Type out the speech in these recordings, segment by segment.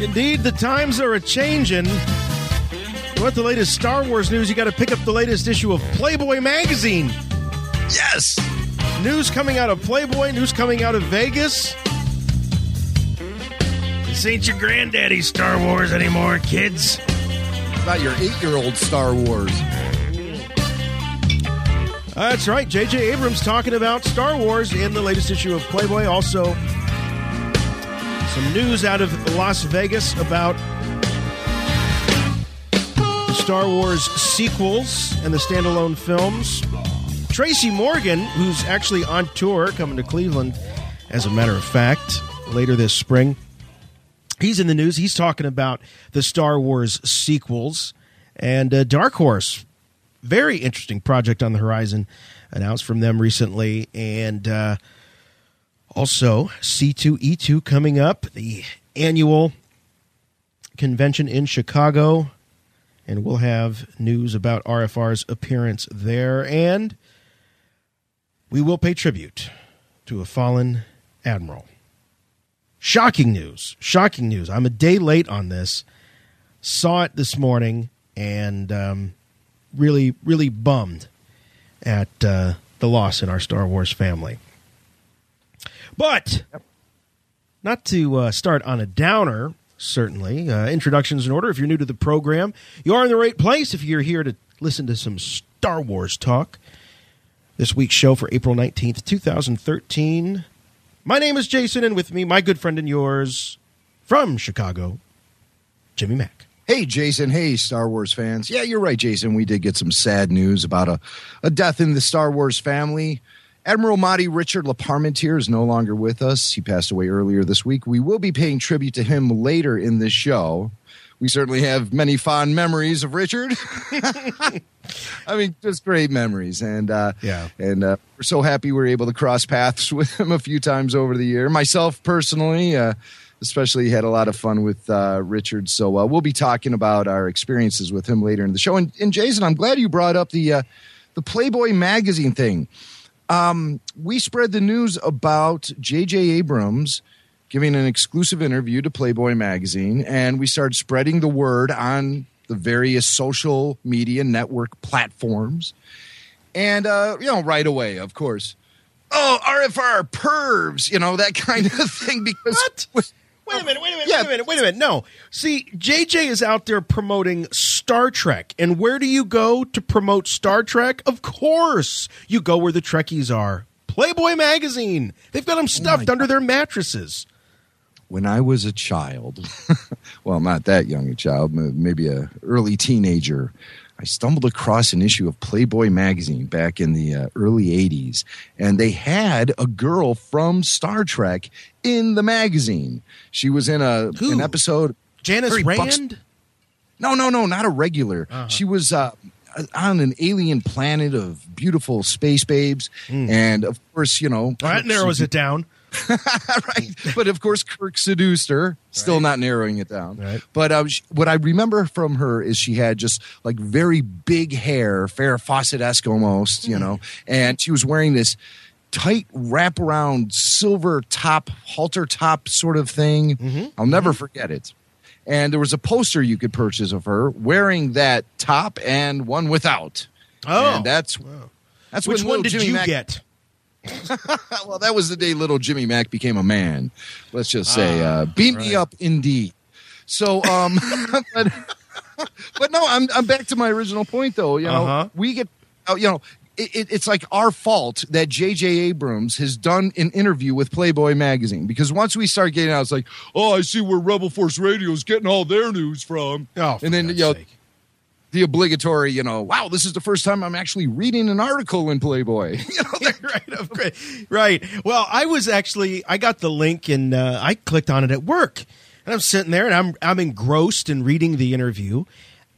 Indeed, the times are a changing. You want the latest Star Wars news? You got to pick up the latest issue of Playboy magazine. Yes! News coming out of Playboy, news coming out of Vegas. This ain't your granddaddy's Star Wars anymore, kids. About your eight-year-old Star Wars. That's right. J.J. Abrams talking about Star Wars in the latest issue of Playboy. Also, some news out of Las Vegas about the Star Wars sequels and the standalone films. Tracy Morgan, who's actually on tour coming to Cleveland, as a matter of fact, later this spring. He's in the news. He's talking about the Star Wars sequels and uh, Dark Horse. Very interesting project on the horizon announced from them recently. And uh, also, C2E2 coming up, the annual convention in Chicago. And we'll have news about RFR's appearance there. And we will pay tribute to a fallen admiral. Shocking news. Shocking news. I'm a day late on this. Saw it this morning and um, really, really bummed at uh, the loss in our Star Wars family. But not to uh, start on a downer, certainly. Uh, introductions in order. If you're new to the program, you are in the right place if you're here to listen to some Star Wars talk. This week's show for April 19th, 2013. My name is Jason, and with me, my good friend and yours from Chicago, Jimmy Mack. Hey, Jason. Hey, Star Wars fans. Yeah, you're right, Jason. We did get some sad news about a, a death in the Star Wars family. Admiral Motti Richard LeParmentier is no longer with us. He passed away earlier this week. We will be paying tribute to him later in this show. We certainly have many fond memories of Richard. I mean, just great memories, and uh, Yeah. and uh, we're so happy we were able to cross paths with him a few times over the year. Myself personally, uh, especially, had a lot of fun with uh, Richard. So uh, we'll be talking about our experiences with him later in the show. And, and Jason, I'm glad you brought up the uh, the Playboy magazine thing. Um, we spread the news about J.J. Abrams giving an exclusive interview to Playboy magazine, and we started spreading the word on the various social media network platforms. And uh, you know, right away, of course, oh RFR pervs, you know that kind of thing. Because What? Wait a minute, wait a minute, Yeah. wait a minute, wait a minute. No. See, JJ is out there promoting Star Trek. And where do you go to promote Star Trek? Of course, you go where the Trekkies are. Playboy magazine. They've got them oh stuffed under their mattresses. when I was a child, well, not that young a child, maybe a early teenager, I stumbled across an issue of Playboy magazine back in the uh, early 80s, and they had a girl from Star Trek in the magazine. She was in a Who? an episode. Janice Very bucks- Rand? No, no, no, not a regular. She was uh, on an alien planet of beautiful space babes, and of course, you know, Well, that narrows it down. right. But of course, Kirk seduced her. Still not narrowing it down. Right. But uh, sh- what I remember from her is she had just like very big hair, Farrah Fawcett esque almost, you know, mm-hmm. and she was wearing this tight wraparound silver top, halter top sort of thing. Mm-hmm. I'll never mm-hmm. forget it. And there was a poster you could purchase of her wearing that top and one without. Oh. And that's that's Which one did Jimmy you Mac- get? well, that was the day little Jimmy Mack became a man. Let's just say, uh, beat me up indeed. So, um, but, but no, I'm I'm back to my original point though. You know, Uh-huh. we get, uh, you know. It, it, it's like our fault that J.J. Abrams has done an interview with Playboy magazine because once we start getting out, it's like, oh, I see where Rebel Force Radio is getting all their news from. Oh, and then you know. The obligatory, you know, wow, this is the first time I'm actually reading an article in Playboy. you know, right, right. Well, I was actually I got the link and uh, I clicked on it at work, and I'm sitting there and I'm I'm engrossed in reading the interview,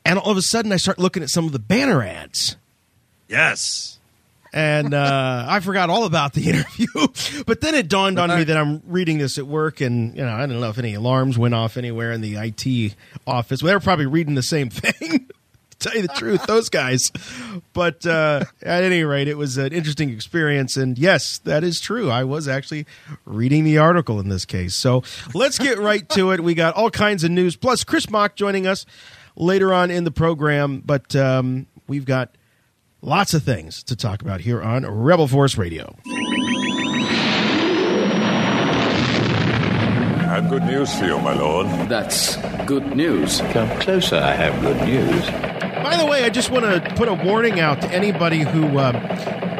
and all of a sudden I start looking at some of the banner ads, yes. and uh, I forgot all about the interview. but then it dawned on me that I'm reading this at work, and you know I don't know if any alarms went off anywhere in the IT office. Well, they were probably reading the same thing. To tell you the truth, those guys. But uh, at any rate, it was an interesting experience, and yes, that is true. I was actually reading the article in this case. So let's get right to it. We got all kinds of news, plus Cris Macht joining us later on in the program. But um, we've got lots of things to talk about here on Rebel Force Radio. I have good news for you, my lord. That's good news. Come closer, I have good news. By the way, I just want to put a warning out to anybody who um,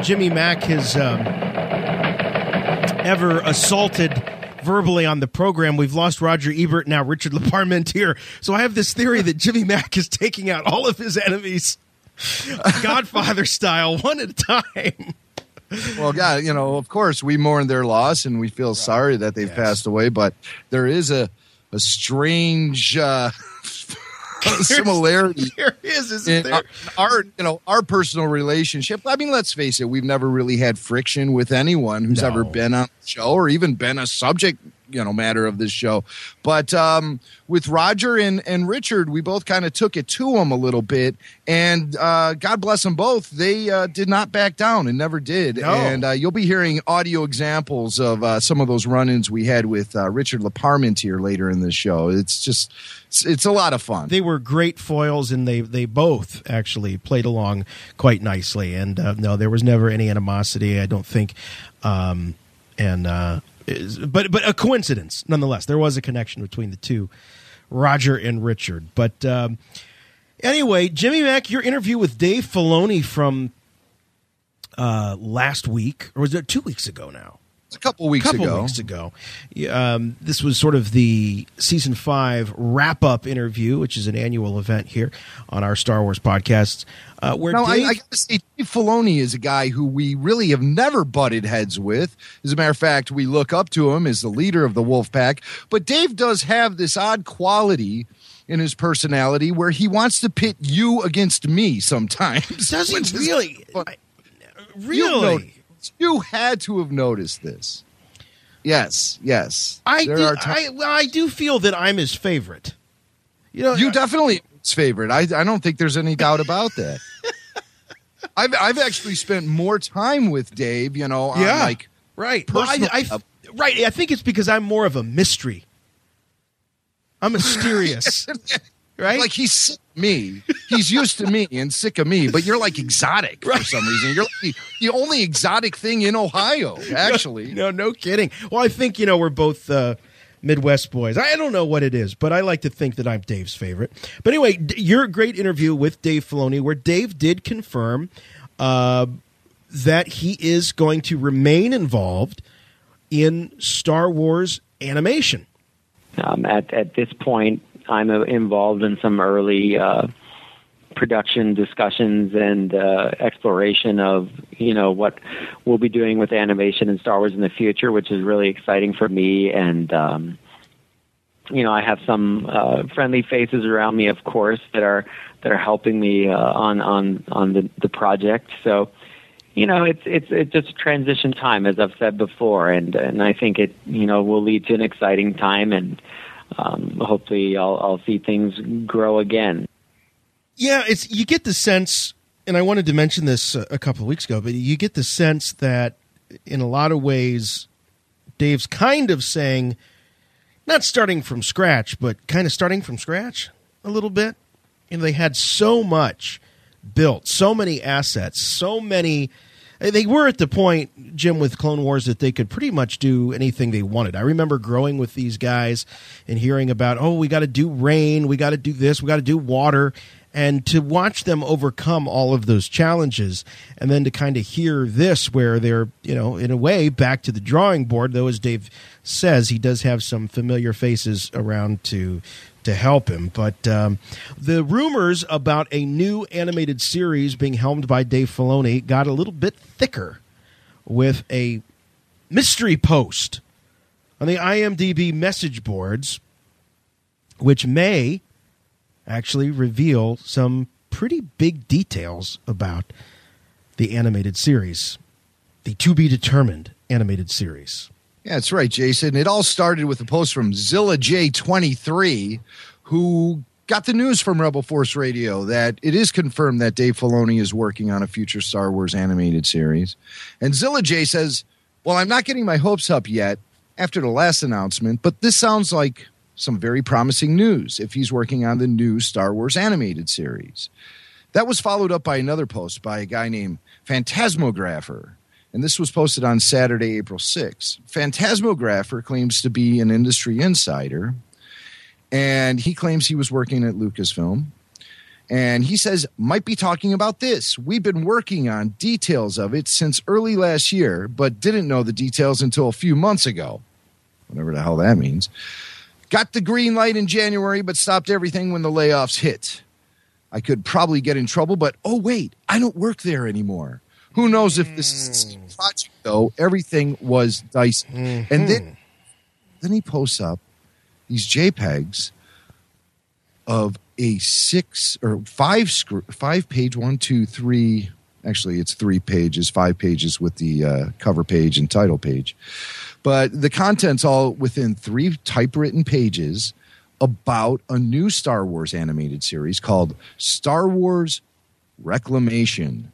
Jimmy Mack has um, ever assaulted verbally on the program. We've lost Roger Ebert now, Richard Leparmentier. So I have this theory that Jimmy Mack is taking out all of his enemies, Godfather style, one at a time. Well, God, you know, of course, we mourn their loss and we feel sorry that they've Yes. passed away, but there is a a strange uh, similarity There is, isn't there? our, our you know our personal relationship. I mean, let's face it, we've never really had friction with anyone who's No. ever been on the show or even been a subject you know matter of this show. But um, with Roger and and Richard, we both kind of took it to them a little bit, and uh, God bless them both. They uh, did not back down and never did. No. And uh, you'll be hearing audio examples of uh, some of those run-ins we had with uh, Richard Leparmentier later in the show. It's just it's, it's a lot of fun. they were great foils, and they they both actually played along quite nicely. And uh, no, there was never any animosity. I don't think. Um, and uh, is- but but a coincidence nonetheless. There was a connection between the two, Roger and Richard. But um, anyway, Jimmy Mack, your interview with Dave Filoni from uh, last week, or was it two weeks ago now? A couple weeks couple ago. weeks ago. Um, this was sort of the season five wrap up interview, which is an annual event here on our Star Wars podcasts. Uh, where Now, I, Dave, I gotta say, Dave Filoni is a guy who we really have never butted heads with. As a matter of fact, we look up to him as the leader of the Wolf Pack. But Dave does have this odd quality in his personality where he wants to pit you against me sometimes. does he really? fun. Really? You had to have noticed this. Yes, yes. I do, I, well, I do feel that I'm his favorite. You know, you uh, definitely his favorite. I, I don't think there's any doubt about that. I've I've actually spent more time with Dave, you know, yeah, like right. Well, I, I, right. I think it's because I'm more of a mystery. I'm mysterious, right? like he's me. He's used to me and sick of me, but you're like exotic for some reason. You're like the, the only exotic thing in Ohio, actually. No, no kidding. Well, I think you know we're both uh, Midwest boys. I don't know what it is, but I like to think that I'm Dave's favorite. But anyway, your great interview with Dave Filoni, where Dave did confirm uh, that he is going to remain involved in Star Wars animation. Um, at at this point, I'm involved in some early uh, production discussions and uh, exploration of you know what we'll be doing with animation and Star Wars in the future, which is really exciting for me. And um, you know, I have some uh, friendly faces around me, of course, that are that are helping me uh, on on on the the project. So you know, it's it's it's just a transition time, as I've said before, and and I think it you know will lead to an exciting time, and um, hopefully I'll I'll see things grow again. Yeah, it's you get the sense, and I wanted to mention this a couple of weeks ago, but you get the sense that in a lot of ways, Dave's kind of saying, not starting from scratch, but kind of starting from scratch a little bit. You know, they had so much built, so many assets, so many. They were at the point, Jim, with Clone Wars, that they could pretty much do anything they wanted. I remember growing with these guys and hearing about, oh, we got to do rain, we got to do this, we got to do water. And to watch them overcome all of those challenges, and then to kind of hear this, where they're, you know, in a way, back to the drawing board, though, as Dave says, he does have some familiar faces around to to help him. But um, the rumors about a new animated series being helmed by Dave Filoni got a little bit thicker with a mystery post on the IMDb message boards, which may actually reveal some pretty big details about the animated series, the to be determined animated series. Yeah, that's right, Jason. It all started with a post from Zilla J23, who got the news from Rebel Force Radio that it is confirmed that Dave Filoni is working on a future Star Wars animated series. And Zilla J says, Well, I'm not getting my hopes up yet after the last announcement, but this sounds like some very promising news if he's working on the new Star Wars animated series. That was followed up by another post by a guy named Phantasmographer and this was posted on Saturday, April 6th. Phantasmographer claims to be an industry insider, and he claims he was working at Lucasfilm. And he says, might be talking about this. We've been working on details of it since early last year, but didn't know the details until a few months ago. Whatever the hell that means. Got the green light in January, but stopped everything when the layoffs hit. I could probably get in trouble, but oh, wait, I don't work there anymore. Who knows if this is the project though? Everything was dicey. Mm-hmm. And then then he posts up these JPEGs of a six or five five page one, two, three actually it's three pages, five pages with the uh, cover page and title page. But the content's all within three typewritten pages about a new Star Wars animated series called Star Wars Reclamation.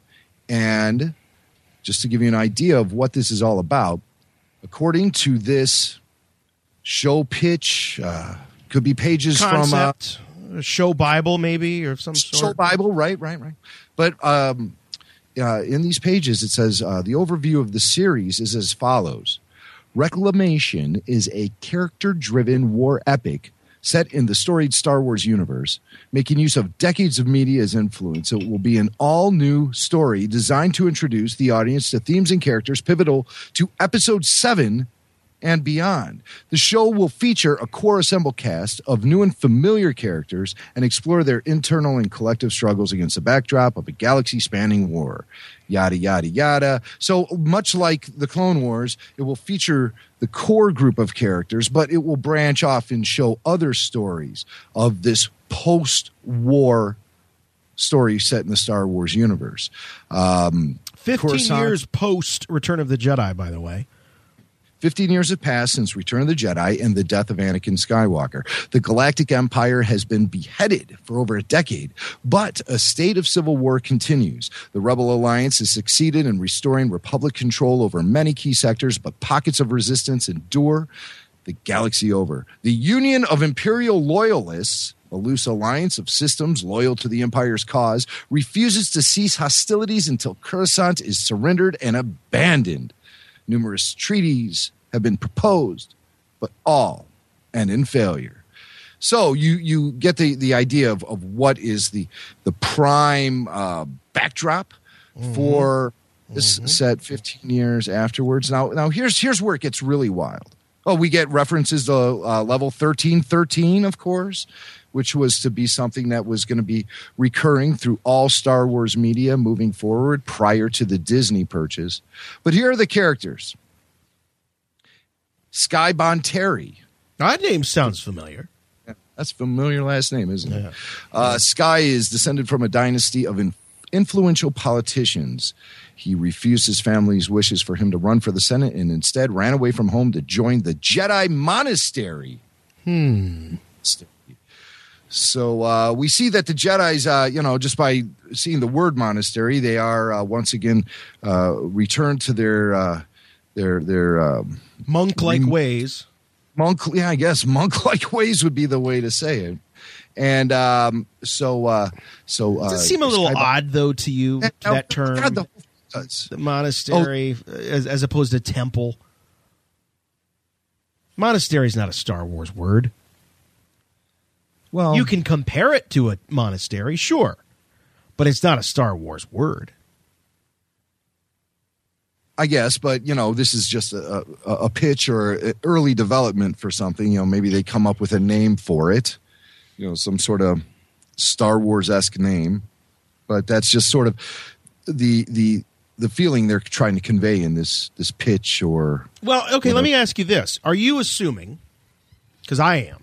And just to give you an idea of what this is all about, according to this show pitch, uh, could be pages from uh, a show Bible, maybe, or some sort. show Bible, right, right, right. But um, uh, in these pages, it says uh, the overview of the series is as follows Reclamation is a character driven war epic set in the storied Star Wars universe, making use of decades of media as influence. It will be an all new story designed to introduce the audience to themes and characters pivotal to episode seven and beyond. The show will feature a core assemble cast of new and familiar characters and explore their internal and collective struggles against the backdrop of a galaxy spanning war. Yada, yada, yada. So, much like the Clone Wars, it will feature the core group of characters, but it will branch off and show other stories of this post war story set in the Star Wars universe. Um, 15 Coruscant- years post Return of the Jedi, by the way. 15 years have passed since Return of the Jedi and the death of Anakin Skywalker. The Galactic Empire has been beheaded for over a decade, but a state of civil war continues. The Rebel Alliance has succeeded in restoring Republic control over many key sectors, but pockets of resistance endure the galaxy over. The Union of Imperial Loyalists a loose alliance of systems loyal to the Empire's cause, refuses to cease hostilities until Coruscant is surrendered and abandoned. Numerous treaties have been proposed, but all end in failure. So you you get the, the idea of, of what is the the prime uh, backdrop for this set 15 years afterwards. Now now here's here's where it gets really wild. Oh, we get references to uh, level 1313, of course, which was to be something that was going to be recurring through all Star Wars media moving forward prior to the Disney purchase. But here are the characters Sky Bonteri. That name sounds familiar. That's a familiar last name, isn't it? Uh, Sky is descended from a dynasty of in- influential politicians. He refused his family's wishes for him to run for the Senate and instead ran away from home to join the Jedi Monastery. Hmm. So uh, we see that the Jedi's, uh, you know, just by seeing the word monastery, they are uh, once again uh, returned to their uh, their their um, Monk like Rem- ways. monk. Yeah, I guess monk like ways would be the way to say it. And um, so uh, so uh, Does it seem a little odd, though, to you, Yeah, that term? God, the- the monastery as, as opposed to temple. Monastery is not a Star Wars word. Well, You can compare it to a monastery, sure, but it's not a Star Wars word. I guess, but you know, this is just a, a, a pitch or early development for something. You know, maybe they come up with a name for it, you know some sort of Star Wars esque name, but that's just sort of the the the feeling they're trying to convey in this this pitch or Well, okay, let me ask you this. Are you assuming, because I am,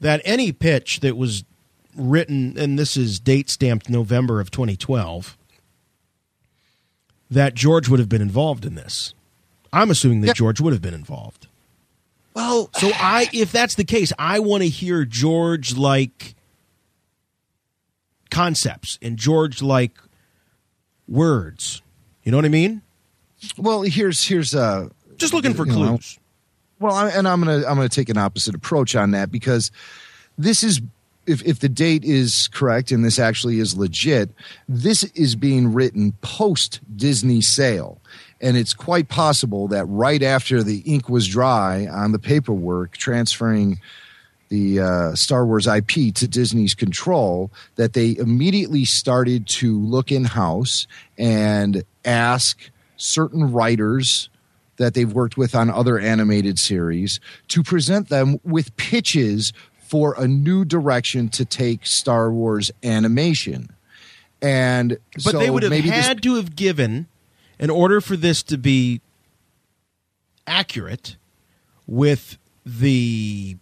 that any pitch that was written, and this is date stamped November of 2012, that George would have been involved in this? I'm assuming that Yeah. George would have been involved. well So I, if that's the case, I want to hear George like concepts and George like words. You know what I mean? well here's here's uh Just looking for clues. Well, I, and I'm gonna I'm gonna take an opposite approach on that because this is if if the date is correct and this actually is legit, this is being written post Disney sale, and it's quite possible that right after the ink was dry on the paperwork transferring the uh, Star Wars IP to Disney's control, that they immediately started to look in house and ask certain writers that they've worked with on other animated series to present them with pitches for a new direction to take Star Wars animation. And But so they would have maybe this- had to have given, in order for this to be accurate with the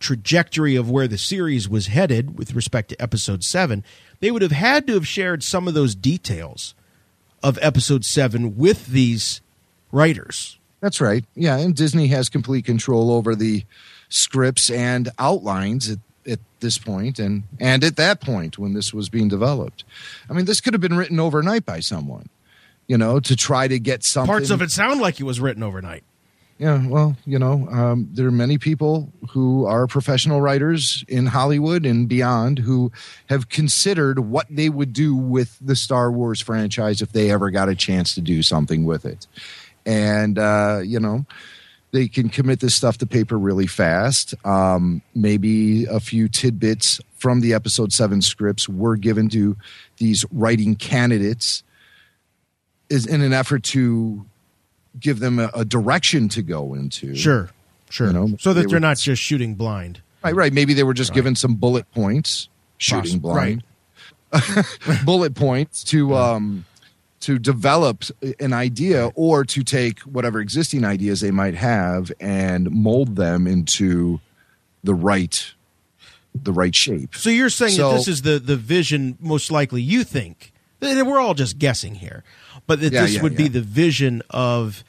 trajectory of where the series was headed with respect to episode 7, they would have had to have shared some of those details of episode 7 with these writers. That's right. Yeah, and Disney has complete control over the scripts and outlines at, at this point and and at that point when this was being developed. I mean, this could have been written overnight by someone, you know, to try to get something Parts of it sound like it was written overnight. Yeah, well, you know, um, there are many people who are professional writers in Hollywood and beyond who have considered what they would do with the Star Wars franchise if they ever got a chance to do something with it. And, uh, you know, they can commit this stuff to paper really fast. Um, maybe a few tidbits from the episode seven scripts were given to these writing candidates is in an effort to give them a, a direction to go into. Sure. Sure. You know, so that they they're were- not just shooting blind. Right, right. Maybe they were just given some bullet points, shooting Poss- blind, bullet points to um, to develop an idea or to take whatever existing ideas they might have and mold them into the right the right shape. So you're saying So- that this is the the vision, most likely you think. and We're all just guessing here, but that Yeah, this yeah, would be the vision of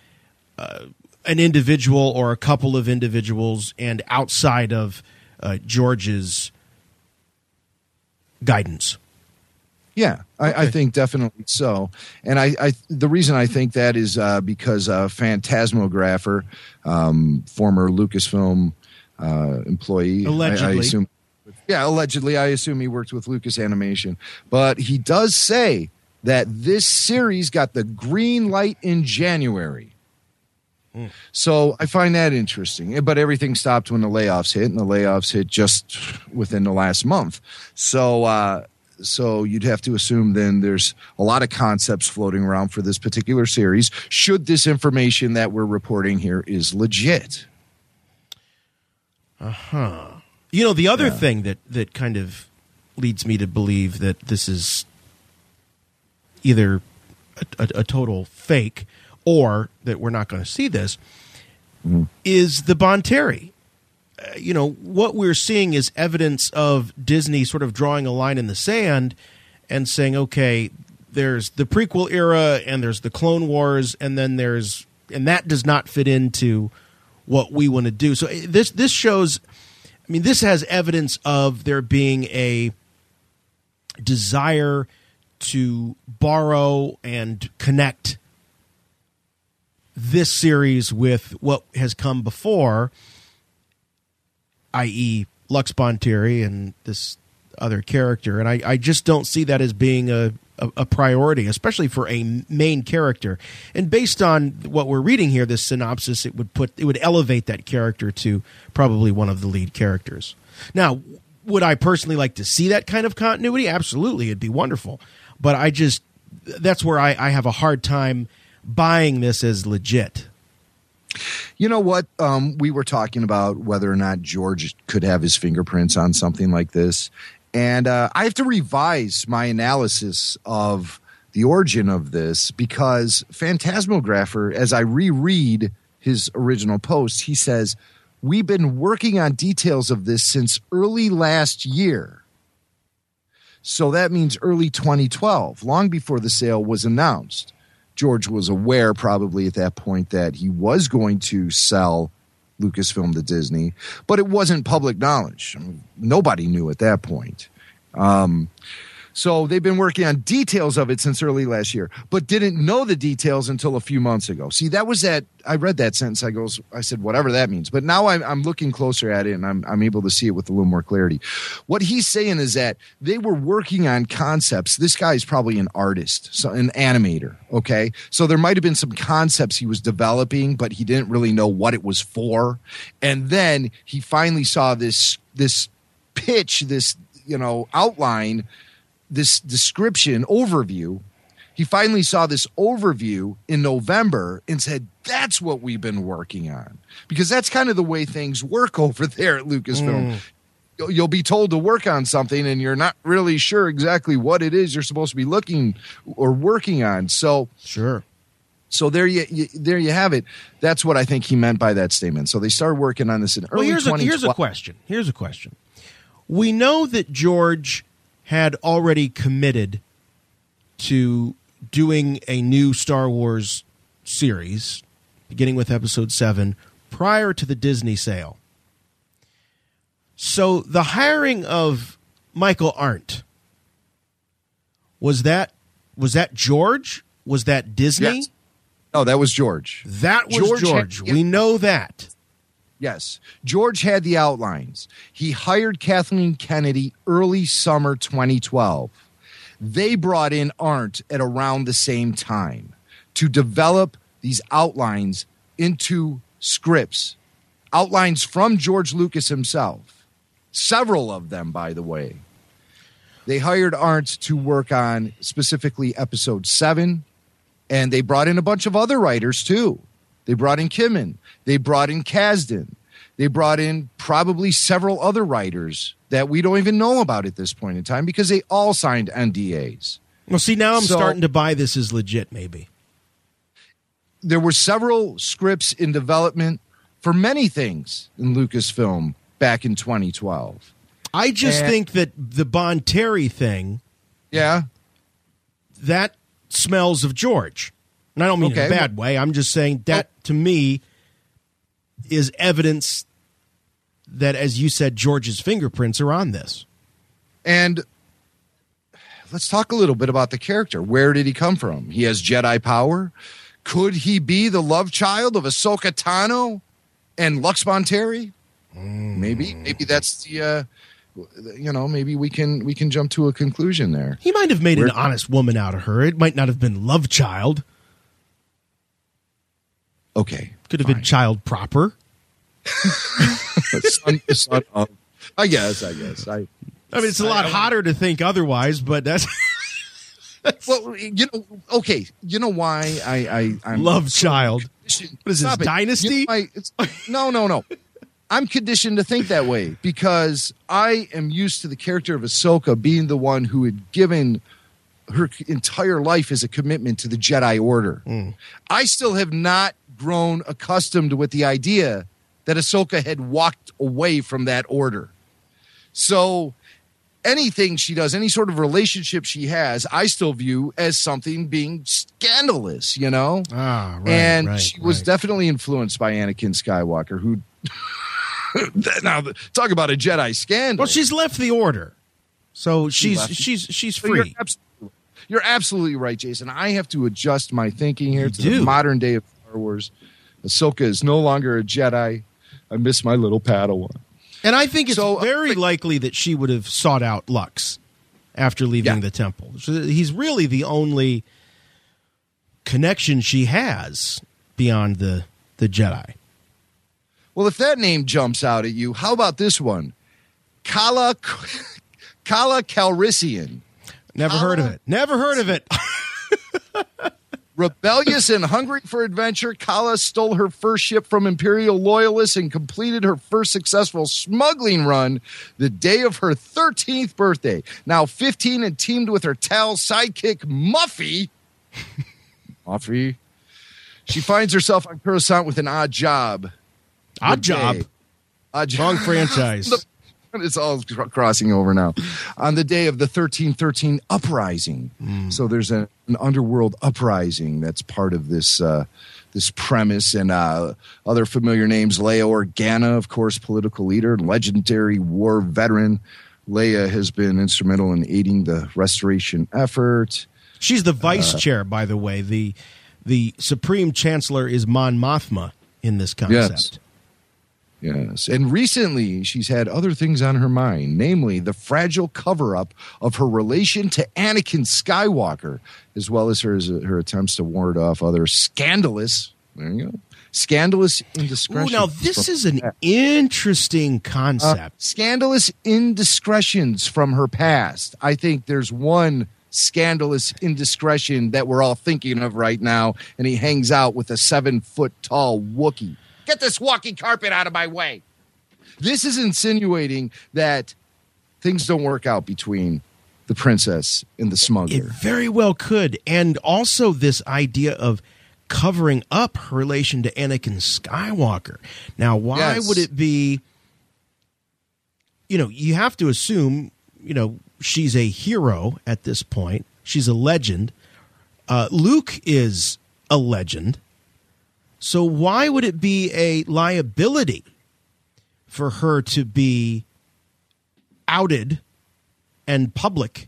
uh, an individual or a couple of individuals, and outside of uh, George's guidance. Yeah, I, I think definitely so. And I, I the reason I think that is uh, because uh, Phantasmographer, um, former Lucasfilm uh, employee, I- I, Allegedly. assume. Yeah, allegedly, I assume he worked with Lucas Animation, but he does say that this series got the green light in January. So I find that interesting. But everything stopped when the layoffs hit, and the layoffs hit just within the last month. So, uh, so you'd have to assume then there's a lot of concepts floating around for this particular series. Should this information that we're reporting here is legit? Uh-huh you know, the other thing that that kind of leads me to believe that this is either a, a, a total fake or that we're not going to see this is the Bonteri. You know, what we're seeing is evidence of Disney sort of drawing a line in the sand and saying, okay, there's the prequel era and there's the Clone Wars, and then there's, and that does not fit into what we want to do. So uh, this this shows, I mean, this has evidence of there being a desire to borrow and connect this series with what has come before, i.e., Lux Bonteri and this other character. And I, I just don't see that as being a, a, a priority, especially for a main character. And based on what we're reading here, this synopsis, it would put it would elevate that character to probably one of the lead characters. Now, would I personally like to see that kind of continuity? Absolutely, it'd be wonderful. But I just that's where I, I have a hard time buying this as legit. You know what? Um, we were talking about whether or not George could have his fingerprints on something like this. And uh, I have to revise my analysis of the origin of this because Phantasmographer, as I reread his original post, he says, We've been working on details of this since early last year. So that means early 2012, long before the sale was announced. George was aware, probably at that point, that he was going to sell Lucasfilm to Disney, but it wasn't public knowledge. I mean, nobody knew at that point. Um, so they've been working on details of it since early last year, but didn't know the details until a few months ago. See, that was that. I read that sentence. I goes, I said, whatever that means. But now I'm, I'm looking closer at it, and I'm, I'm able to see it with a little more clarity. What he's saying is that they were working on concepts. This guy is probably an artist, so an animator. Okay, so there might have been some concepts he was developing, but he didn't really know what it was for. And then he finally saw this this pitch, this you know outline this description overview he finally saw this overview in november and said that's what we've been working on because that's kind of the way things work over there at lucasfilm Mm. You'll- be told to work on something and you're not really sure exactly what it is you're supposed to be looking or working on so Sure. so there you, you there you have it that's what i think he meant by that statement so they started working on this in early Well, here's a, here's a question. Here's a question. We know that George had already committed to doing a new Star Wars series, beginning with Episode Seven, prior to the Disney sale. So the hiring of Michael Arndt was that was that George? Was that Disney? Yes. oh that was george That was George George. had- we know that. Yes. George had the outlines. He hired Kathleen Kennedy early summer 2012. They brought in Arndt at around the same time to develop these outlines into scripts, outlines from George Lucas himself. Several of them, by the way. They hired Arndt to work on specifically episode seven, and they brought in a bunch of other writers too. They brought in Kimmon. They brought in Kasdan. They brought in probably several other writers that we don't even know about at this point in time because they all signed NDAs. Well, see, now I'm So- starting to buy this as legit. Maybe. There were several scripts in development for many things in Lucasfilm back in 2012. I just And- think that the Bonteri thing Yeah. that smells of George, and I don't mean in a bad way. I'm just saying that to me is evidence that, as you said, George's fingerprints are on this. And let's talk a little bit about the character. Where did he come from? He has Jedi power. Could he be the love child of Ahsoka Tano and Lux Bonteri? Maybe, maybe that's the, uh, you know, maybe we can we can jump to a conclusion there. He might have made Where- an honest woman out of her. It might not have been love child. Okay, Could have been child proper. son, son of, I guess, I guess, I. I mean, it's a lot hotter to think otherwise, but that's Well, you know, okay, you know why I I I'm love child. conditioned- What is this, it. Dynasty? You know it's- no, no, no. I'm conditioned to think that way because I am used to the character of Ahsoka being the one who had given her entire life as a commitment to the Jedi Order. Hmm. I still have not grown accustomed with the idea that Ahsoka had walked away from that order. So anything she does, any sort of relationship she has, I still view as something being scandalous, you know? Ah, right, and right, she was right. definitely influenced by Anakin Skywalker, who now talk about a Jedi scandal. Well, she's left the order, so she's she's she's So You're free. absolutely, you're absolutely right, Jason. I have to adjust my thinking here You to do. the modern day of Star Wars. Ahsoka is no longer a Jedi. I miss my little Padawan. And I think it's So, uh, very but- likely that she would have sought out Lux after leaving Yeah. the temple. So he's really the only connection she has beyond the the Jedi. Well, if that name jumps out at you, how about this one? Kala Kala Calrissian. Never heard of it. Never heard of it. Rebellious and hungry for adventure, Kala stole her first ship from Imperial loyalists and completed her first successful smuggling run the day of her 13th birthday. Now 15 and teamed with her Tal sidekick Muffy. Muffy. She finds herself on Coruscant with an odd job. Odd job. Odd job. Wrong franchise. it's all cr- crossing over now. On the day of the 1313 uprising. So there's a, an underworld uprising that's part of this uh, this premise and uh, other familiar names. Leia Organa, of course, political leader, and legendary war veteran. Leia has been instrumental in aiding the restoration effort. She's the vice Uh, chair, by the way. The the supreme chancellor is Mon Mothma in this concept. Yes. And recently, she's had other things on her mind, namely the fragile cover up of her relation to Anakin Skywalker, as well as her, her attempts to ward off other scandalous, there you go, scandalous Ooh, indiscretions. now this is an interesting uh, concept. scandalous indiscretions from her past. I think there's one scandalous indiscretion that we're all thinking of right now, and he hangs out with a seven foot tall Wookiee. Get this walking carpet out of my way. This is insinuating that things don't work out between the princess and the smuggler. It very well could, and also this idea of covering up her relation to Anakin Skywalker. Now, why Yes. would it be? You know, you have to assume. You know, she's a hero at this point. She's a legend. Uh, Luke is a legend. So why would it be a liability for her to be outed and public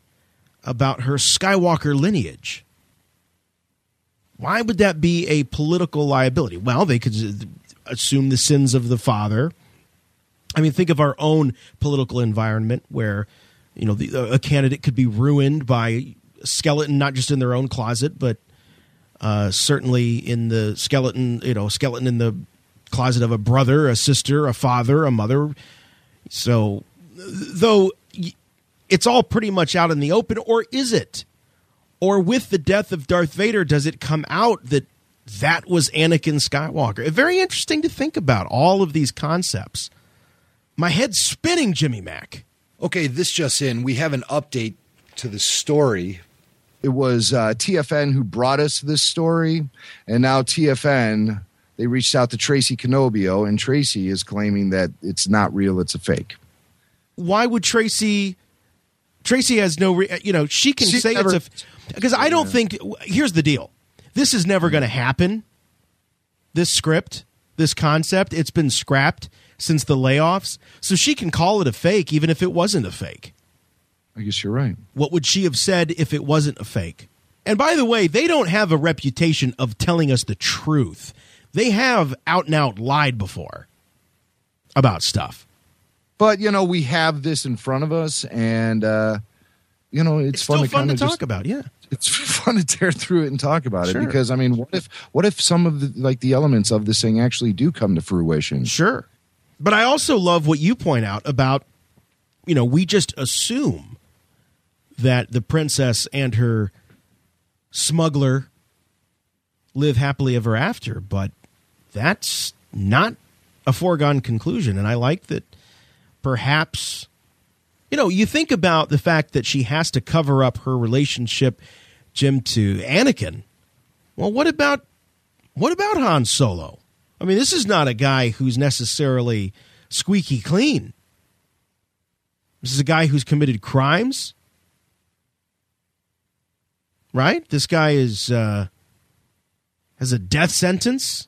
about her Skywalker lineage? Why would that be a political liability? Well, they could assume the sins of the father. I mean, think of our own political environment where, you know, the, a candidate could be ruined by a skeleton, not just in their own closet, but uh, certainly in the skeleton, you know, skeleton in the closet of a brother, a sister, a father, a mother. So, though it's all pretty much out in the open, or is it? Or with the death of Darth Vader, does it come out that that was Anakin Skywalker? Very interesting to think about all of these concepts. My head's spinning, Jimmy Mack. Okay, this just in. We have an update to the story. It was uh, TFN who brought us this story, and now TFN they reached out to Tracy Cannobbio, and Tracy is claiming that it's not real; it's a fake. Why would Tracy? Tracy has no, re, you know, she can She say never- it's a because I don't think. Here's the deal: this is never going to happen. This script, this concept, it's been scrapped since the layoffs, so she can call it a fake, even if it wasn't a fake. I guess you're right. What would she have said if it wasn't a fake? And by the way, they don't have a reputation of telling us the truth. They have out and out lied before about stuff. But you know, we have this in front of us, and uh, you know, it's, It's fun to fun to talk just, about, yeah. It's fun to tear through it and talk about Sure. it because I mean, what if what if some of the like the elements of this thing actually do come to fruition? Sure. But I also love what you point out about, you know, we just assume that the princess and her smuggler live happily ever after, but that's not a foregone conclusion. And I like that perhaps, you know, you think about the fact that she has to cover up her relationship, Jim, to Anakin. Well, what about what about Han Solo? I mean, this is not a guy who's necessarily squeaky clean. This is a guy who's committed crimes. Right? This guy is uh has a death sentence.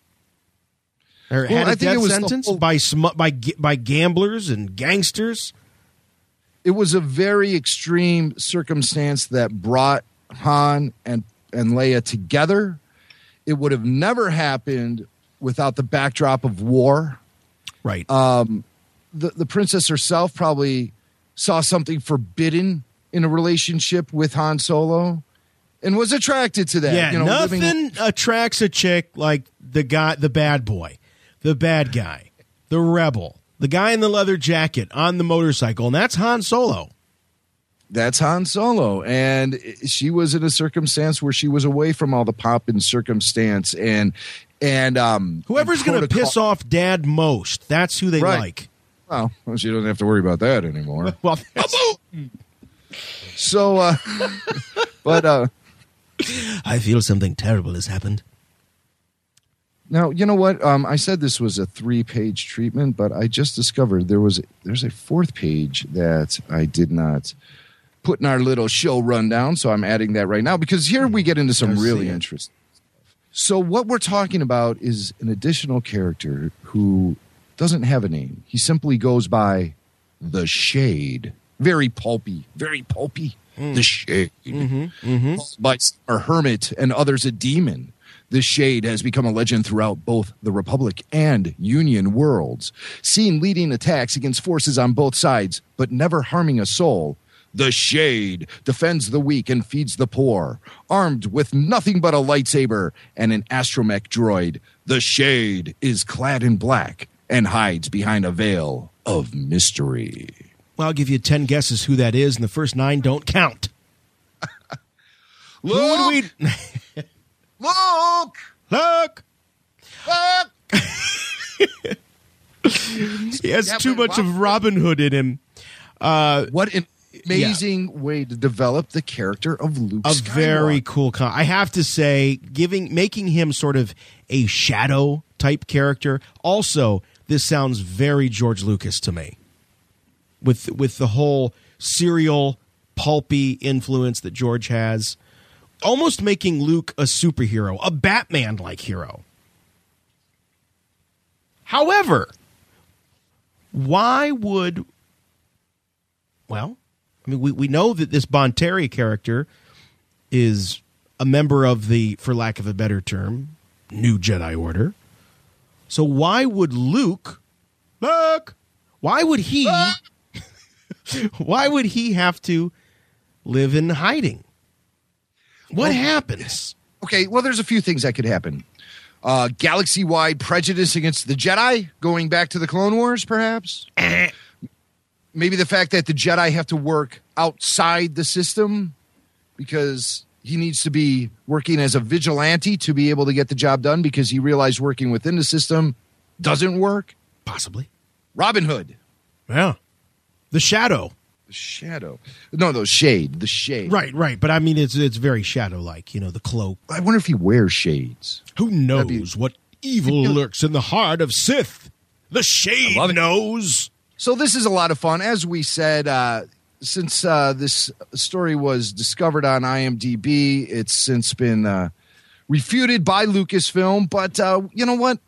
Or Well, had I a think it death sentence whole- by smu- by by gamblers and gangsters. It was a very extreme circumstance that brought Han and and Leia together. It would have never happened without the backdrop of war. Right. Um, the the princess herself probably saw something forbidden in a relationship with Han Solo, and was attracted to that. yeah, you know, nothing living- attracts a chick like the guy, the bad boy, the bad guy, the rebel, the guy in the leather jacket on the motorcycle, and that's Han Solo. that's Han Solo, and she was in a circumstance where she was away from all the pop and circumstance, and and um, Whoever's going to piss off Dad most, that's who they Right. like. Well, she doesn't have to worry about that anymore. Well, So, uh, but uh, I feel something terrible has happened. now you know what? Um, I said this was a three-page treatment, but I just discovered there was there's a fourth page that I did not put in our little show rundown. So I'm adding that right now because here we get into some really it. interesting. So what we're talking about is an additional character who doesn't have a name. He simply goes by the Shade. Very pulpy, very pulpy. Mm. The Shade. Mm-hmm, mm-hmm. By a hermit and others a demon. The Shade has become a legend throughout both the Republic and Union worlds, seen leading attacks against forces on both sides, but never harming a soul. The Shade defends the weak and feeds the poor. Armed with nothing but a lightsaber and an astromech droid, the Shade is clad in black and hides behind a veil of mystery. Well, I'll give you 10 guesses who that is, and the first nine don't count. Who would we. Look! Look! Look! He has Yeah, too much wow. of Robin Hood in him. Uh, What an amazing way to develop the character of Luke a Skywalker. very cool con- I have to say, giving making him sort of a shadow type character. Also, this sounds very George Lucas to me. With with the whole serial pulpy influence that George has, almost making Luke a superhero, a Batman like hero. However, why would well, I mean we, we know that this Bonteri character is a member of the, for lack of a better term, New Jedi Order. So why would Luke Luke why would he why would he have to live in hiding? What happens? Okay, well, there's a few things that could happen. Uh, Galaxy wide prejudice against the Jedi, going back to the Clone Wars, perhaps. Maybe the fact that the Jedi have to work outside the system because he needs to be working as a vigilante to be able to get the job done because he realized working within the system doesn't work. Possibly. Robin Hood, Yeah. The shadow. the shadow. No, no, shade, the shade. Right, right. But I mean it's it's very shadow like, you know, the cloak. I wonder if he wears shades. Who knows be- what evil lurks in the heart of Sith? The shade knows. So this is a lot of fun. As we said, uh, since uh, this story was discovered on IMDb, it's since been uh, refuted by Lucasfilm. But uh, you know what?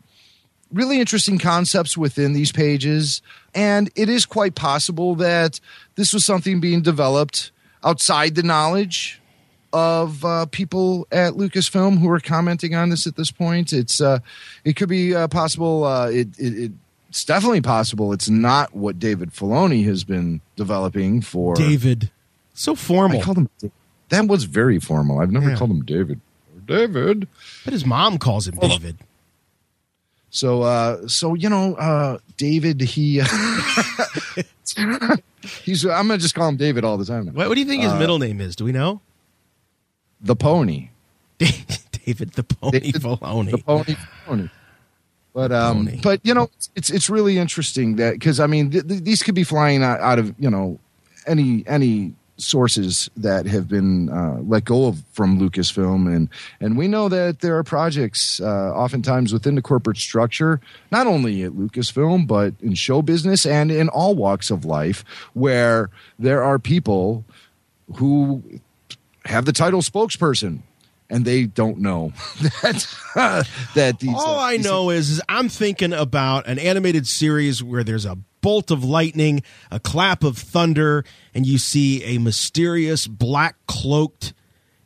Really interesting concepts within these pages, and it is quite possible that this was something being developed outside the knowledge of uh, people at Lucasfilm who are commenting on this at this point. It's uh, it could be uh, possible. Uh, it, it, it's definitely possible. It's not what David Filoni has been developing for David. So formal. I called him. That was very formal. I've never Yeah. called him David. David. But his mom calls him David. So, uh, so you know, uh, David. He. he's. I'm gonna just call him David all the time. Now. What, what do you think his middle name is? Do we know? The pony. David the Pony David Filoni. The pony. pony. But um, Pony. but you know, it's it's really interesting that because I mean, th- th- these could be flying out, out of you know any any sources that have been uh, let go of from Lucasfilm, and and we know that there are projects uh, oftentimes within the corporate structure, not only at Lucasfilm but in show business and in all walks of life, where there are people who have the title spokesperson. And they don't know that that these. All uh, I know is, is I'm thinking about an animated series where there's a bolt of lightning, a clap of thunder, and you see a mysterious black cloaked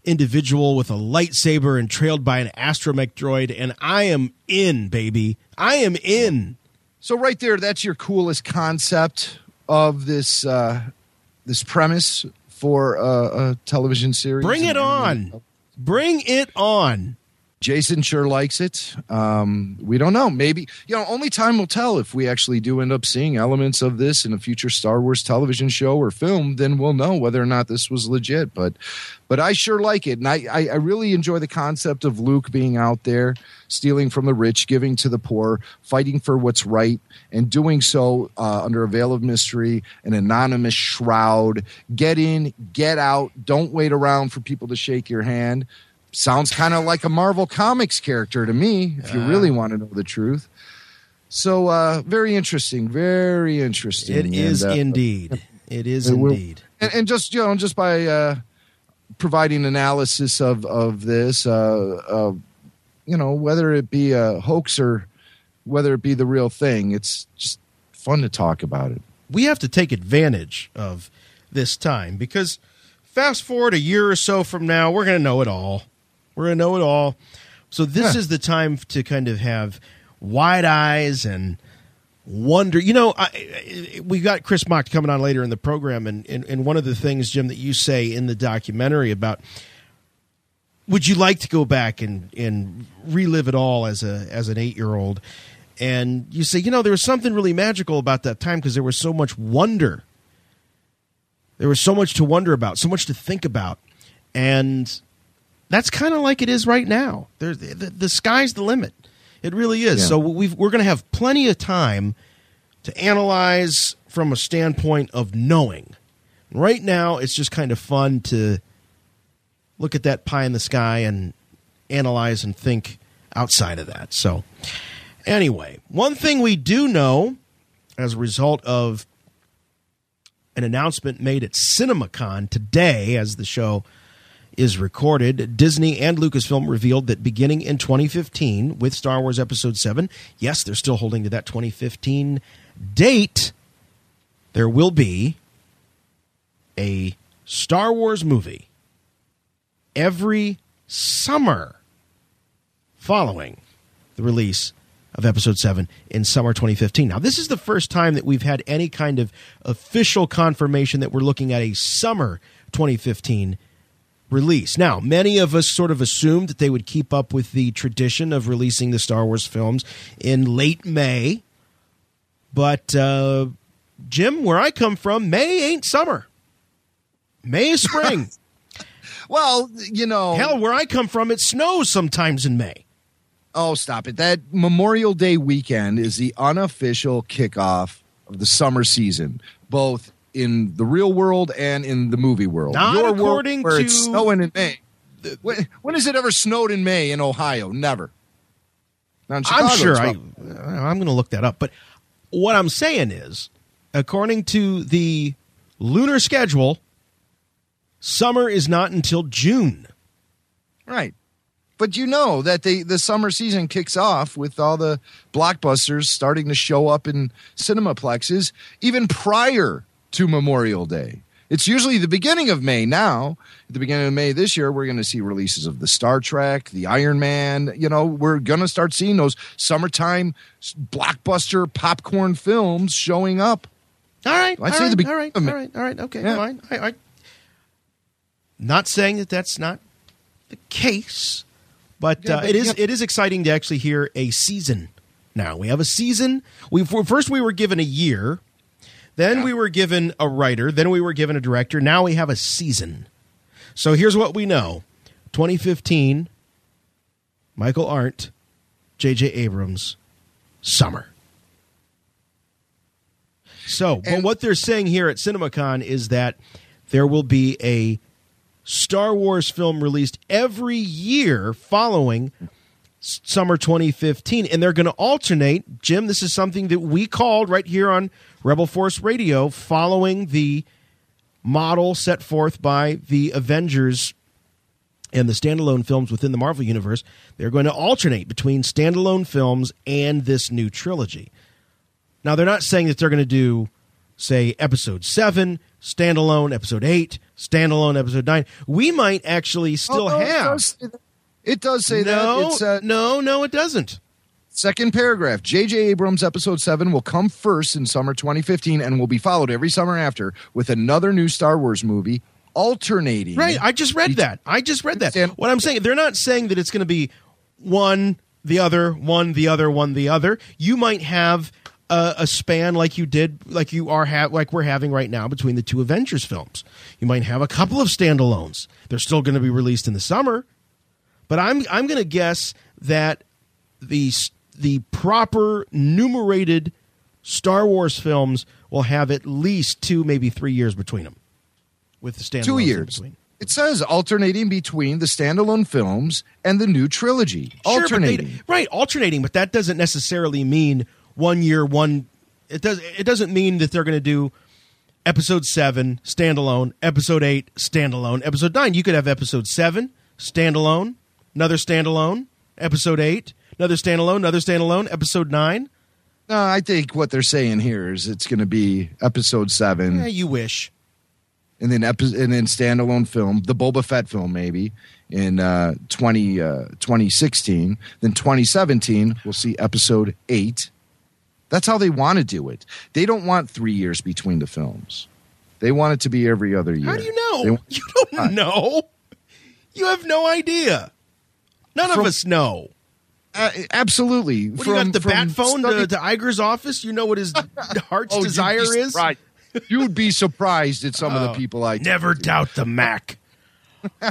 individual with a lightsaber and trailed by an astromech droid, and I am in, baby. I am in. So right there, that's your coolest concept of this uh, this premise for a, a television series. Bring it on. Bring it on. Jason sure likes it. Um, we don't know. Maybe you know. Only time will tell if we actually do end up seeing elements of this in a future Star Wars television show or film. Then we'll know whether or not this was legit. But, but I sure like it, and I, I, I really enjoy the concept of Luke being out there, stealing from the rich, giving to the poor, fighting for what's right, and doing so uh, under a veil of mystery, an anonymous shroud. Get in, get out. Don't wait around for people to shake your hand sounds kind of like a Marvel Comics character to me, if you really want to know the truth. So, uh, very interesting, very interesting. It is And, uh, indeed. It is will- indeed. and, and just you know, just by uh, providing analysis of of this, uh, uh, you know, whether it be a hoax or whether it be the real thing, it's just fun to talk about it. we have to take advantage of this time because fast forward a year or so from now, we're going to know it all. We're to know it all. So this Yeah. is the time to kind of have wide eyes and wonder. You know, I, I- we got Cris Macht coming on later in the program, and, and and one of the things, Jim, that you say in the documentary about would you like to go back and and relive it all as a as an eight year old? And you say, you know, there was something really magical about that time because there was so much wonder. There was so much to wonder about, so much to think about, and that's kind of like it is right now. There's the, the sky's the limit. It really is. Yeah. So we've, we're going to have plenty of time to analyze from a standpoint of knowing. Right now, it's just kind of fun to look at that pie in the sky and analyze and think outside of that. So, anyway, one thing we do know as a result of an announcement made at CinemaCon today, as the show is recorded, Disney and Lucasfilm revealed that beginning in 2015 with Star Wars Episode 7, yes, they're still holding to that 2015 date, there will be a Star Wars movie every summer following the release of episode 7 in summer 2015. Now, this is the first time that we've had any kind of official confirmation that we're looking at a summer 2015 release. Now, many of us sort of assumed that they would keep up with the tradition of releasing the Star Wars films in late May. But uh, Jim, where I come from, May ain't summer. May is spring. Well, you know, Hell, where I come from, it snows sometimes in May. Oh, stop it. That Memorial Day weekend is the unofficial kickoff of the summer season, both in the real world and in the movie world. Not Your world according where it's to- snowing in May. When, when has it ever snowed in May in Ohio? Never. Now in Chicago, uh, I'm sure I, I'm going to look that up. But what I'm saying is, according to the lunar schedule, summer is not until June. Right. But you know that the the summer season kicks off with all the blockbusters starting to show up in cinemaplexes even prior to Memorial Day. It's usually the beginning of May now. At the beginning of May this year, we're going to see releases of the Star Trek, the Iron Man. You know, we're going to start seeing those summertime blockbuster popcorn films showing up. All right. I'd all say right, the beginning. All right. All right. All right. Okay, Yeah. fine. I, I, not saying that that's not the case, but, Yeah, uh, but it is yeah. it is exciting to actually hear a season. Now we have a season. We first we were given a year, then we were given a writer, then we were given a director. Now we have a season. So here's what we know: 2015, Michael Arndt, J.J. Abrams, summer. So, but what they're saying here at CinemaCon is that there will be a Star Wars film released every year following summer 2015 and they're going to alternate Jim this is something that we called right here on Rebel Force Radio following the model set forth by the Avengers and the standalone films within the Marvel universe they're going to alternate between standalone films and this new trilogy now they're not saying that they're going to do, say, episode seven standalone, episode eight standalone, episode nine. We might actually still Oh, no, It have. does say that. It does say no, that. It's uh, no, no, it doesn't. Second paragraph J.J. Abrams' episode 7 will come first in summer 2015 and will be followed every summer after with another new Star Wars movie alternating. Right. I just read that. I just read that. What I'm saying, they're not saying that it's going to be one the other, one the other, one the other. You might have a, a span like you did, like you are ha- like we're having right now between the two Avengers films. You might have a couple of standalones. They're still going to be released in the summer, but I'm I'm going to guess that the the proper numerated Star Wars films will have at least two, maybe three years between them. With the standalones Two years. between. It says alternating between the standalone films and the new trilogy. Sure, but they- alternating. right? Alternating, but that doesn't necessarily mean one year, one. It does. It doesn't mean that they're going to do episode seven standalone, episode eight standalone, episode nine. You could have episode seven standalone, another standalone, episode eight, another standalone, another standalone, episode nine. No, I think what they're saying here is it's going to be episode seven, Yeah, you wish. and then epi- and then standalone film, the Boba Fett film, maybe in uh, 20, uh, 2016. Then 2017, we'll see episode eight. That's how they want to do it. They don't want three years between the films. They want it to be every other year. How do you know? They- you don't know. You have no idea. None From- of us know. Uh, absolutely. What do you got the bat phone to, to Iger's office? You know what his heart's Oh, you'd desire is. surprised. You would be surprised at some of the Oh, people I never doubt the Mack. no,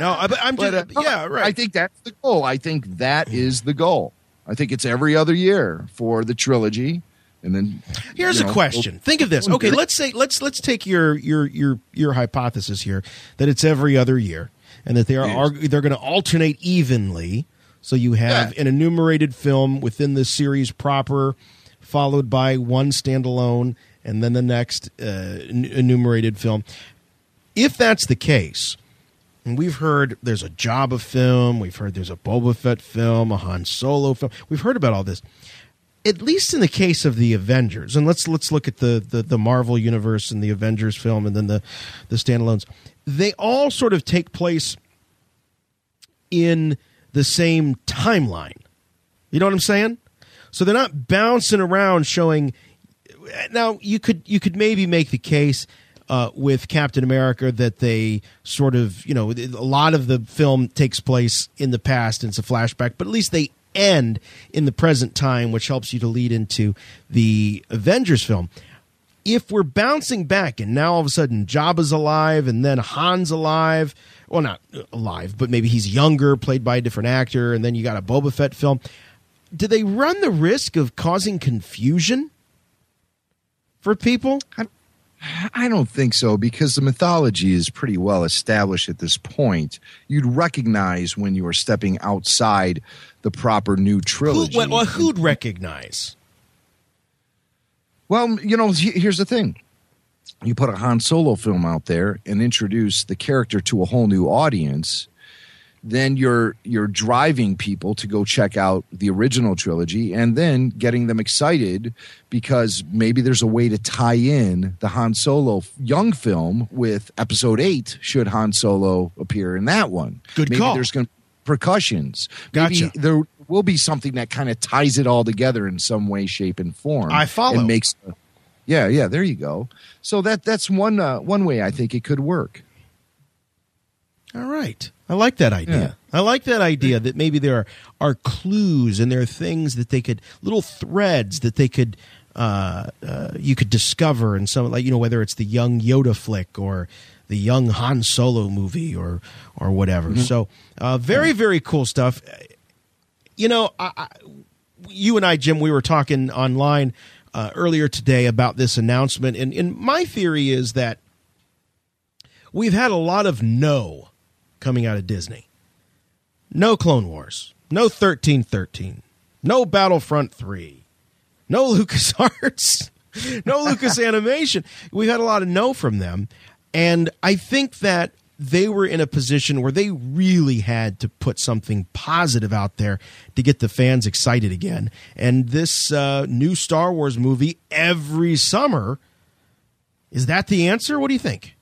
I, but I'm just But, uh, yeah, right. I think that's the goal. I think that is the goal. I think it's every other year for the trilogy, and then Here's you a know, question. Think of this. Okay, let's say let's let's take your your your your hypothesis here that it's every other year and that they are, are they're going to alternate evenly. So you have an enumerated film within the series proper, followed by one standalone, and then the next uh, enumerated film. If that's the case, and we've heard there's a Jabba film, we've heard there's a Boba Fett film, a Han Solo film. We've heard about all this. At least in the case of the Avengers, and let's let's look at the the, the Marvel universe and the Avengers film, and then the the standalones. They all sort of take place in the same timeline. You know what I'm saying? So they're not bouncing around showing. Now you could you could maybe make the case uh, with Captain America that they sort of you know a lot of the film takes place in the past and it's a flashback, but at least they end in the present time, which helps you to lead into the Avengers film. If we're bouncing back and now all of a sudden Jabba's alive and then Han's alive, well, not alive, but maybe he's younger, played by a different actor, and then you got a Boba Fett film. Do they run the risk of causing confusion for people? I don't think so because the mythology is pretty well established at this point. You'd recognize when you are stepping outside the proper new Who, trilogy. well, well, who'd recognize? Well, you know, here's the thing. You put a Han Solo film out there and introduce the character to a whole new audience, then you're you're driving people to go check out the original trilogy and then getting them excited because maybe there's a way to tie in the Han Solo young film with episode 8 should Han Solo appear in that one. Good maybe call. there's going to percussions. Gotcha. Maybe there will be something that kind of ties it all together in some way shape and form. I follow. And makes yeah, yeah. There you go. So that that's one uh, one way I think it could work. All right. I like that idea. Yeah. I like that idea that maybe there are, are clues and there are things that they could, little threads that they could, uh, uh, you could discover in some, like, you know, whether it's the young Yoda flick or the young Han Solo movie or, or whatever. So, uh, very, very cool stuff. You know, I, I, you and I, Jim, we were talking online uh, earlier today about this announcement. And, and my theory is that we've had a lot of no coming out of Disney. No Clone Wars. No 1313. No Battlefront 3. No LucasArts. no Lucas Animation. We've had a lot of no from them. And I think that they were in a position where they really had to put something positive out there to get the fans excited again. And this uh, new Star Wars movie every summer is that the answer? What do you think?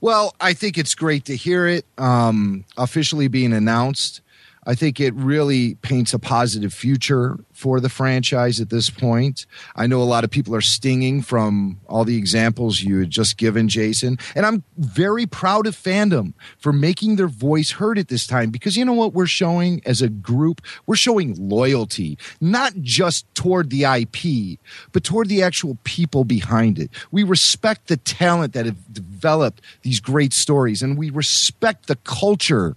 Well, I think it's great to hear it um, officially being announced. I think it really paints a positive future for the franchise at this point. I know a lot of people are stinging from all the examples you had just given, Jason. And I'm very proud of fandom for making their voice heard at this time because you know what we're showing as a group? We're showing loyalty, not just toward the IP, but toward the actual people behind it. We respect the talent that have developed these great stories and we respect the culture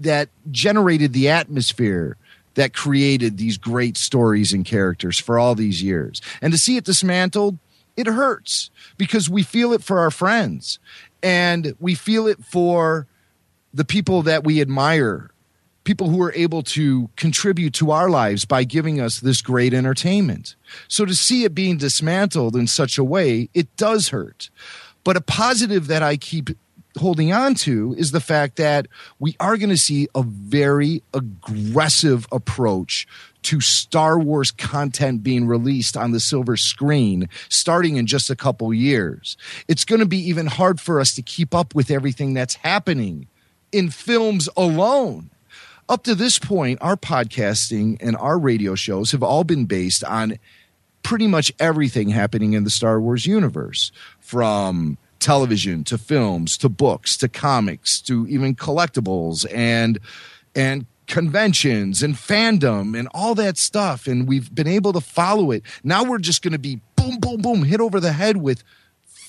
that generated the atmosphere that created these great stories and characters for all these years. And to see it dismantled, it hurts because we feel it for our friends and we feel it for the people that we admire, people who are able to contribute to our lives by giving us this great entertainment. So to see it being dismantled in such a way, it does hurt. But a positive that I keep holding on to is the fact that we are going to see a very aggressive approach to Star Wars content being released on the silver screen starting in just a couple years. It's going to be even hard for us to keep up with everything that's happening in films alone. Up to this point, our podcasting and our radio shows have all been based on pretty much everything happening in the Star Wars universe from television to films to books to comics to even collectibles and and conventions and fandom and all that stuff. And we've been able to follow it. Now we're just going to be boom boom boom hit over the head with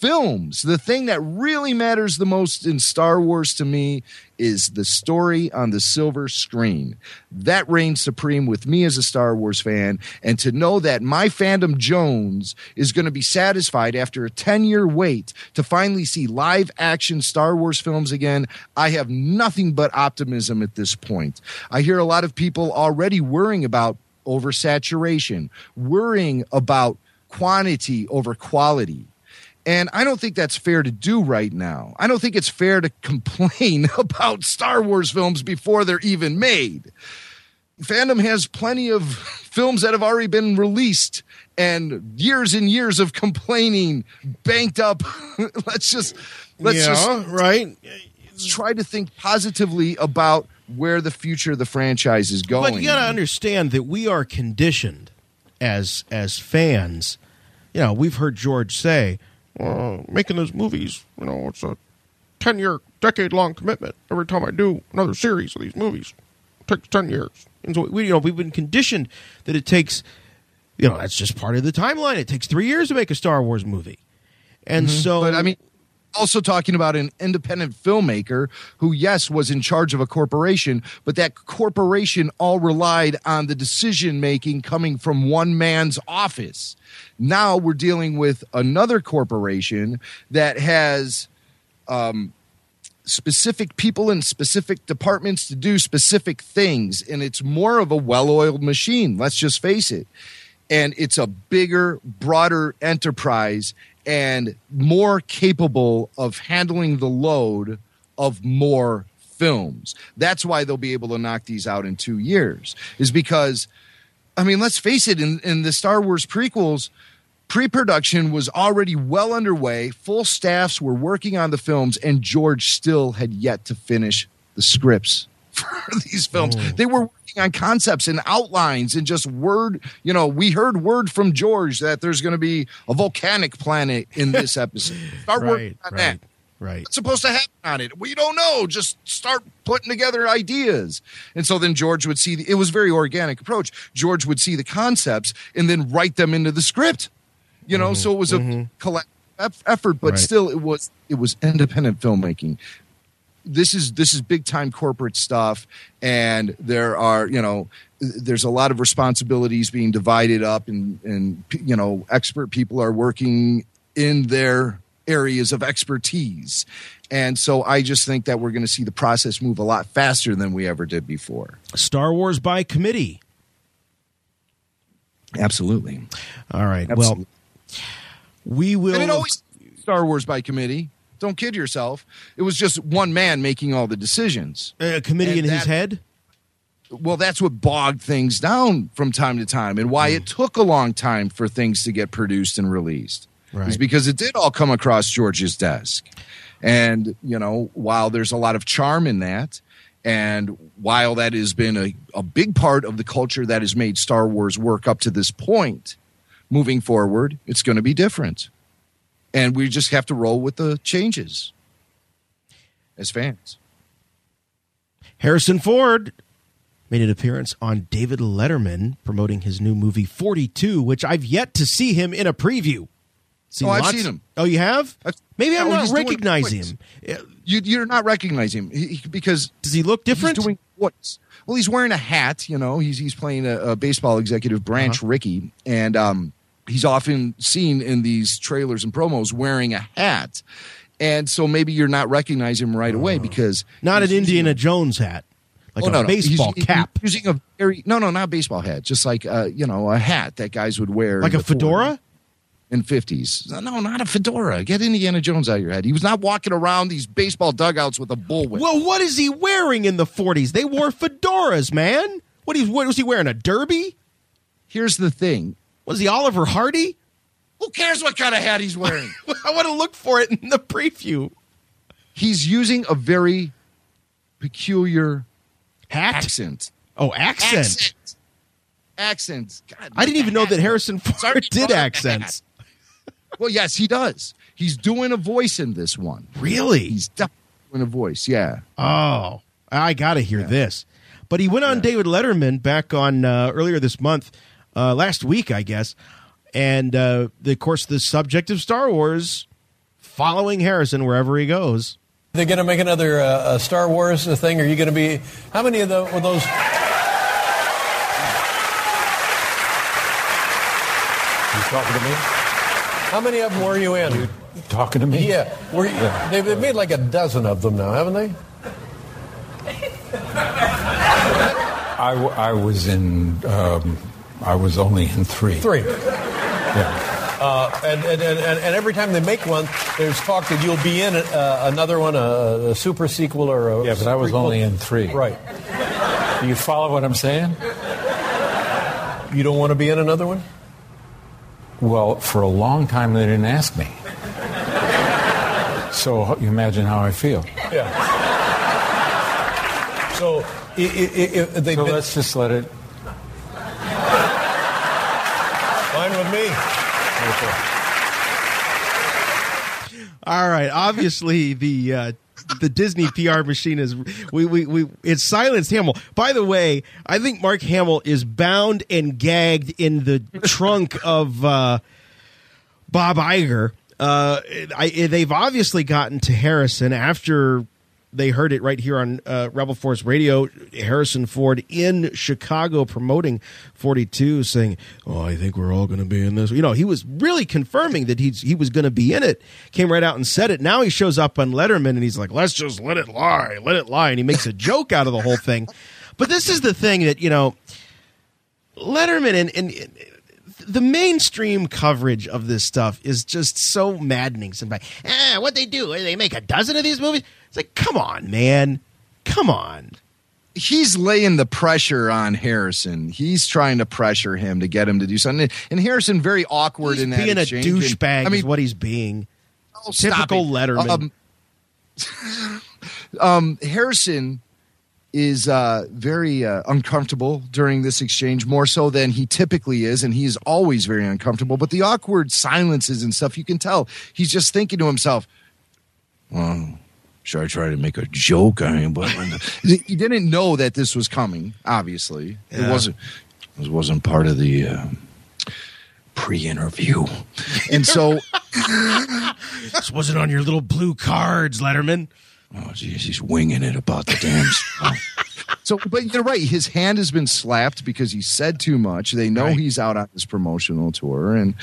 films. The thing that really matters the most in Star Wars to me is the story on the silver screen. That reigns supreme with me as a Star Wars fan. And to know that my fandom Jones is going to be satisfied after a 10 year wait to finally see live action Star Wars films again, I have nothing but optimism at this point. I hear a lot of people already worrying about oversaturation, worrying about quantity over quality. And I don't think that's fair to do right now. I don't think it's fair to complain about Star Wars films before they're even made. Fandom has plenty of films that have already been released and years and years of complaining banked up. let's just let's yeah, just right. Let's try to think positively about where the future of the franchise is going. But you got to understand that we are conditioned as as fans. You know, we've heard George say, uh, making those movies, you know, it's a 10 year, decade long commitment. Every time I do another series of these movies, it takes 10 years. And so, we, you know, we've been conditioned that it takes, you know, that's just part of the timeline. It takes three years to make a Star Wars movie. And Mhm. so, but I mean, also talking about an independent filmmaker who, yes, was in charge of a corporation, but that corporation all relied on the decision making coming from one man's office. Now we're dealing with another corporation that has um, specific people in specific departments to do specific things, and it's more of a well oiled machine, let's just face it and it's a bigger, broader enterprise and more capable of handling the load of more films. That's why they'll be able to knock these out in two years, is because, I mean, let's face it, in, in the Star Wars prequels, pre production was already well underway, full staffs were working on the films, and George still had yet to finish the scripts for these films. Mm. They were working on concepts and outlines and just word, you know, we heard word from George that there's going to be a volcanic planet in this episode. Start working right, on right, that. right. What's supposed to happen on it? We don't know. Just start putting together ideas. And so then George would see the, it was a very organic approach. George would see the concepts and then write them into the script. You know, mm-hmm, so it was a mm-hmm. collective effort, but Right. still it was it was independent filmmaking this is this is big time corporate stuff and there are you know there's a lot of responsibilities being divided up and and you know expert people are working in their areas of expertise and so i just think that we're going to see the process move a lot faster than we ever did before Star Wars by committee. absolutely All right. Absolutely. Well, we will. and it always star wars by committee don't kid yourself it was just one man making all the decisions a committee And in his head. well that's what bogged things down from time to time and why it mm. took a long time for things to get produced and released Right. is because it did all come across george's desk and you know while there's a lot of charm in that And while that has been a, a big part of the culture that has made Star Wars work up to this point, moving forward, it's going to be different. And we just have to roll with the changes as fans. Harrison Ford made an appearance on David Letterman promoting his new movie 42, which I've yet to see him in a preview. Oh, I've seen him. Oh, you have? Maybe I'm Oh, not recognizing him. You, you're not recognizing him he- because Does he look different? He's doing what? Well, he's wearing a hat. You know, he's he's playing a, a baseball executive, Branch Uh-huh. Rickey, and um, he's often seen in these trailers and promos wearing a hat. And so maybe you're not recognizing him right away because Uh-huh. Not an Indiana Jones hat, like oh, a no, no. baseball He's- cap, he's using a very no, no, not a baseball hat, just like uh, you know a hat that guys would wear, like a fedora. in fifties. No, not a fedora. Get Indiana Jones out of your head. He was not walking around these baseball dugouts with a bullwhip. Well, what is he wearing in the 40s? They wore fedoras, man. What, he, what was he wearing? A derby? Here's the thing. Was he Oliver Hardy? Who cares what kind of hat he's wearing? I want to look for it in the preview. he's using a very peculiar Hat? accent. Oh, accent. Accent. Accent. God, I didn't even know that Harrison Ford Sorry, did accents. Well, yes, he does. He's doing a voice in this one. Really? He's definitely doing a voice. Yeah. Oh, I got to hear this. But he went on David Letterman back on uh, earlier this month, uh, last week, I guess. And uh, the, of course, the subject of Star Wars following Harrison wherever he goes. They're going to make another uh, Star Wars thing. Are you going to be? How many of the, of those? You talking to me? How many of them were you in? You Talking to me? Yeah, were you, Yeah. They've, they've made like a dozen of them now, haven't they? I, w- I was in. Um, I was only in three. Three. Yeah. Uh, and, and, and, and every time they make one, there's talk that you'll be in uh, another one, a, a super sequel or a Yeah, but I was prequel. only in three. Right. Do you follow what I'm saying? You don't want to be in another one? Well, for a long time they didn't ask me. So you imagine how I feel. Yeah. So i- i- i- if they've So been let's just let it. fine me. All right. Obviously, the uh, the Disney PR machine is we, we we it's silenced Hamill. By the way, I think Mark Hamill is bound and gagged in the trunk of uh, Bob Iger. Uh, I, they've obviously gotten to Harrison after they heard it right here on uh, Rebel Force Radio. Harrison Ford in Chicago promoting 42, saying, "Oh, I think we're all going to be in this." You know, he was really confirming that he's he was going to be in it. Came right out and said it. Now he shows up on Letterman and he's like, "Let's just let it lie, let it lie," and he makes a joke out of the whole thing. But this is the thing that you know, Letterman and, and, and the mainstream coverage of this stuff is just so maddening. Somebody, ah, what they do? They make a dozen of these movies. It's like, come on, man, come on. He's laying the pressure on Harrison. He's trying to pressure him to get him to do something. And Harrison very awkward He's in that being a exchange. And, douchebag I mean, is what he's being. oh, Typical. Letterman. Um, um, Harrison is uh, very uh, uncomfortable during this exchange, more so than he typically is, and he is always very uncomfortable. But the awkward silences and stuff, you can tell he's just thinking to himself, "Well, should I try to make a joke?" I mean, but he didn't know that this was coming. Obviously, it wasn't. It wasn't part of the. Uh, pre-interview and so This wasn't on your little blue cards, Letterman. Oh, geez, he's winging it about the damn stuff. So, but you're right. His hand has been slapped because he said too much. They know Right. he's out on this promotional tour, and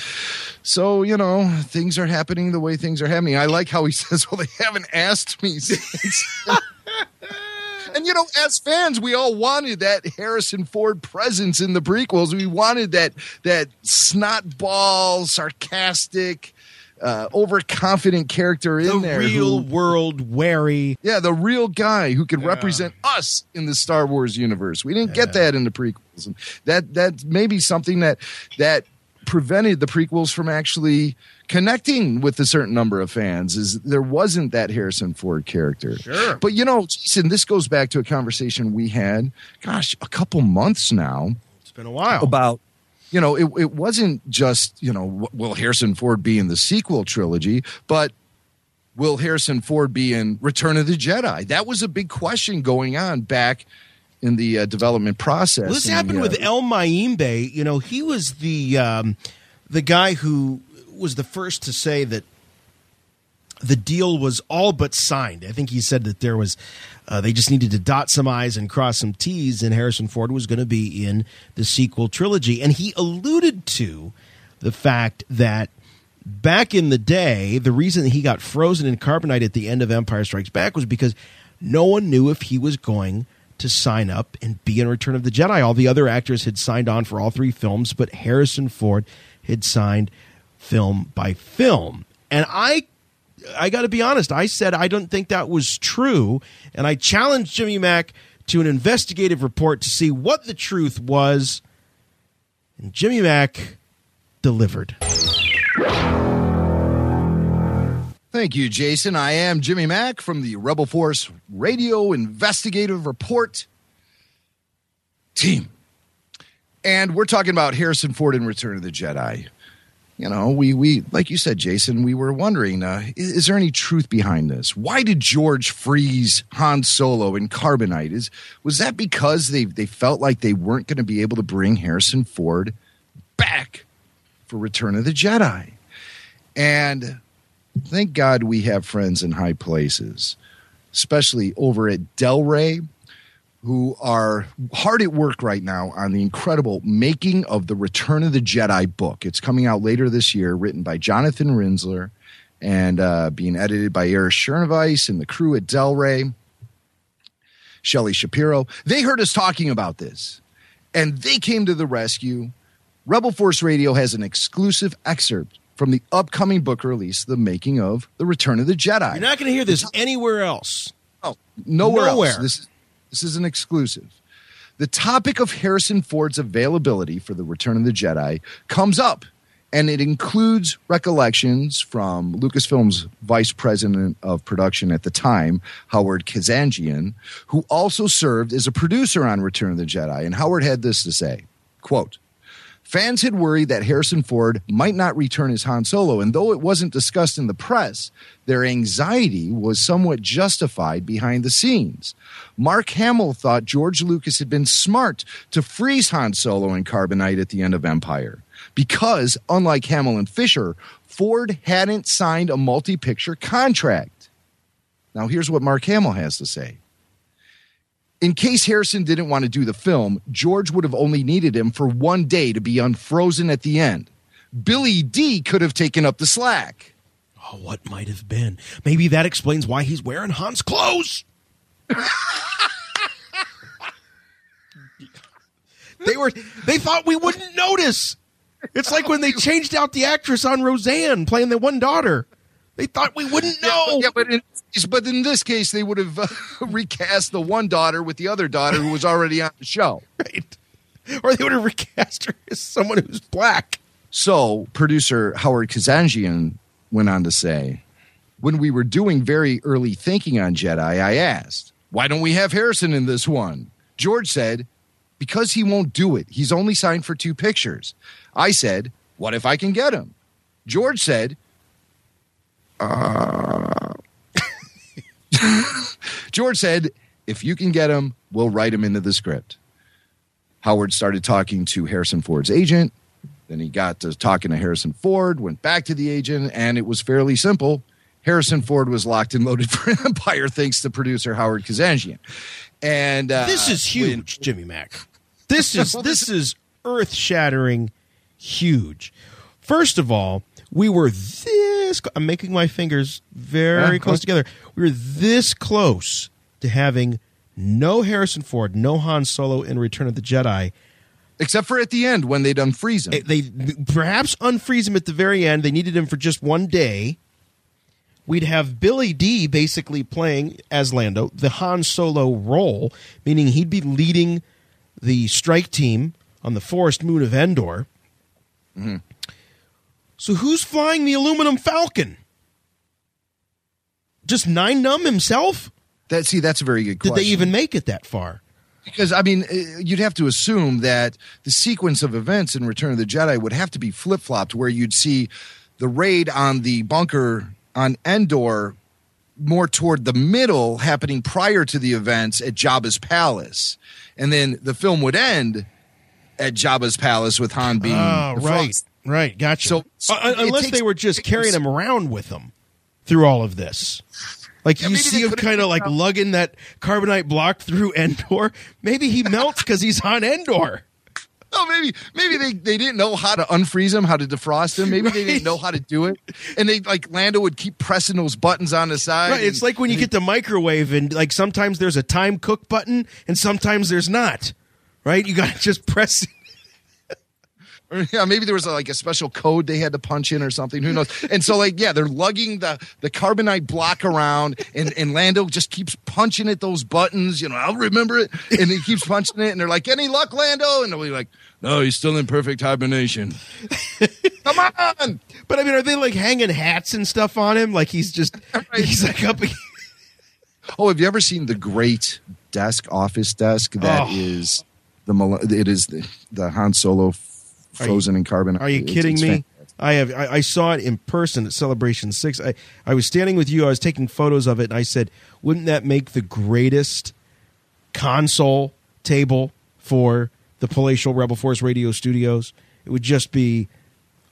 so you know things are happening the way things are happening. I like how he says, "Well, they haven't asked me." Since. and you know, as fans, we all wanted that Harrison Ford presence in the prequels. We wanted that that snot ball, sarcastic. Uh, overconfident character in The there real who- world wary. yeah, the real guy who could represent us in the Star Wars universe. We didn't get that in the prequels, and that that may be something that that prevented the prequels from actually connecting with a certain number of fans is there wasn't that Harrison Ford character. Sure. But you know, Jason, this goes back to a conversation we had, gosh, a couple months now. It's been a while. About you know, it, it wasn't just, you know, will Harrison Ford be in the sequel trilogy, but will Harrison Ford be in Return of the Jedi? That was a big question going on back in the uh, development process. Well, this And, happened uh, with El Mayimbe. You know, he was the um, the guy who was the first to say that the deal was all but signed. I think he said that there was uh, they just needed to dot some i's and cross some t's, and Harrison Ford was going to be in the sequel trilogy. And he alluded to the fact that back in the day, the reason he got frozen in carbonite at the end of Empire Strikes Back was because no one knew if he was going to sign up and be in Return of the Jedi. All the other actors had signed on for all three films, but Harrison Ford had signed film by film. And I I got to be honest, I said I don't think that was true, and I challenged Jimmy Mack to an investigative report to see what the truth was. And Jimmy Mack delivered. Thank you, Jason. I am Jimmy Mack from the Rebel Force Radio Investigative Report team. And we're talking about Harrison Ford in Return of the Jedi. You know, we, we like you said, Jason, we were wondering uh, is, is there any truth behind this? Why did George freeze Han Solo in Carbonite? Is, was that because they, they felt like they weren't going to be able to bring Harrison Ford back for Return of the Jedi? And thank God we have friends in high places, especially over at Del Rey, who are hard at work right now on the incredible making of the Return of the Jedi book. It's coming out later this year, written by Jonathan Rinzler and uh, being edited by Eric Chernovice and the crew at Del Rey, Shelly Shapiro. They heard us talking about this and they came to the rescue. Rebel Force Radio has an exclusive excerpt from the upcoming book release, The Making of The Return of the Jedi. You're not going to hear this anywhere else. Oh, nowhere, Nowhere. else. This is, this is an exclusive. The topic of Harrison Ford's availability for the Return of the Jedi comes up, and it includes recollections from Lucasfilm's vice president of production at the time, Howard Kazanjian, who also served as a producer on Return of the Jedi. And Howard had this to say quote, Fans had worried that Harrison Ford might not return as Han Solo, and though it wasn't discussed in the press, their anxiety was somewhat justified behind the scenes. Mark Hamill thought George Lucas had been smart to freeze Han Solo in Carbonite at the end of Empire, because, unlike Hamill and Fisher, Ford hadn't signed a multi picture contract. Now, here's what Mark Hamill has to say. In case Harrison didn't want to do the film, George would have only needed him for one day to be unfrozen at the end. Billy Dee could have taken up the slack. Oh, what might have been? Maybe that explains why he's wearing Han's clothes. they were they thought we wouldn't notice. It's like when they changed out the actress on Roseanne playing the one daughter. They thought we wouldn't know. Yeah, but in, but in this case, they would have uh, recast the one daughter with the other daughter who was already on the show. Right. Or they would have recast her as someone who's black. So, producer Howard Kazanjian went on to say, when we were doing very early thinking on Jedi, I asked, why don't we have Harrison in this one? George said, because he won't do it. He's only signed for two pictures. I said, what if I can get him? George said, uh. George said, if you can get him, we'll write him into the script. Howard started talking to Harrison Ford's agent. Then he got to talking to Harrison Ford, went back to the agent, and it was fairly simple. Harrison Ford was locked and loaded for Empire thanks to producer Howard Kazanjian. And uh, This is huge, Jimmy Mack. This is this is earth shattering huge. First of all, we were this I'm making my fingers very Yeah, close together. We were this close to having no Harrison Ford, no Han Solo in Return of the Jedi. except for at the end when they'd unfreeze him. They perhaps unfreeze him at the very end. They needed him for just one day. We'd have Billy Dee basically playing as Lando, the Han Solo role, meaning he'd be leading the strike team on the forest moon of Endor. Mm-hmm. So who's flying the aluminum Falcon? Just Nien Nunb himself? That see, that's a very good question. Did they even make it that far? Because I mean, uh, you'd have to assume that the sequence of events in Return of the Jedi would have to be flip flopped, where you'd see the raid on the bunker on Endor more toward the middle, happening prior to the events at Jabba's palace, and then the film would end at Jabba's palace with Han being Oh, right, Frost. Right, gotcha. So- Uh, uh, unless takes- they were just carrying him around with them through all of this. Like you see him kind of like out- lugging that carbonite block through Endor. Maybe he melts because he's on Endor. Oh, maybe maybe they, they didn't know how to unfreeze him, how to defrost him. Maybe they didn't know how to do it, and they like Lando would keep pressing those buttons on the side. Right, it's like when you get the microwave and like sometimes there's a time cook button and sometimes there's not. Right? You got to just press Or, yeah, maybe there was a, like a special code they had to punch in or something. Who knows? And so, like, yeah, they're lugging the the carbonite block around, and and Lando just keeps punching at those buttons. You know, I'll remember it, and he keeps punching it, and they're like, "Any luck, Lando?" And they'll be like, "No, he's still in perfect hibernation." Come on! But I mean, are they like hanging hats and stuff on him? Like he's just he's like up. Oh, have you ever seen the great desk, office desk that Oh. is the it is the, the Han Solo f- Are you- frozen in carbonite? Are you It's- kidding it's me? fantastic. I have. I, I saw it in person at Celebration Six. I, I was standing with you. I was taking photos of it, and I said, "Wouldn't that make the greatest console table for the Palatial Rebel Force Radio Studios? It would just be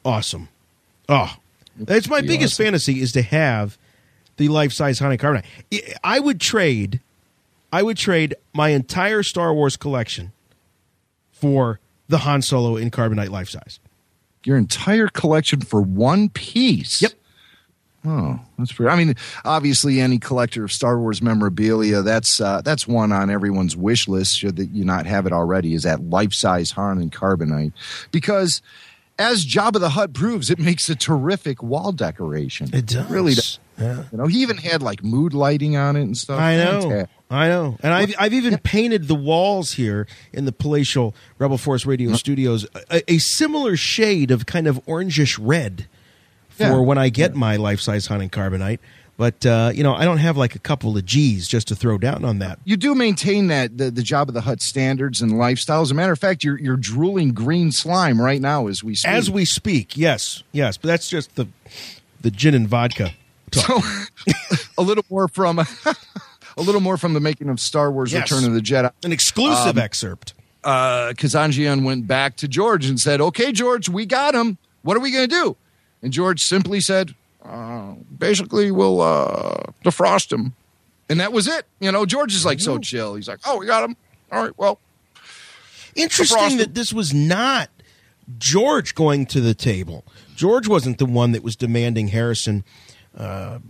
awesome." Oh, that's my biggest awesome. fantasy is to have the life size Honey Carbonite. I would trade. I would trade my entire Star Wars collection for the Han Solo in Carbonite life size. Your entire collection for one piece. Yep. Oh, that's pretty. I mean, obviously, any collector of Star Wars memorabilia that's uh, that's one on everyone's wish list. Should that you not have it already, is that life size Han and Carbonite, because as Jabba the Hutt proves, it makes a terrific wall decoration. It does. really does. Yeah. You know, he even had like mood lighting on it and stuff. I know, Fantastic. I know, and I've I've even painted the walls here in the palatial Rebel Force Radio Studios a, a similar shade of kind of orangish red for Yeah. when I get my life size hunting carbonite. But uh, you know, I don't have like a couple of G's just to throw down on that. You do maintain that the, the Jabba the Hutt standards and lifestyle. As a matter of fact, you're you're drooling green slime right now as we speak. As we speak, yes, yes, but that's just the the gin and vodka. So, a little more from a little more from the making of Star Wars: Yes. Return of the Jedi. An exclusive Um, excerpt. Uh, Kazanjian went back to George and said, "Okay, George, we got him. What are we going to do?" And George simply said, uh, "Basically, we'll uh, defrost him." And that was it. You know, George is like so chill. He's like, "Oh, we got him. All right, well." Interesting that this was not George going to the table. George wasn't the one that was demanding Harrison uh,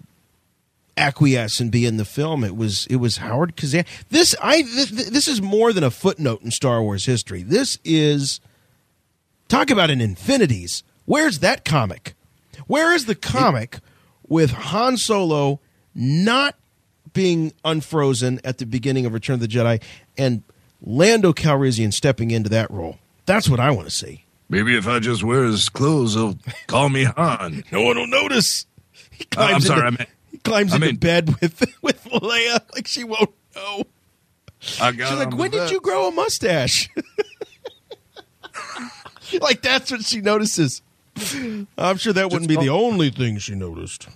acquiesce and be in the film. It was it was Howard Kazan. This I th- th- this is more than a footnote in Star Wars history. This is talk about an infinities. Where's that comic? Where is the comic with Han Solo not being unfrozen at the beginning of Return of the Jedi and Lando Calrissian stepping into that role? That's what I want to see. Maybe if I just wear his clothes, he'll call me Han. No one will notice. Uh, I'm sorry, I meant- climbs I into mean- bed with with Leia like she won't know. I got She's like, when did bed." you grow a mustache? like that's what she notices. I'm sure that wouldn't be the only thing she noticed.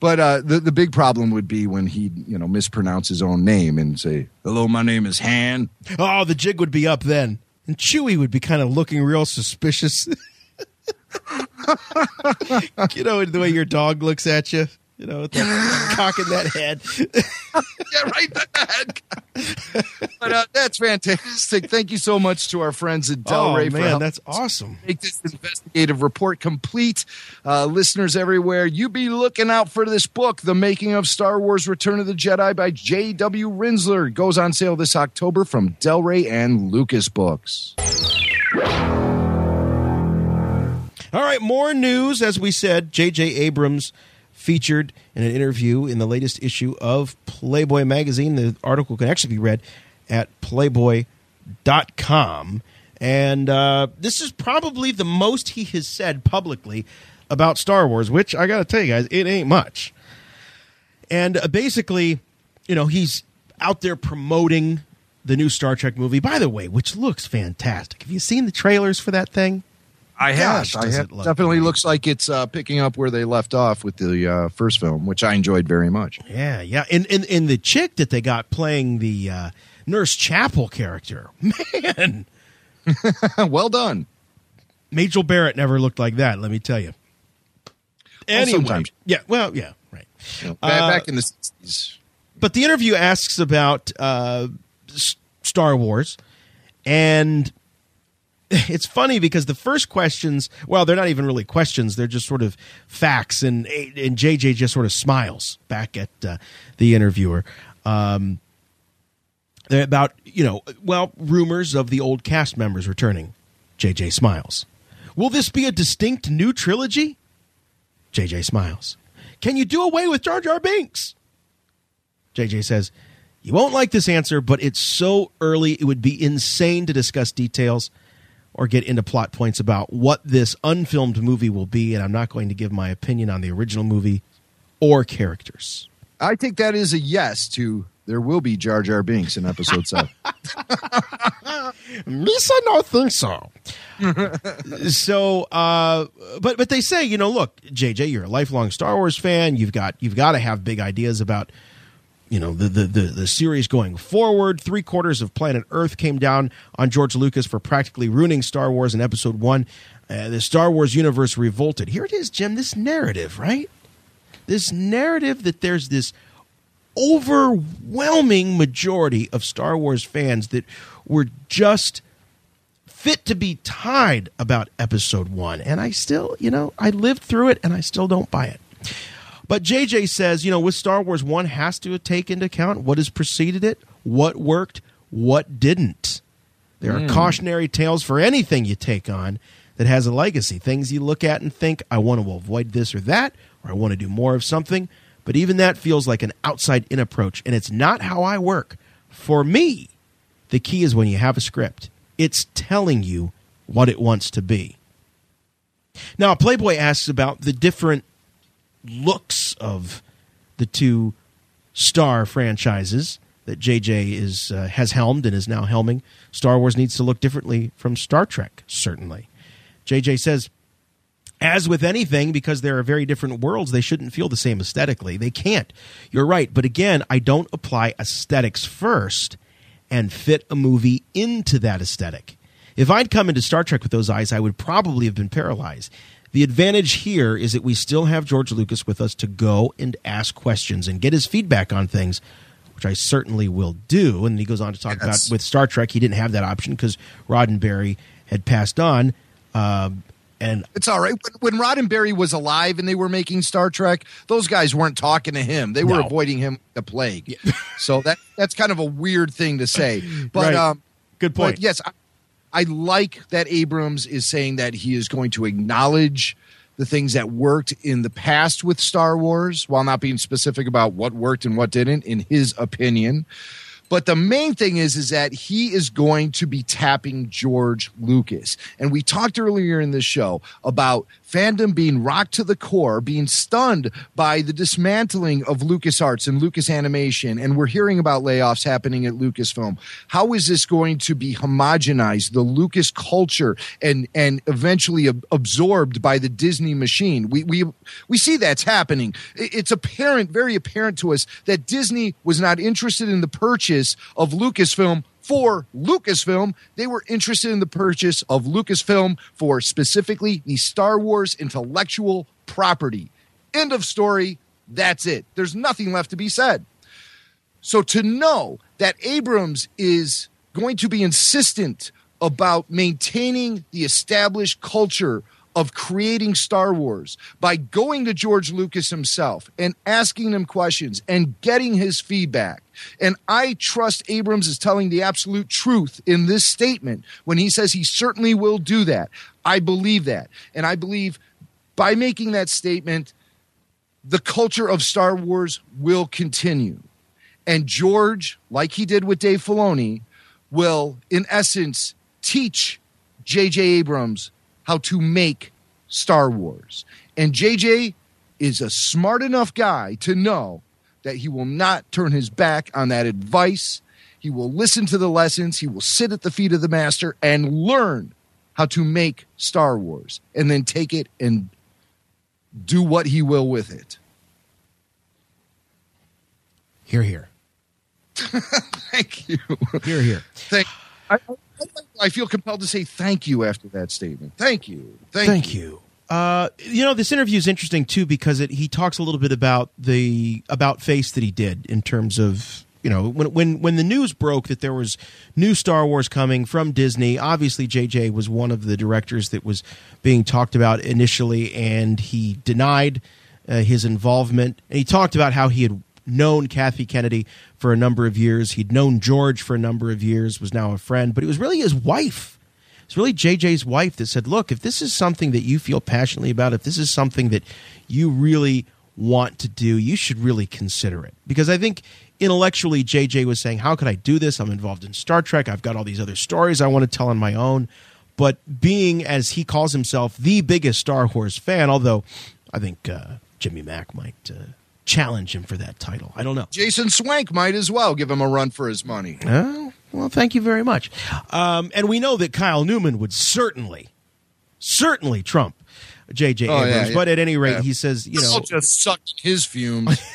But uh, the the big problem would be when he you know mispronounce his own name and say, "Hello, my name is Han." Oh, the jig would be up then, and Chewie would be kind of looking real suspicious. you know the way your dog looks at you. You know, with that cock in that head. yeah, right. That. but uh, that's fantastic. Thank you so much to our friends at Oh Del Rey for man, helping that's awesome. make this investigative report complete. Uh, listeners everywhere, you be looking out for this book, The Making of Star Wars Return of the Jedi by J.W. Rinzler. It goes on sale this October from Del Rey and Lucas Books. All right, more news. As we said, J.J. Abrams featured in an interview in the latest issue of Playboy magazine. The article can actually be read at playboy.com. And uh, this is probably the most he has said publicly. about Star Wars, which I got to tell you guys, it ain't much. And uh, basically, you know, he's out there promoting the new Star Trek movie, by the way, which looks fantastic. Have you seen the trailers for that thing? I have. I have. look Definitely looks like it's uh, picking up where they left off with the uh, first film, which I enjoyed very much. Yeah, yeah. And, and, and the chick that they got playing the uh, Nurse Chapel character, man, well done. Majel Barrett never looked like that, let me tell you. Anyway, sometimes. yeah, well, yeah, right. You know, back, Uh, back in the 60s. but the interview asks about uh, Star Wars, and it's funny because the first questions, well, they're not even really questions; they're just sort of facts, and and JJ just sort of smiles back at uh, the interviewer. Um, they're about you know, well, rumors of the old cast members returning. JJ smiles. Will this be a distinct new trilogy? JJ smiles. Can you do away with Jar Jar Binks? JJ says, You won't like this answer, but it's so early it would be insane to discuss details or get into plot points about what this unfilmed movie will be, and I'm not going to give my opinion on the original movie or characters. I think that is a yes to there will be Jar Jar Binks in episode seven. Lisa, no think so. so, uh, but but they say, you know, look, JJ, you're a lifelong Star Wars fan. You've got you've got to have big ideas about, you know, the the the, the series going forward. Three quarters of planet Earth came down on George Lucas for practically ruining Star Wars in Episode One. Uh, the Star Wars universe revolted. Here it is, Jim. This narrative, right? This narrative that there's this overwhelming majority of Star Wars fans that were just fit to be tied about episode one. And I still, you know, I lived through it and I still don't buy it. But JJ says, you know, with Star Wars, one has to take into account what has preceded it, what worked, what didn't. There are Mm. cautionary tales for anything you take on that has a legacy. Things you look at and think, I want to avoid this or that, or I want to do more of something. But even that feels like an outside in approach, and it's not how I work. For me, the key is when you have a script, it's telling you what it wants to be. Now, Playboy asks about the different looks of the two star franchises that JJ is uh, has helmed and is now helming. Star Wars needs to look differently from Star Trek, certainly. JJ says, as with anything, because there are very different worlds, they shouldn't feel the same aesthetically. They can't. You're right. But again, I don't apply aesthetics first and fit a movie into that aesthetic. If I'd come into Star Trek with those eyes, I would probably have been paralyzed. The advantage here is that we still have George Lucas with us to go and ask questions and get his feedback on things, which I certainly will do. And he goes on to talk about with Star Trek, he didn't have that option because Roddenberry had passed on. Um, and It's all right. When, when Roddenberry was alive and they were making Star Trek, those guys weren't talking to him. They were No. avoiding him the plague. so that that's kind of a weird thing to say. But Right. um, Good but point. yes, I, I like that Abrams is saying that he is going to acknowledge the things that worked in the past with Star Wars, while not being specific about what worked and what didn't, in his opinion. But the main thing is, is that he is going to be tapping George Lucas. And we talked earlier in the show about fandom being rocked to the core, being stunned by the dismantling of LucasArts and Lucas Animation. And we're hearing about layoffs happening at Lucasfilm. How is this going to be homogenized, the Lucas culture, and, and eventually ab- absorbed by the Disney machine? We, we, we see that's happening. It's apparent, very apparent to us, that Disney was not interested in the purchase of Lucasfilm for Lucasfilm. They were interested in the purchase of Lucasfilm for specifically the Star Wars intellectual property. End of story. That's it. There's nothing left to be said. So to know that Abrams is going to be insistent about maintaining the established culture of creating Star Wars by going to George Lucas himself and asking him questions and getting his feedback. And I trust Abrams is telling the absolute truth in this statement when he says he certainly will do that. I believe that. And I believe by making that statement, the culture of Star Wars will continue. And George, like he did with Dave Filoni, will, in essence, teach J.J. Abrams how to make Star Wars. And JJ is a smart enough guy to know that he will not turn his back on that advice. He will listen to the lessons. He will sit at the feet of the master and learn how to make Star Wars and then take it and do what he will with it. Here, here. Thank you. Here, here. Thank I, I feel compelled to say thank you after that statement. Thank you. Thank, Thank you. Uh, you know, this interview is interesting too because it, he talks a little bit about the about face that he did in terms of you know when when when the news broke that there was new Star Wars coming from Disney. Obviously, JJ was one of the directors that was being talked about initially, and he denied uh, his involvement. And he talked about how he had known Kathy Kennedy for a number of years. He'd known George for a number of years. Was now a friend, but it was really his wife it's really JJ's wife that said, "Look, if this is something that you feel passionately about, if this is something that you really want to do, you should really consider it." Because I think intellectually JJ was saying, "How could I do this? I'm involved in Star Trek. I've got all these other stories I want to tell on my own." But being as he calls himself the biggest Star Wars fan, although I think uh, Jimmy Mack might uh, challenge him for that title. I don't know. Jason Swank might as well give him a run for his money. Oh, well, thank you very much. Um, and we know that Kyle Newman would certainly, certainly trump J.J. Oh, Abrams. yeah, yeah. But at any rate, Yeah. he says, you know, I'll just suck his fumes.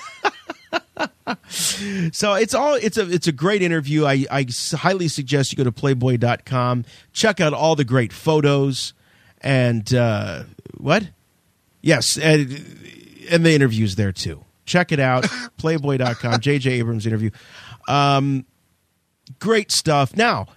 so it's all it's a it's a great interview. I, I highly suggest you go to playboy.com, check out all the great photos and uh, what? Yes, and, and the interviews there too. Check it out, playboy.com, JJ Abrams interview. Um, great stuff. Now,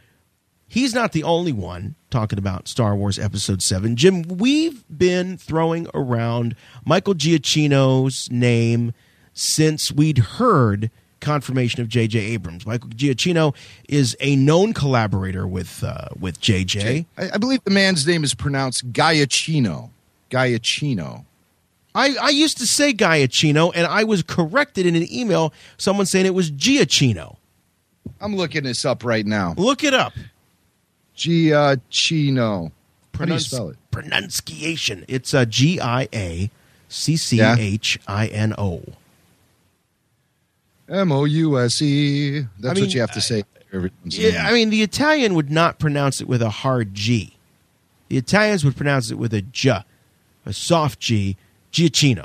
he's not the only one talking about Star Wars Episode 7. Jim, we've been throwing around Michael Giacchino's name since we'd heard confirmation of J.J. Abrams. Michael Giacchino is a known collaborator with uh, with J.J. I, I believe the man's name is pronounced Gaiacino. Gaiacino. I, I used to say Giacchino, and I was corrected in an email, someone saying it was Giacchino. I'm looking this up right now. Look it up. Giacchino. How do you spell it? Pronunciation. It's uh, G I A C C H I N O. M O U S E. That's I mean, what you have to say. every once in a Yeah. I mean, the Italian would not pronounce it with a hard G. The Italians would pronounce it with a J, a soft G, Giacchino.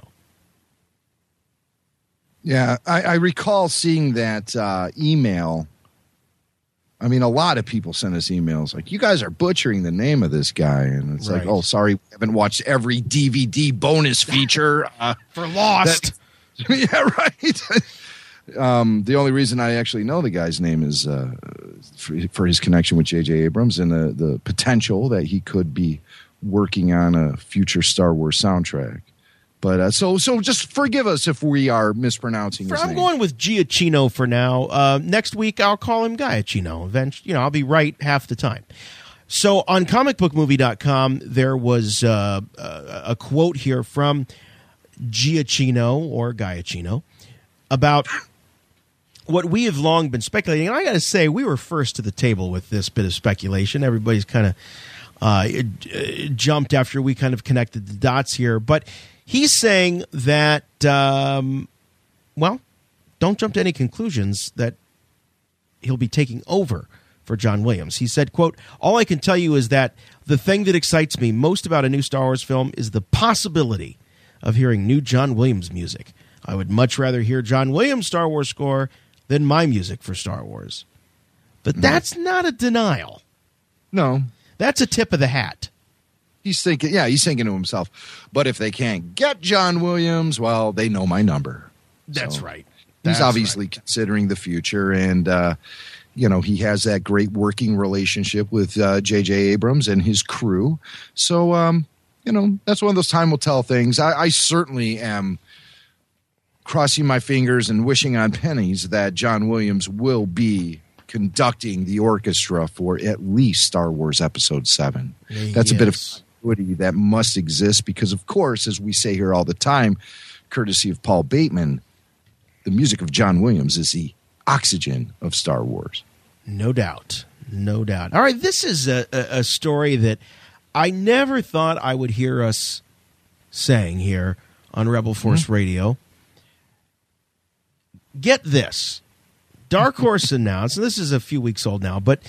Yeah, I, I recall seeing that uh, email. I mean, a lot of people send us emails like, "You guys are butchering the name of this guy," and it's Right. like, "Oh, sorry, we haven't watched every DVD bonus feature uh, For Lost. that- yeah, right. um, the only reason I actually know the guy's name is uh, for, for his connection with J.J. Abrams and the the potential that he could be working on a future Star Wars soundtrack. But uh, so so just forgive us if we are mispronouncing For- his I'm name. going with Giacchino for now. Uh, next week, I'll call him Giacchino. Eventually, you know, I'll be right half the time. So on comicbookmovie.com, there was uh, a, a quote here from Giacchino or Giacchino about what we have long been speculating. And I got to say, we were first to the table with this bit of speculation. Everybody's kind of uh, uh, jumped after we kind of connected the dots here. But he's saying that, um, well, don't jump to any conclusions that he'll be taking over for John Williams. He said, quote, all I can tell you is that the thing that excites me most about a new Star Wars film is the possibility of hearing new John Williams music. I would much rather hear John Williams' Star Wars score than my music for Star Wars. But that's not a denial. No. That's a tip of the hat. He's thinking, yeah, he's thinking to himself, but if they can't get John Williams, well, they know my number. That's So right. He's That's obviously considering the future, and uh, you know he has that great working relationship with uh, J.J. Abrams and his crew. So, um, you know, that's one of those time will tell things. I, I certainly am crossing my fingers and wishing on pennies that John Williams will be conducting the orchestra for at least Star Wars Episode Seven. That's a bit of Yes. Continuity that must exist because, of course, as we say here all the time, courtesy of Paul Bateman, the music of John Williams is the oxygen of Star Wars. No doubt. No doubt. All right, this is a, a, a story that I never thought I would hear us saying here on Rebel mm-hmm. Force Radio. Get this. Dark Horse announced, and this is a few weeks old now, but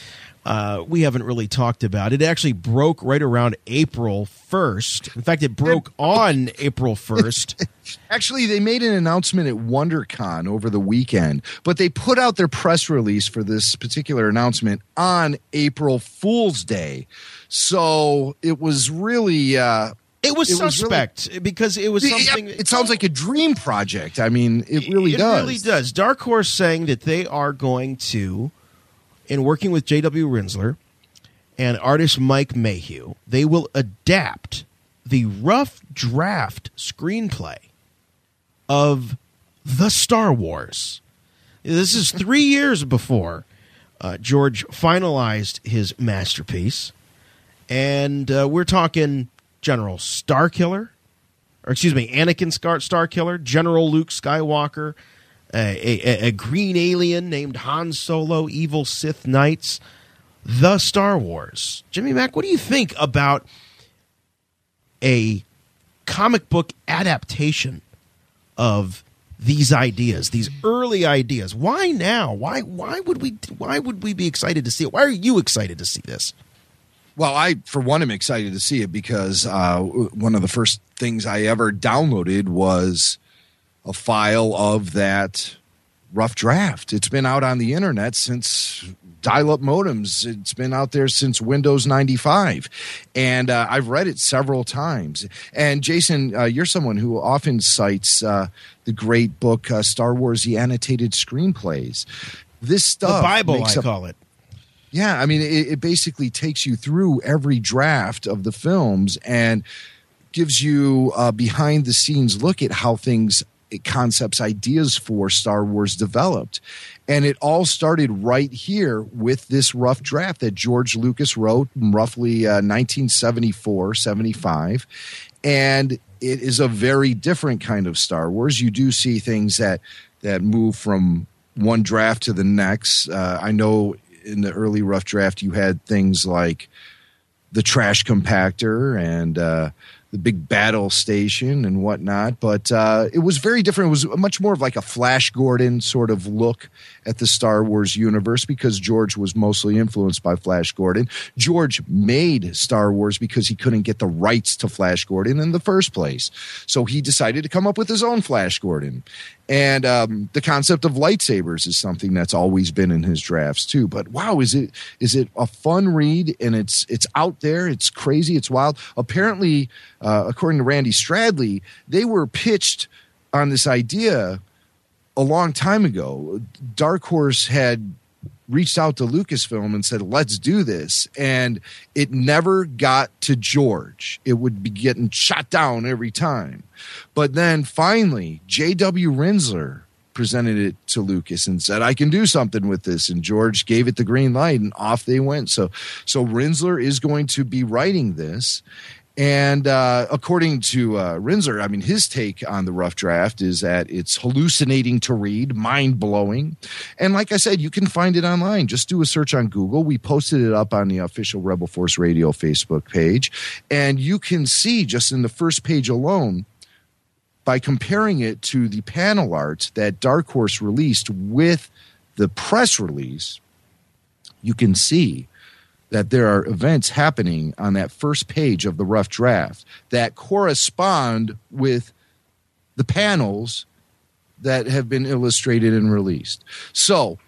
uh, we haven't really talked about it. It actually broke right around April 1st. In fact, it broke on April 1st. Actually, they made an announcement at WonderCon over the weekend, but they put out their press release for this particular announcement on April Fool's Day. So it was really. Uh, It was It was suspect because it was something. it sounds like a dream project. I mean, it really it does. really does. Dark Horse saying that they are going to, in working with J.W. Rinzler and artist Mike Mayhew, they will adapt the rough draft screenplay of the Star Wars. This is three years before uh, George finalized his masterpiece, and uh, we're talking General Starkiller, or excuse me, Anakin Scar- Starkiller, General Luke Skywalker, a, a, a green alien named Han Solo, evil Sith Knights, the Star Wars. Jimmy Mack, what do you think about a comic book adaptation of these ideas, these early ideas? Why now? Why why would we why would we be excited to see it? Why are you excited to see this? Well, I, for one, am excited to see it because uh, one of the first things I ever downloaded was a file of that rough draft. It's been out on the internet since dial up modems. It's been out there since Windows 95. And uh, I've read it several times. And Jason, uh, you're someone who often cites uh, the great book, uh, Star Wars The Annotated Screenplays. This stuff. the Bible, I up- call it. yeah, I mean, it, it basically takes you through every draft of the films and gives you a behind the scenes look at how things, concepts, ideas for Star Wars developed. And it all started right here with this rough draft that George Lucas wrote roughly uh, 1974, 75. And it is a very different kind of Star Wars. You do see things that, that move from one draft to the next. Uh, I know in the early rough draft, you had things like the trash compactor and uh, the big battle station and whatnot. But uh, it was very different. It was much more of like a Flash Gordon sort of look at the Star Wars universe because George was mostly influenced by Flash Gordon. George made Star Wars because he couldn't get the rights to Flash Gordon in the first place. So he decided to come up with his own Flash Gordon. And um, the concept of lightsabers is something that's always been in his drafts too. But wow, is it is it a fun read? And it's it's out there. It's crazy. It's wild. Apparently, uh, according to Randy Stradley, they were pitched on this idea a long time ago. Dark Horse had reached out to Lucasfilm and said, let's do this. And it never got to George. It would be getting shot down every time. But then finally, J.W. Rinzler presented it to Lucas and said, I can do something with this. And George gave it the green light and off they went. So, so Rinzler is going to be writing this. And uh, according to uh, Rinzler, I mean, his take on the rough draft is that it's hallucinating to read, mind blowing. And like I said, you can find it online. Just do a search on Google. We posted it up on the official Rebel Force Radio Facebook page. And you can see just in the first page alone, by comparing it to the panel art that Dark Horse released with the press release, you can see that there are events happening on that first page of the rough draft that correspond with the panels that have been illustrated and released. So,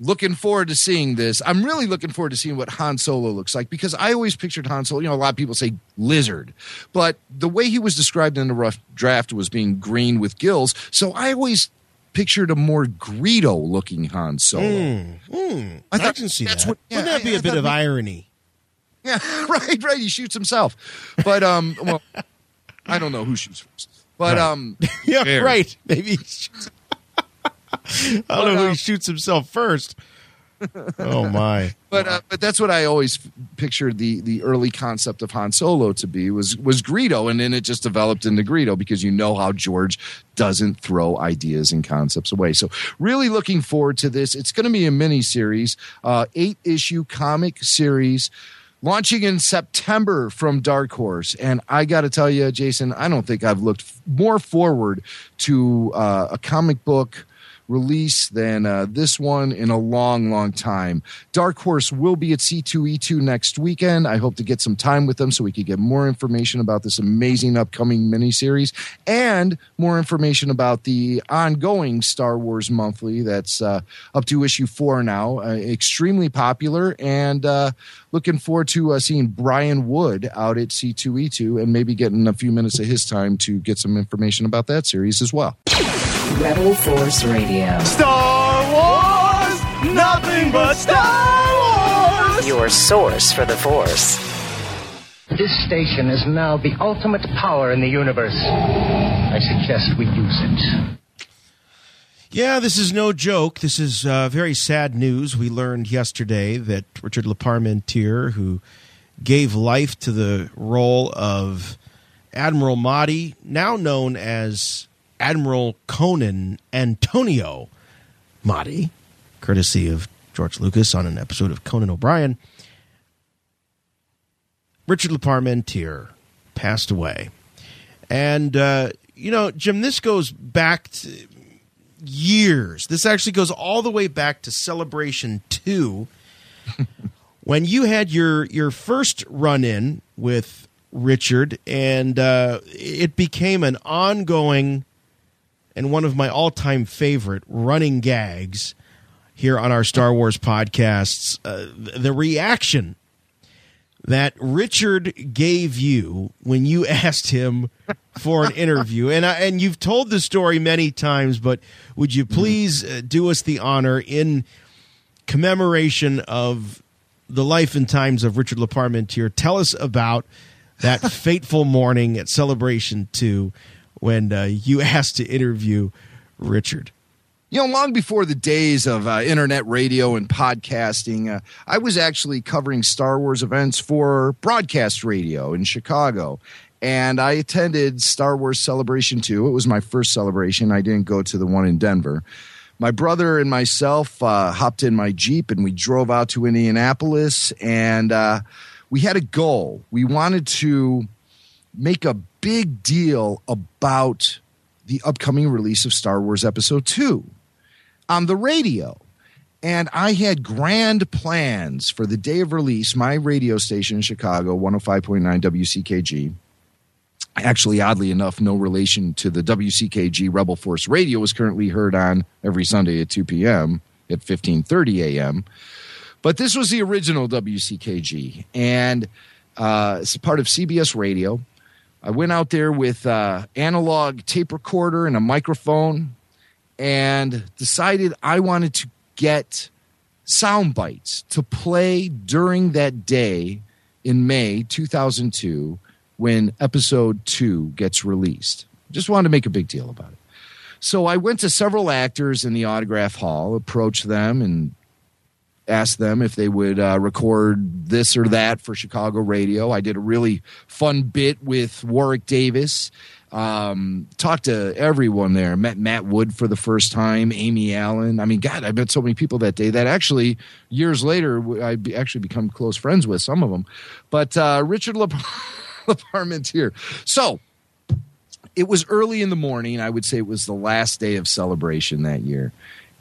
looking forward to seeing this. I'm really looking forward to seeing what Han Solo looks like because I always pictured Han Solo, you know, a lot of people say lizard, but the way he was described in the rough draft was being green with gills. So I always pictured a more Greedo looking Han Solo. Mm, mm, I, thought can see that's that. what- yeah, Wouldn't that be I- a I bit of we- irony? Yeah, right, right. He shoots himself. But um well I don't know who shoots first. But Right. um yeah, fair. right. Maybe. He shoots- I don't know who he shoots himself first. Oh my! But uh, but that's what I always f- pictured the the early concept of Han Solo to be was was Greedo, and then it just developed into Greedo because you know how George doesn't throw ideas and concepts away. So really looking forward to this. It's going to be a mini series, uh, eight issue comic series. launching in September from Dark Horse. And I got to tell you, Jason, I don't think I've looked f- more forward to uh, a comic book release than uh, this one in a long, long time. Dark Horse will be at C2E2 next weekend. I hope to get some time with them so we could get more information about this amazing upcoming miniseries and more information about the ongoing Star Wars Monthly that's uh, up to issue four now. Uh, extremely popular and uh, looking forward to uh, seeing Brian Wood out at C2E2 and maybe getting a few minutes of his time to get some information about that series as well. Rebel Force Radio. Star Wars, nothing but Star Wars. Your source for the Force. This station is now the ultimate power in the universe. I suggest we use it. Yeah, this is no joke. This is uh, very sad news. We learned yesterday that Richard LeParmentier, who gave life to the role of Admiral Motti, now known as Admiral Conan Antonio Motti, courtesy of George Lucas on an episode of Conan O'Brien, Richard LeParmentier passed away. And, uh, you know, Jim, this goes back to years. This actually goes all the way back to Celebration 2 when you had your your first run in with Richard and uh, it became an ongoing and one of my all-time favorite running gags here on our Star Wars podcasts uh, the reaction that Richard gave you when you asked him for an interview. And I, and you've told the story many times, but would you please uh, do us the honor in commemoration of the life and times of Richard LeParmentier? Tell us about that fateful morning at Celebration 2 when uh, you asked to interview Richard. You know, long before the days of uh, internet radio and podcasting, uh, I was actually covering Star Wars events for broadcast radio in Chicago. And I attended Star Wars Celebration 2. It was my first celebration. I didn't go to the one in Denver. My brother and myself uh, hopped in my Jeep and we drove out to Indianapolis. And uh, we had a goal. We wanted to make a big deal about the upcoming release of Star Wars Episode 2 on the radio. And I had grand plans for the day of release. My radio station in Chicago, 105.9 WCKG, actually, oddly enough, no relation to the WCKG Rebel Force Radio, was currently heard on every Sunday at 2 p.m. at 15:30 a.m. But this was the original WCKG, and uh, it's part of CBS Radio. I went out there with uh, analog tape recorder and a microphone, and decided I wanted to get sound bites to play during that day in May 2002 when episode two gets released. Just wanted to make a big deal about it. So I went to several actors in the autograph hall, approached them, and asked them if they would uh, record this or that for Chicago radio. I did a really fun bit with Warwick Davis. Um, talked to everyone there. Met Matt Wood for the first time. Amy Allen. I mean, God, I met so many people that day. That actually years later, I actually become close friends with some of them. But uh, Richard Le- LeParmentier. So it was early in the morning. I would say it was the last day of celebration that year.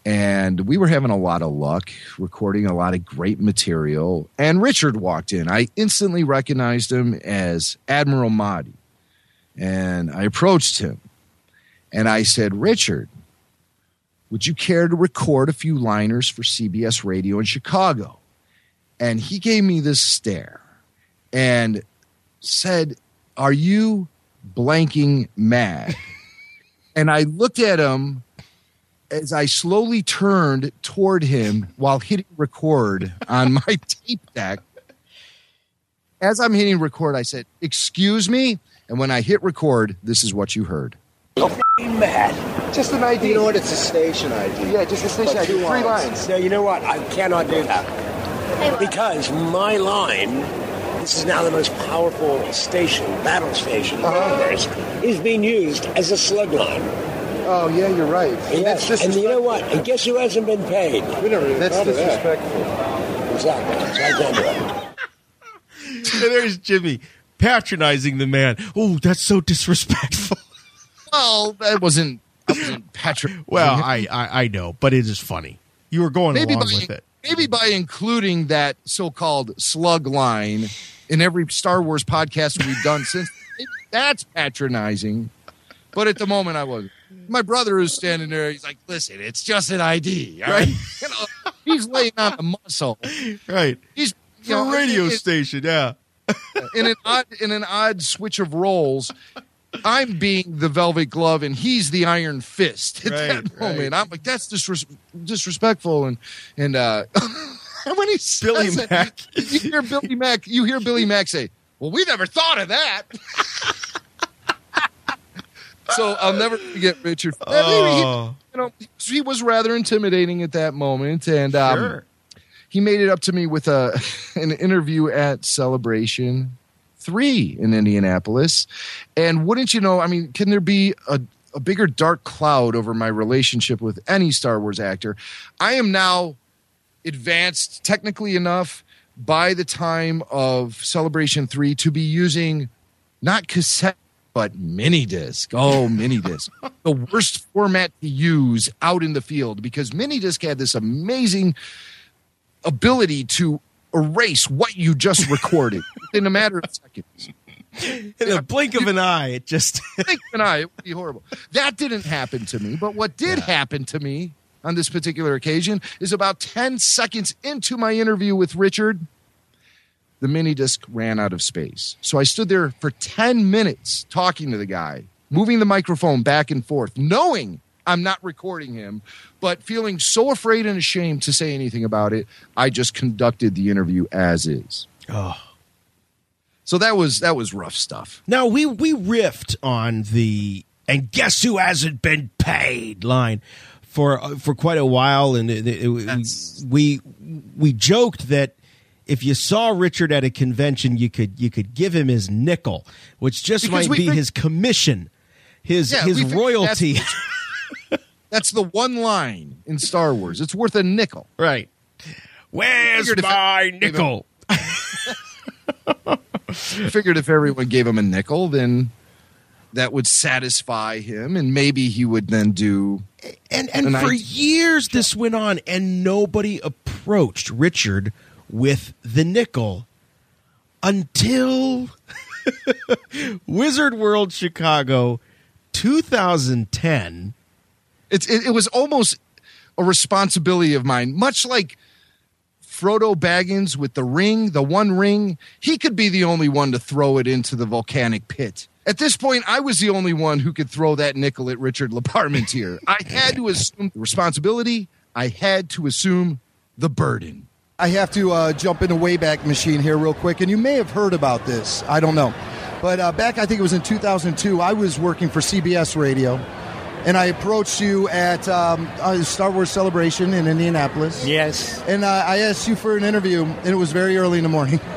And we were having a lot of luck, recording a lot of great material. And Richard walked in. I instantly recognized him as Admiral Motti. And I approached him and I said, Richard, would you care to record a few liners for CBS Radio in Chicago? And he gave me this stare and said, Are you blanking mad? and I looked at him as I slowly turned toward him while hitting record on my tape deck. As I'm hitting record, I said, Excuse me. And when I hit record, this is what you heard. mad. Just an ID. You know what? It's a station ID. Yeah, just a station But ID. Three lines. lines. No, you know what? I cannot do that. Because my line, this is now the most powerful station, battle station uh-huh. in the universe, is being used as a slug line. Oh yeah, you're right. And, that's and you know what? And guess who hasn't been paid? We never even That's thought of that. disrespectful. Exactly. So I can't do it. there's Jimmy patronizing the man. Oh, that's so disrespectful. Well, that wasn't. I wasn't Patrick. Well, I, I I know, but it is funny. You were going maybe along by, with it. Maybe by including that so-called slug line in every Star Wars podcast we've done since, that's patronizing. But at the moment, I wasn't. My brother is standing there. He's like, "Listen, it's just an ID, all right?" you know, he's laying on the muscle, right? He's a radio station, yeah. in an odd in an odd switch of roles. I'm being the velvet glove and he's the iron fist at Right, that moment. right. I'm like, that's disres- disrespectful. And and uh, when he says Billy it, Mack. you hear Billy Mack, you hear Billy Mack say, "Well, we never thought of that." so I'll never forget Richard. Oh. He, you know, he was rather intimidating at that moment, and um, Sure. he made it up to me with a an interview at Celebration Three in Indianapolis. And wouldn't you know? I mean, can there be a a bigger dark cloud over my relationship with any Star Wars actor? I am now advanced technically enough by the time of Celebration 3 to be using not cassette but mini disc. Oh, mini disc. the worst format to use out in the field because mini disc had this amazing ability to erase what you just recorded in a matter of seconds. In a blink of an eye, it just blink of an eye, it would be horrible. That didn't happen to me, but what did happen to me on this particular occasion is about 10 seconds into my interview with Richard, the mini disc ran out of space. So I stood there for 10 minutes talking to the guy, moving the microphone back and forth, knowing I'm not recording him, but feeling so afraid and ashamed to say anything about it, I just conducted the interview as is. Oh. So that was that was rough stuff. Now we we riffed on the and guess who hasn't been paid line for uh, for quite a while, and it, it- we we joked that if you saw Richard at a convention, you could you could give him his nickel, which just Because might be fig- his commission, his Yeah, his royalty. That's, that's the one line in Star Wars. It's worth a nickel. Right. Where's my nickel? I figured if everyone gave him a nickel, then that would satisfy him, and maybe he would then do. And and an for idea. years this went on, and nobody approached Richard with the nickel until Wizard World Chicago 2010. It's it, it was almost a responsibility of mine, much like Frodo Baggins with the ring, the one ring. He could be the only one to throw it into the volcanic pit. At this point, I was the only one who could throw that nickel at Richard LeParmentier. I had to assume the responsibility. I had to assume the burden. I have to uh, jump in the Wayback Machine here real quick, and you may have heard about this. I don't know. But uh, back, I think it was in 2002, I was working for CBS Radio, and I approached you at um, uh, Star Wars Celebration in Indianapolis. Yes. And uh, I asked you for an interview, and it was very early in the morning.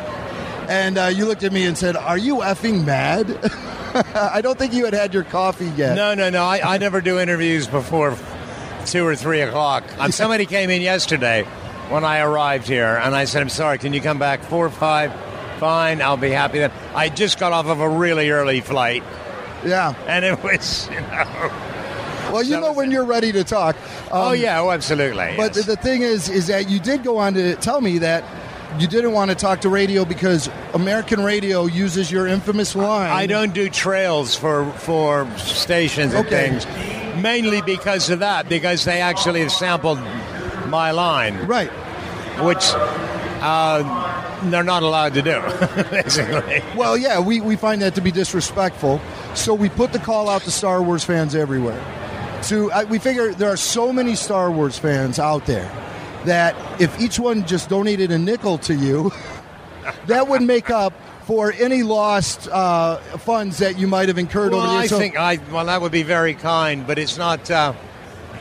And uh, you looked at me and said, Are you effing mad? I don't think you had had your coffee yet. No, no, no. I, I never do interviews before two or three o'clock. Um, somebody came in yesterday when I arrived here, and I said, "I'm sorry. Can you come back four or five? Fine, I'll be happy." Then I just got off of a really early flight. Yeah, and it was, you know. Well, you know when you're ready to talk. oh Um, yeah, oh absolutely. But the thing is, is that you did go on to tell me that you didn't want to talk to radio because American radio uses your infamous line. I don't do trails for for stations and Okay. things, mainly because of that. Because they actually have sampled my line, right? Which uh, they're not allowed to do, basically. Well, yeah, we, we find that to be disrespectful. So we put the call out to Star Wars fans everywhere. To I, we figure there are so many Star Wars fans out there that if each one just donated a nickel to you, that would make up for any lost uh, funds that you might have incurred Well, over the I years. So- think I well that would be very kind, but it's not. Uh,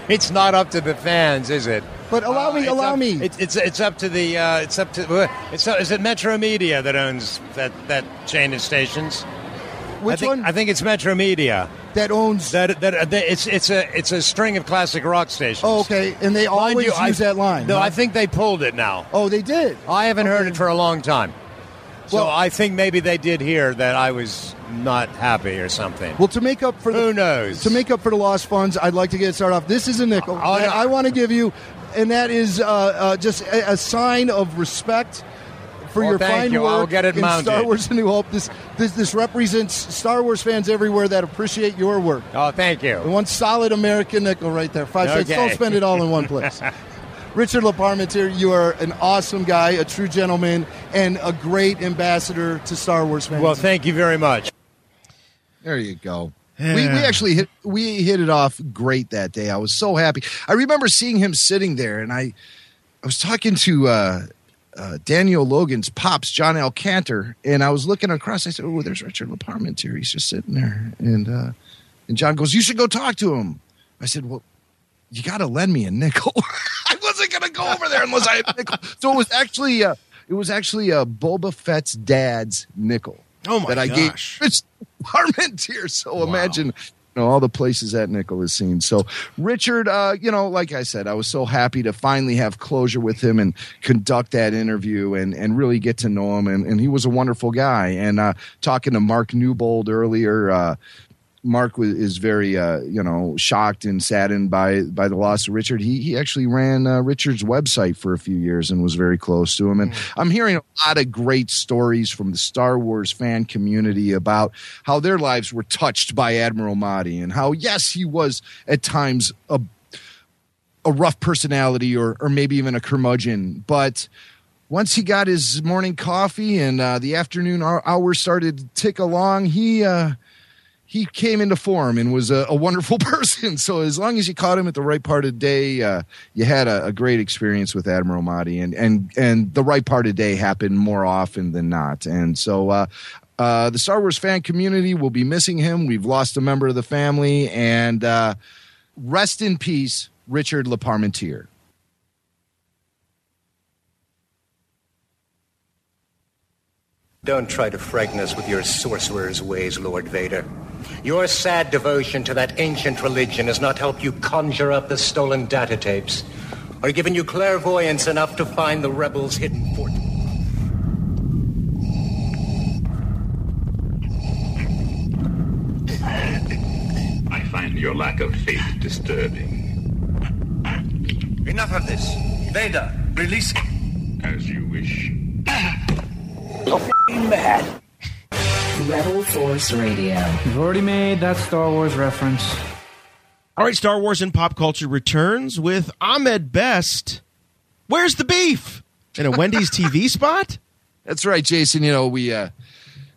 it's not up to the fans, is it? But allow uh, me, it's allow up- me. It's, it's it's up to the uh, it's up to uh, it's is it Metro Media that owns that that chain of stations? Which I think, one? I think it's Metro Media that owns that that, uh, that it's it's a it's a string of classic rock stations. Oh, okay, and they Mind always you, I- use that line. No? I think they pulled it now. Oh, they did. I haven't heard it for a long time. so I think maybe they did hear that I was not happy or something. Well, to make up for the, Who knows? To make up for the lost funds, I'd like to get started off. This is a nickel Oh, no. I want to give you, and that is uh, uh, just a, a sign of respect for Well, your thank fine you. work I'll get it in mounted. Star Wars: A New Hope. This, this this represents Star Wars fans everywhere that appreciate your work. Oh, thank you. One solid American nickel right there. Five cents. Don't spend it all in one place. Richard LeParmentier, you are an awesome guy, a true gentleman, and a great ambassador to Star Wars fans. Well, thank you very much. There you go. We, we actually hit we hit it off great that day. I was so happy. I remember seeing him sitting there, and I I was talking to uh, uh, Daniel Logan's pops, John L. Cantor, and I was looking across. I said, "Oh, there's Richard LeParmentier. He's just sitting there." And uh, and John goes, "You should go talk to him." I said, "Well, you got to lend me a nickel." I wasn't going to go over there unless I had a nickel. So it was actually uh, it was actually uh, Boba Fett's dad's nickel. Oh my that I gosh. gave Rich Parmentier. So imagine you know all the places that nickel is seen. So Richard, uh, you know, like I said, I was so happy to finally have closure with him and conduct that interview and and really get to know him. And, and he was a wonderful guy. And uh, talking to Mark Newbold earlier. Uh, Mark was, is very, uh, you know, shocked and saddened by by the loss of Richard. He he actually ran uh, Richard's website for a few years and was very close to him. And I'm hearing a lot of great stories from the Star Wars fan community about how their lives were touched by Admiral Motti and how yes, he was at times a a rough personality or or maybe even a curmudgeon, but once he got his morning coffee and uh, the afternoon hour- hours started to tick along, he uh, he came into form and was a, a wonderful person. So as long as you caught him at the right part of day, uh, you had a, a great experience with Admiral Motti, and and and the right part of day happened more often than not. And so. Uh, uh, the Star Wars fan community will be missing him. We've lost a member of the family, and uh, rest in peace, Richard LeParmentier. Don't try to frighten us with your sorcerer's ways, Lord Vader. Your sad devotion to that ancient religion has not helped you conjure up the stolen data tapes, or given you clairvoyance enough to find the rebels' hidden fort. I find your lack of faith disturbing. Enough of this. Vader, release him. As you wish. You're f***ing mad. Rebel Force Radio. You've already made that Star Wars reference. All right, Star Wars and Pop Culture returns with Ahmed Best. Where's the beef? In a Wendy's TV spot? That's right, Jason. You know we uh,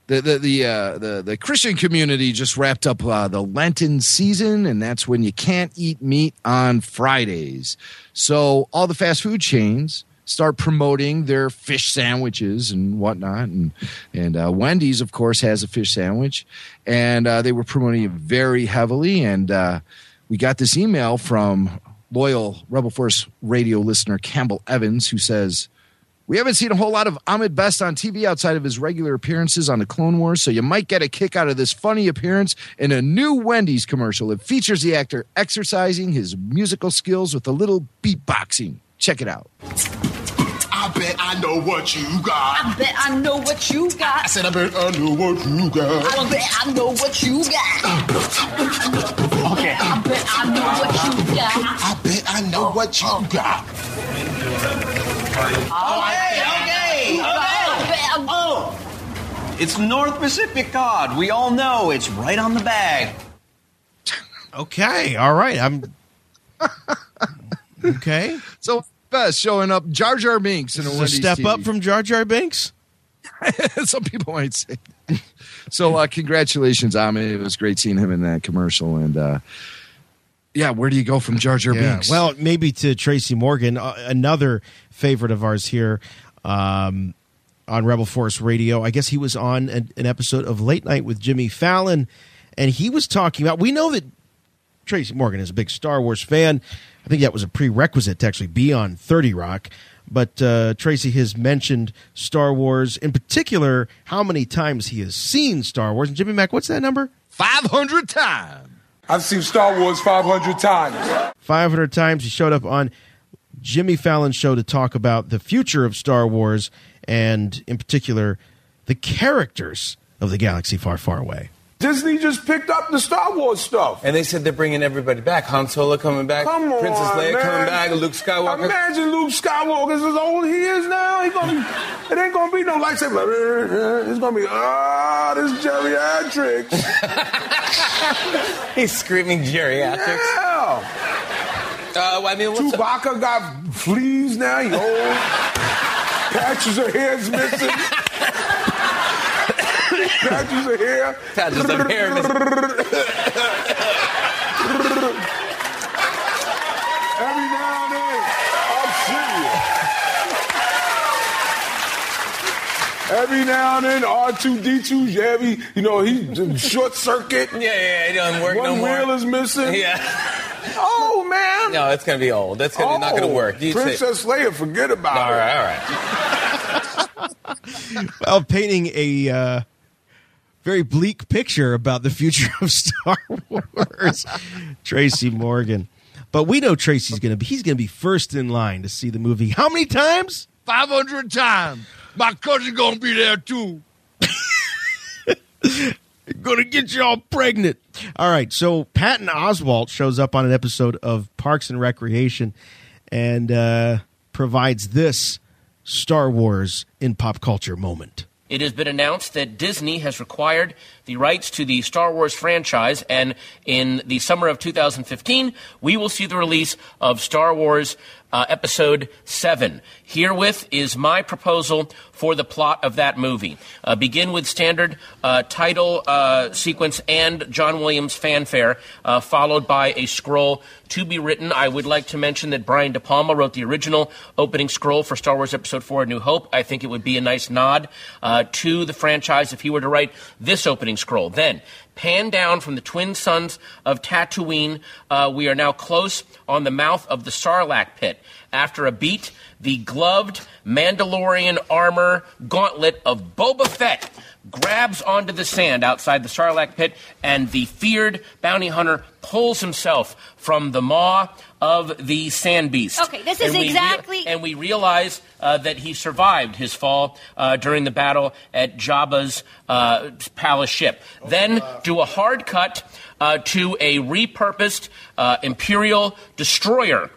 the the the uh, the the Christian community just wrapped up uh, the Lenten season, and that's when you can't eat meat on Fridays. So all the fast food chains start promoting their fish sandwiches and whatnot, and and uh, Wendy's, of course, has a fish sandwich, and uh, they were promoting it very heavily, and uh, we got this email from loyal Rebel Force radio listener Campbell Evans, who says. We haven't seen a whole lot of Ahmed Best on TV outside of his regular appearances on the Clone Wars, so you might get a kick out of this funny appearance in a new Wendy's commercial. It features the actor exercising his musical skills with a little beatboxing. Check it out. I bet I know what you got. I bet I know what you got. I said I bet I know what you got. I bet I know what you got. Okay. I bet I know what you got. I bet I know what you oh, oh. got. Oh, okay, okay, okay. Oh, it's North Pacific cod. We all know it's right on the bag. Okay, all right. I'm okay. So Best showing up Jar Jar Binks in a a step TV. up from Jar Jar Binks. Some people might say. so, uh, congratulations, Ahmed. It was great seeing him in that commercial. And uh, yeah, where do you go from Jar Jar Yeah, Binks? Well, maybe to Tracy Morgan, uh, another favorite of ours here um, on Rebel Force Radio. I guess he was on an, an episode of Late Night with Jimmy Fallon, and he was talking about. We know that Tracy Morgan is a big Star Wars fan. I think that was a prerequisite to actually be on 30 Rock. But uh, Tracy has mentioned Star Wars, in particular, how many times he has seen Star Wars. And Jimmy Mack, what's that number? 500 times. I've seen Star Wars 500 times. 500 times. He showed up on Jimmy Fallon's show to talk about the future of Star Wars and, in particular, the characters of the galaxy far, far away. Disney just picked up the Star Wars stuff. And they said they're bringing everybody back. Han Solo coming back. Come on, Princess Leia man. coming back. Luke Skywalker. Imagine Luke Skywalker's as old he is now. He gonna it ain't gonna be no lightsaber. It's gonna be ah, this geriatrics. He's screaming geriatrics. Yeah. Uh, I mean, what's Chewbacca got fleas now. He old. Patches of hair's missing. Patches of hair. Patches of hair Every now and then, I'm serious. Every now and then, R2D2's heavy. You know, he short circuit. Yeah, yeah, it doesn't work One no more. One wheel is missing. Yeah. Oh man. No, it's gonna be old. That's gonna not gonna Oh, work. You say- Princess Leia, forget about All it. right, all right. Well, painting a uh, very bleak picture about the future of Star Wars, Tracy Morgan. But we know Tracy's going to be, he's going to be first in line to see the movie. How many times? 500 times. My cousin gonna be there too. Gonna get you all pregnant. All right, so Patton Oswalt shows up on an episode of Parks and Recreation and uh, provides this Star Wars in pop culture moment. It has been announced that Disney has required the rights to the Star Wars franchise, and in the summer of 2015, we will see the release of Star Wars uh, Episode 7. Herewith is my proposal for the plot of that movie. Uh, begin with standard uh, title uh, sequence and John Williams fanfare, uh, followed by a scroll to be written. I would like to mention that Brian De Palma wrote the original opening scroll for Star Wars Episode 4 A New Hope. I think it would be a nice nod uh, to the franchise if he were to write this opening scroll. Then, pan down from the twin suns of Tatooine. Uh, we are now close on the mouth of the Sarlacc pit. After a beat, the gloved Mandalorian armor gauntlet of Boba Fett grabs onto the sand outside the Sarlacc pit, and the feared bounty hunter pulls himself from the maw of the sand beast. Okay, this is And we rea- exactly- and we realize uh, that he survived his fall uh, during the battle at Jabba's uh, palace ship. Then do a hard cut uh, to a repurposed uh, Imperial destroyer.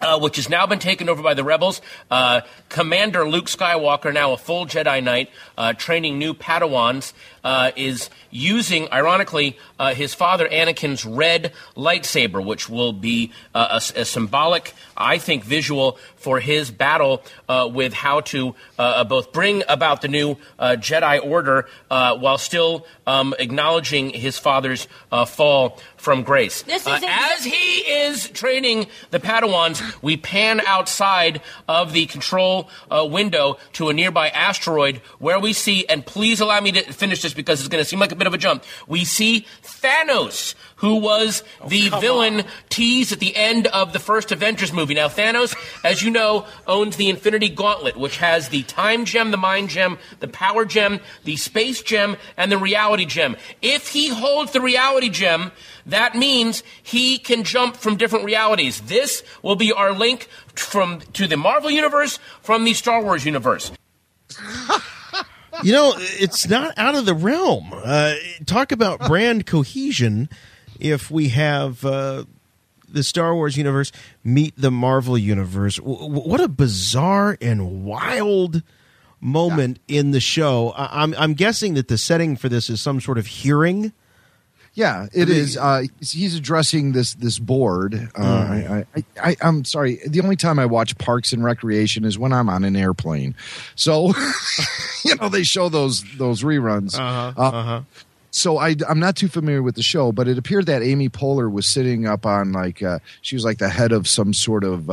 Uh, which has now been taken over by the rebels. Uh, Commander Luke Skywalker, now a full Jedi Knight, uh, training new Padawans, uh, is using, ironically, uh, his father Anakin's red lightsaber, which will be uh, a, a symbolic, I think, visual for his battle uh, with how to uh, both bring about the new uh, Jedi Order uh, while still um, acknowledging his father's uh, fall from grace. As he is training the Padawans, we pan outside of the control uh, window to a nearby asteroid where we see, and please allow me to finish this because it's going to seem like a bit of a jump. We see Thanos, who was oh, the villain teased at the end of the first Avengers movie. Now, Thanos, as you know, owns the Infinity Gauntlet, which has the Time Gem, the Mind Gem, the Power Gem, the Space Gem, and the Reality Gem. If he holds the Reality Gem, that means he can jump from different realities. This will be our link from to the Marvel universe from the Star Wars universe. You know, it's not out of the realm. Uh, talk about brand cohesion. If we have uh, the Star Wars universe meet the Marvel universe, w- what a bizarre and wild moment in the show. I- I'm, I'm guessing that the setting for this is some sort of hearing. Yeah, it is. Uh, he's addressing this this board. Uh, Mm. I, I, I, I'm sorry. The only time I watch Parks and Recreation is when I'm on an airplane. So, you know, they show those those reruns. Uh-huh, Uh, uh-huh. So I, I'm not too familiar with the show, but it appeared that Amy Poehler was sitting up on like uh, she was like the head of some sort of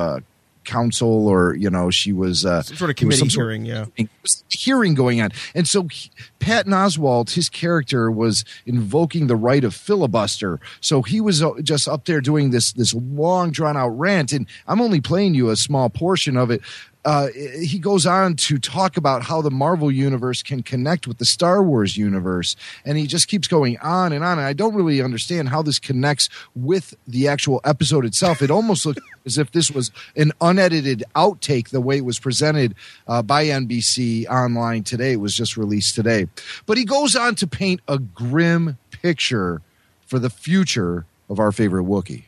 council, or you know, she was uh, Some sort of committee some sort hearing, yeah. there was a hearing going on, and so he, Patton Oswalt, his character was invoking the right of filibuster. So he was uh, just up there doing this this long drawn out rant, and I'm only playing you a small portion of it. Uh, he goes on to talk about how the Marvel universe can connect with the Star Wars universe, and he just keeps going on and on. And I don't really understand how this connects with the actual episode itself. It almost looks as if this was an unedited outtake, the way it was presented uh, by NBC online today. It was just released today, but he goes on to paint a grim picture for the future of our favorite Wookiee.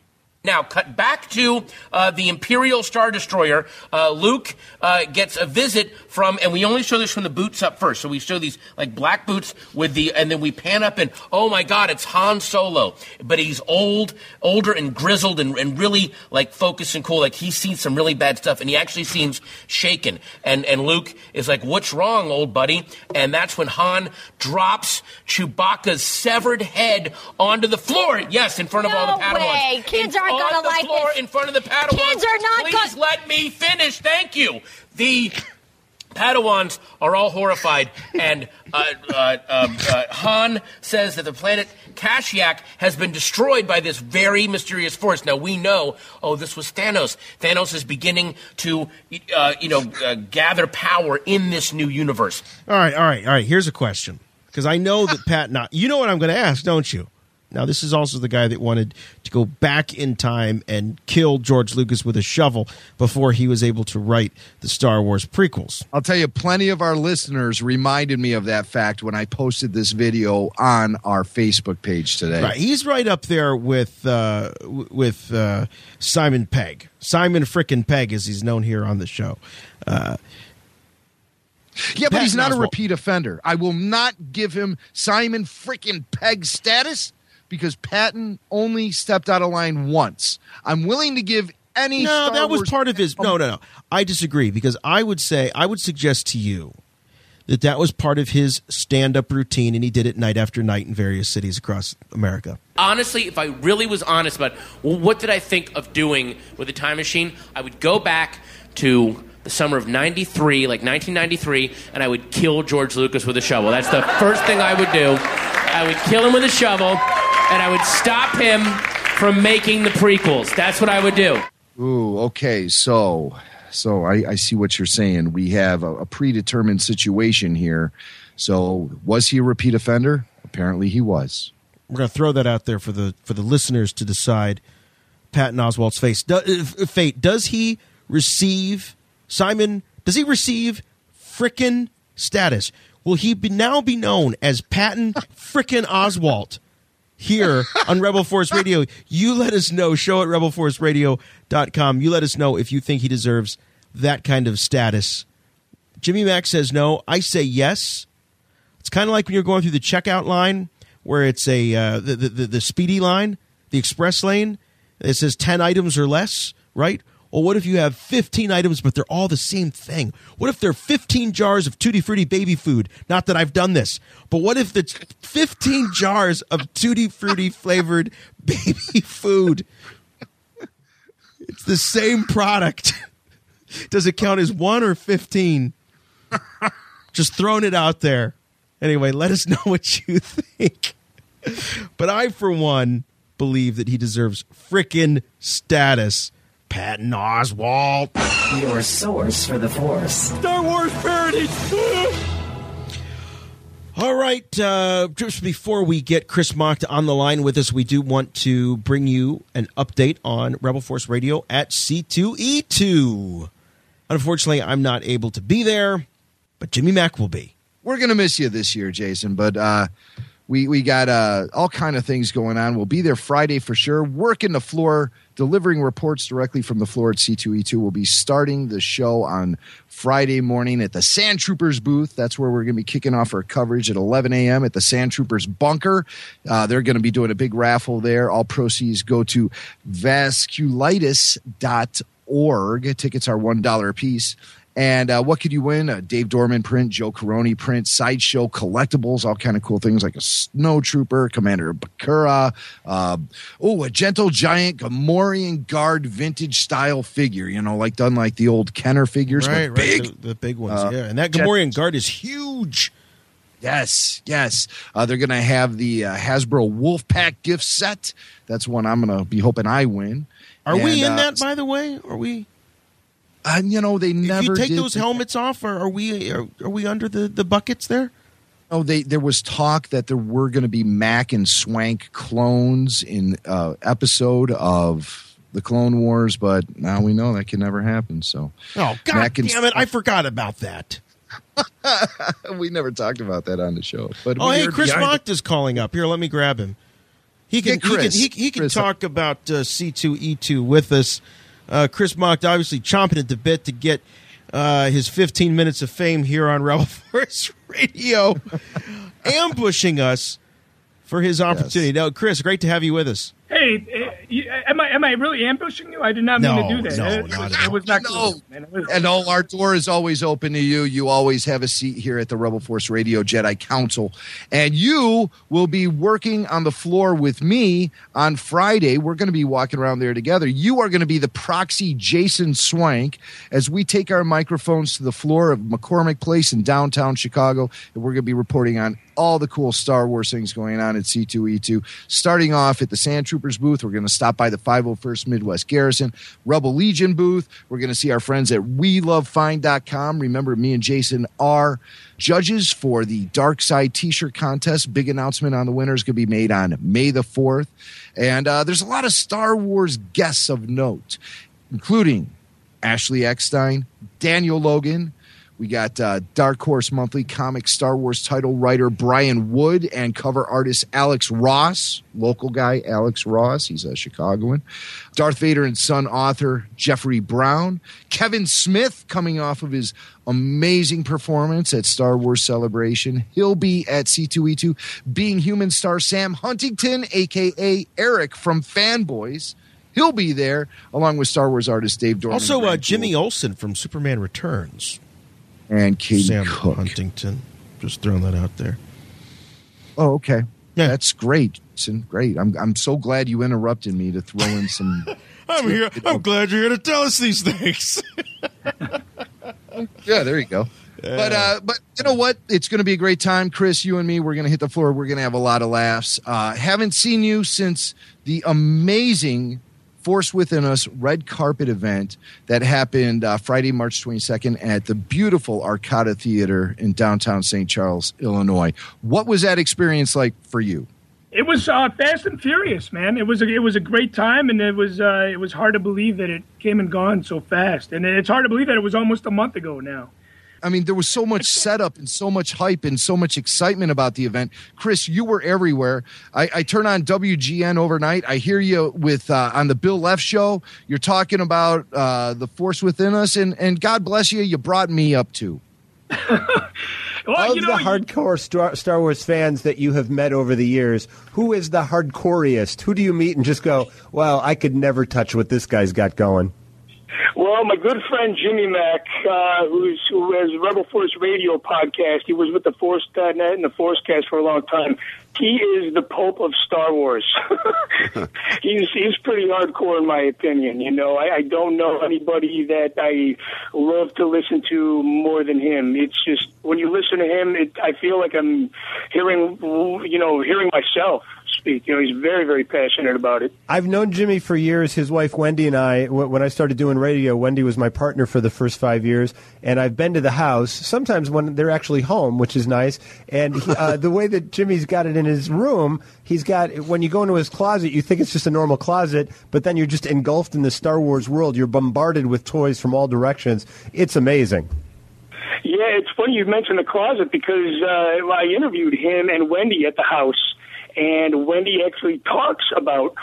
Now, cut back to uh, the Imperial Star Destroyer. Uh, Luke uh, gets a visit from, and we only show this from the boots up first. So we show these like black boots with the, and then we pan up and oh my God, it's Han Solo, but he's old, older and grizzled and, and really like focused and cool. Like he's seen some really bad stuff, and he actually seems shaken. And and Luke is like, "What's wrong, old buddy?" And that's when Han drops Chewbacca's severed head onto the floor. Yes, in front of all the Padawans. way. Kids In- aren't on gonna the like floor this. in front of the Padawans. Kids are not Please go- let me finish. Thank you. The Padawans are all horrified, and uh, uh, um, uh, Han says that the planet Kashyyyk has been destroyed by this very mysterious force. Now we know, oh, this was Thanos. Thanos is beginning to, uh, you know, uh, gather power in this new universe. All right, all right, all right. Here's a question because I know that Pat. Not you know what I'm going to ask, don't you? Now this is also the guy that wanted to go back in time and kill George Lucas with a shovel before he was able to write the Star Wars prequels. I'll tell you, plenty of our listeners reminded me of that fact when I posted this video on our Facebook page today. Right, he's right up there with uh, with uh, Simon Pegg. Simon frickin' Pegg, as he's known here on the show. Uh, Yeah, but he's not a repeat offender. I will not give him Simon freaking Pegg status because Patton only stepped out of line once. I'm willing to give any. no, Star that was Wars- part of his. No, um, no, no. I disagree because I would say I would suggest to you that that was part of his stand-up routine, and he did it night after night in various cities across America. honestly, if I really was honest about well, what did I think of doing with the time machine, I would go back to the summer of 93, like 1993, and I would kill George Lucas with a shovel. That's the first thing I would do. I would kill him with a shovel, and I would stop him from making the prequels. That's what I would do. Ooh, okay. So, so I, I see what you're saying. We have a, a predetermined situation here. So, was he a repeat offender? Apparently, he was. We're going to throw that out there for the for the listeners to decide. Patton Oswalt's face, do, uh, fate. Does he receive Simon? Does he receive frickin' status? Will he be, now be known as Patton frickin' Oswald here on Rebel Force Radio? You let us know. Show at rebelforceradio.com. You let us know if you think he deserves that kind of status. Jimmy Mack says no. I say yes. It's kind of like when you're going through the checkout line where it's a uh, the, the the the speedy line, the express lane. It says ten items or less, right? Well, what if you have 15 items, but they're all the same thing? What if they're 15 jars of Tutti Frutti baby food? Not that I've done this, but what if it's 15 jars of Tutti Frutti flavored baby food? It's the same product. Does it count as one or 15? Just throwing it out there. Anyway, let us know what you think. But I, for one, believe that he deserves frickin' status. Patton Oswalt. Your source for the Force. Star Wars parody. All right. Uh, just before we get Cris Macht on the line with us, we do want to bring you an update on Rebel Force Radio at C2E2. Unfortunately, I'm not able to be there, but Jimmy Mack will be. We're gonna miss you this year, Jason. But uh, we we got uh, all kind of things going on. We'll be there Friday for sure. Working the floor, delivering reports directly from the floor at C2E2. We'll be starting the show on Friday morning at the Sand Troopers booth. That's where we're going to be kicking off our coverage at 11 a.m. at the Sand Troopers bunker. Uh, they're going to be doing a big raffle there. All proceeds go to vasculitis.org. Tickets are $1 a piece. And uh, what could you win? A Dave Dorman print, Joe Corroney print, sideshow collectibles, all kind of cool things like a snow trooper, Commander Bacara. Uh, oh, a gentle giant Gamorrean guard vintage style figure. You know, like done like the old Kenner figures, Right, but right. big. The, the big ones. Uh, yeah. And that Gamorrean guard is huge. Yes, yes. Uh, they're going to have the uh, Hasbro Wolfpack gift set. That's one I'm going to be hoping I win. Are we in uh, that, by the way? Are we? And you know they never. if you take those helmets off, are, are we are, are we under the, the buckets there? Oh, they there was talk that there were going to be Mack and Swank clones in uh, episode of the Clone Wars, but now we know that can never happen. So, Oh God Mac damn it! I forgot about that. we never talked about that on the show. But Oh hey, Cris Macht is calling up. Here, let me grab him. He can Yeah, Chris. he can he, he can Chris. talk about uh, C two E two with us. Uh, Cris Macht obviously chomping at the bit to get uh, his 15 minutes of fame here on Rebel Force Radio, ambushing us for his opportunity. Now, Chris, great to have you with us. Hey, eh, am I am I really ambushing you? I did not mean No, to do that. no, it, not was, at it was not cool. Man. Was, And all our door is always open to you. You always have a seat here at the Rebel Force Radio Jedi Council. And you will be working on the floor with me on Friday. We're going to be walking around there together. You are going to be the proxy Jason Swank as we take our microphones to the floor of McCormick Place in downtown Chicago. And we're going to be reporting on all the cool Star Wars things going on at C2E2. Starting off at the Sand Troopers booth, we're going to stop by the 501st Midwest Garrison Rebel Legion booth. We're going to see our friends at WeLoveFine.com. Remember, me and Jason are judges for the Dark Side T-shirt contest. Big announcement on the winners going to be made on May the 4th. And uh, there's a lot of Star Wars guests of note, including Ashley Eckstein, Daniel Logan. We got uh, Dark Horse Monthly comic Star Wars title writer Brian Wood and cover artist Alex Ross, local guy Alex Ross. He's a Chicagoan. Darth Vader and Son author Jeffrey Brown. Kevin Smith coming off of his amazing performance at Star Wars Celebration. He'll be at C2E2. Being Human star Sam Huntington, aka Eric from Fanboys. He'll be there along with Star Wars artist Dave Dorman. Also, uh, Jimmy Olsen from Superman Returns. And Katie Sam Cook. Huntington. Just throwing that out there. Oh, okay. Yeah, that's great. Jason. Great. I'm I'm so glad you interrupted me to throw in some. I'm here. I'm glad you're here to tell us these things. yeah, there you go. But uh, but you know what? It's going to be a great time, Chris. You and me, we're going to hit the floor. We're going to have a lot of laughs. Uh, haven't seen you since the amazing Force Within Us red carpet event that happened uh, Friday, March 22nd at the beautiful Arcada Theater in downtown St. Charles, Illinois. What was that experience like for you? it was uh, fast and furious, man. It was a, it was a great time, and it was uh, it was hard to believe that it came and gone so fast, and it's hard to believe that it was almost a month ago now. I mean, there was so much setup and so much hype and so much excitement about the event. Chris, you were everywhere. I, I turn on WGN overnight. I hear you with uh, on the Bill Leff show. You're talking about uh, the force within us, and and God bless you. You brought me up too. Well, of you know, the hardcore Star, Star Wars fans that you have met over the years, who is the hardcoreiest? Who do you meet and just go, "Well, I could never touch what this guy's got going"? Well, my good friend Jimmy Mack, uh, who's, who has Rebel Force Radio podcast, he was with the Force.net and the Forcecast for a long time. He is the Pope of Star Wars. he's he's pretty hardcore in my opinion. You know, I, I don't know anybody that I love to listen to more than him. It's just when you listen to him, it, I feel like I'm hearing, you know, hearing myself speak. You know, he's very very passionate about it. I've known Jimmy for years. His wife Wendy and I, when I started doing radio, Wendy was my partner for the first five years, and I've been to the house sometimes when they're actually home, which is nice. And he, uh, the way that Jimmy's got it in his room, he's got when you go into his closet, you think it's just a normal closet, but then you're just engulfed in the Star Wars world. You're bombarded with toys from all directions. It's amazing. Yeah, it's funny you mentioned the closet because uh, I interviewed him and Wendy at the house, and Wendy actually talks about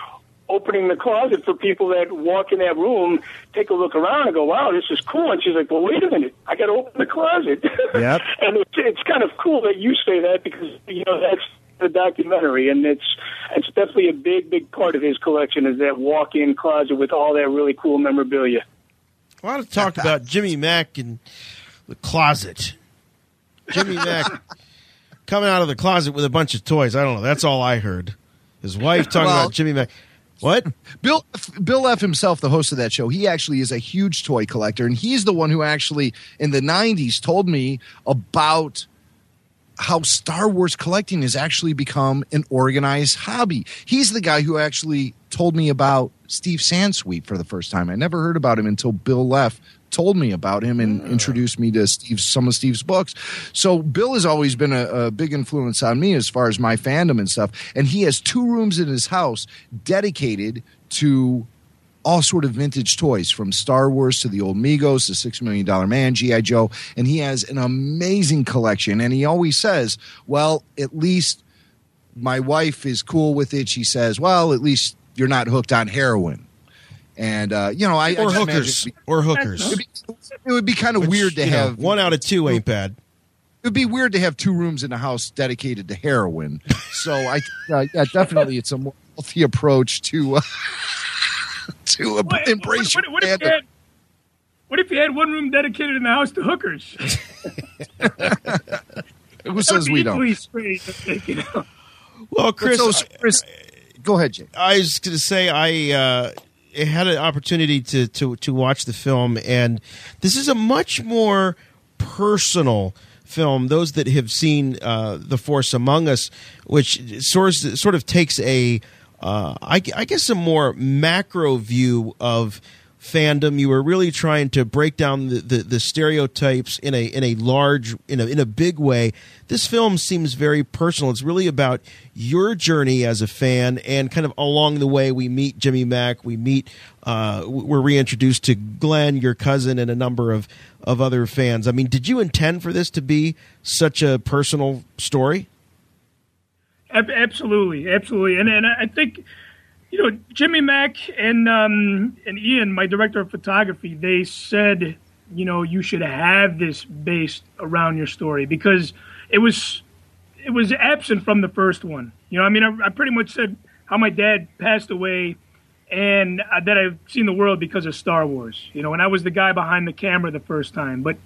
opening the closet for people that walk in that room, take a look around, and go, "Wow, this is cool." And she's like, "Well, wait a minute, I got to open the closet." Yep. and it's, it's kind of cool that you say that because you know that's the documentary, and it's it's definitely a big, big part of his collection is that walk-in closet with all that really cool memorabilia. I want to talk about Jimmy Mack and the closet. Jimmy Mack coming out of the closet with a bunch of toys. I don't know. That's all I heard. His wife talking Well- about Jimmy Mack. What? Bill Bill F himself, the host of that show, he actually is a huge toy collector, and he's the one who actually in the '90s told me about how Star Wars collecting has actually become an organized hobby. He's the guy who actually told me about Steve Sansweet for the first time. I never heard about him until Bill Leff told me about him and introduced me to Steve, some of Steve's books. So Bill has always been a, a big influence on me as far as my fandom and stuff. And he has two rooms in his house dedicated to all sort of vintage toys from Star Wars to the old Megos, the Six Million Dollar Man, G.I. Joe. And he has an amazing collection. And he always says, well, at least my wife is cool with it. She says, well, at least you're not hooked on heroin. And, uh, you know, I, I or just hookers, it'd be- or hookers. It'd be, it would be kind of Which, weird to you know, have one out of two ain't bad. It would be weird to have two rooms in a house dedicated to heroin. So I, uh, yeah, definitely, it's a more healthy approach to uh, to uh, embrace What, your what if you had, what if you had one room dedicated in the house to hookers? Who says we don't? Straight, you know. Well, Chris, So, so, Chris, go ahead, Jay. I was going to say I uh, had an opportunity to, to to watch the film, and this is a much more personal film. Those that have seen uh, The Force Among Us, which sort sort of takes a, uh, I, I guess, a more macro view of fandom. You were really trying to break down the, the, the stereotypes in a in a large in a in a big way. This film seems very personal. It's really about your journey as a fan, and kind of along the way, we meet Jimmy Mack. We meet uh, we're reintroduced to Glenn, your cousin, and a number of of other fans. I mean, did you intend for this to be such a personal story? Absolutely, absolutely, and and I think you know Jimmy Mack and um, and Ian, my director of photography, they said you know you should have this based around your story because it was it was absent from the first one. You know, I mean, I, I pretty much said how my dad passed away and uh, that I've seen the world because of Star Wars. You know, and I was the guy behind the camera the first time, but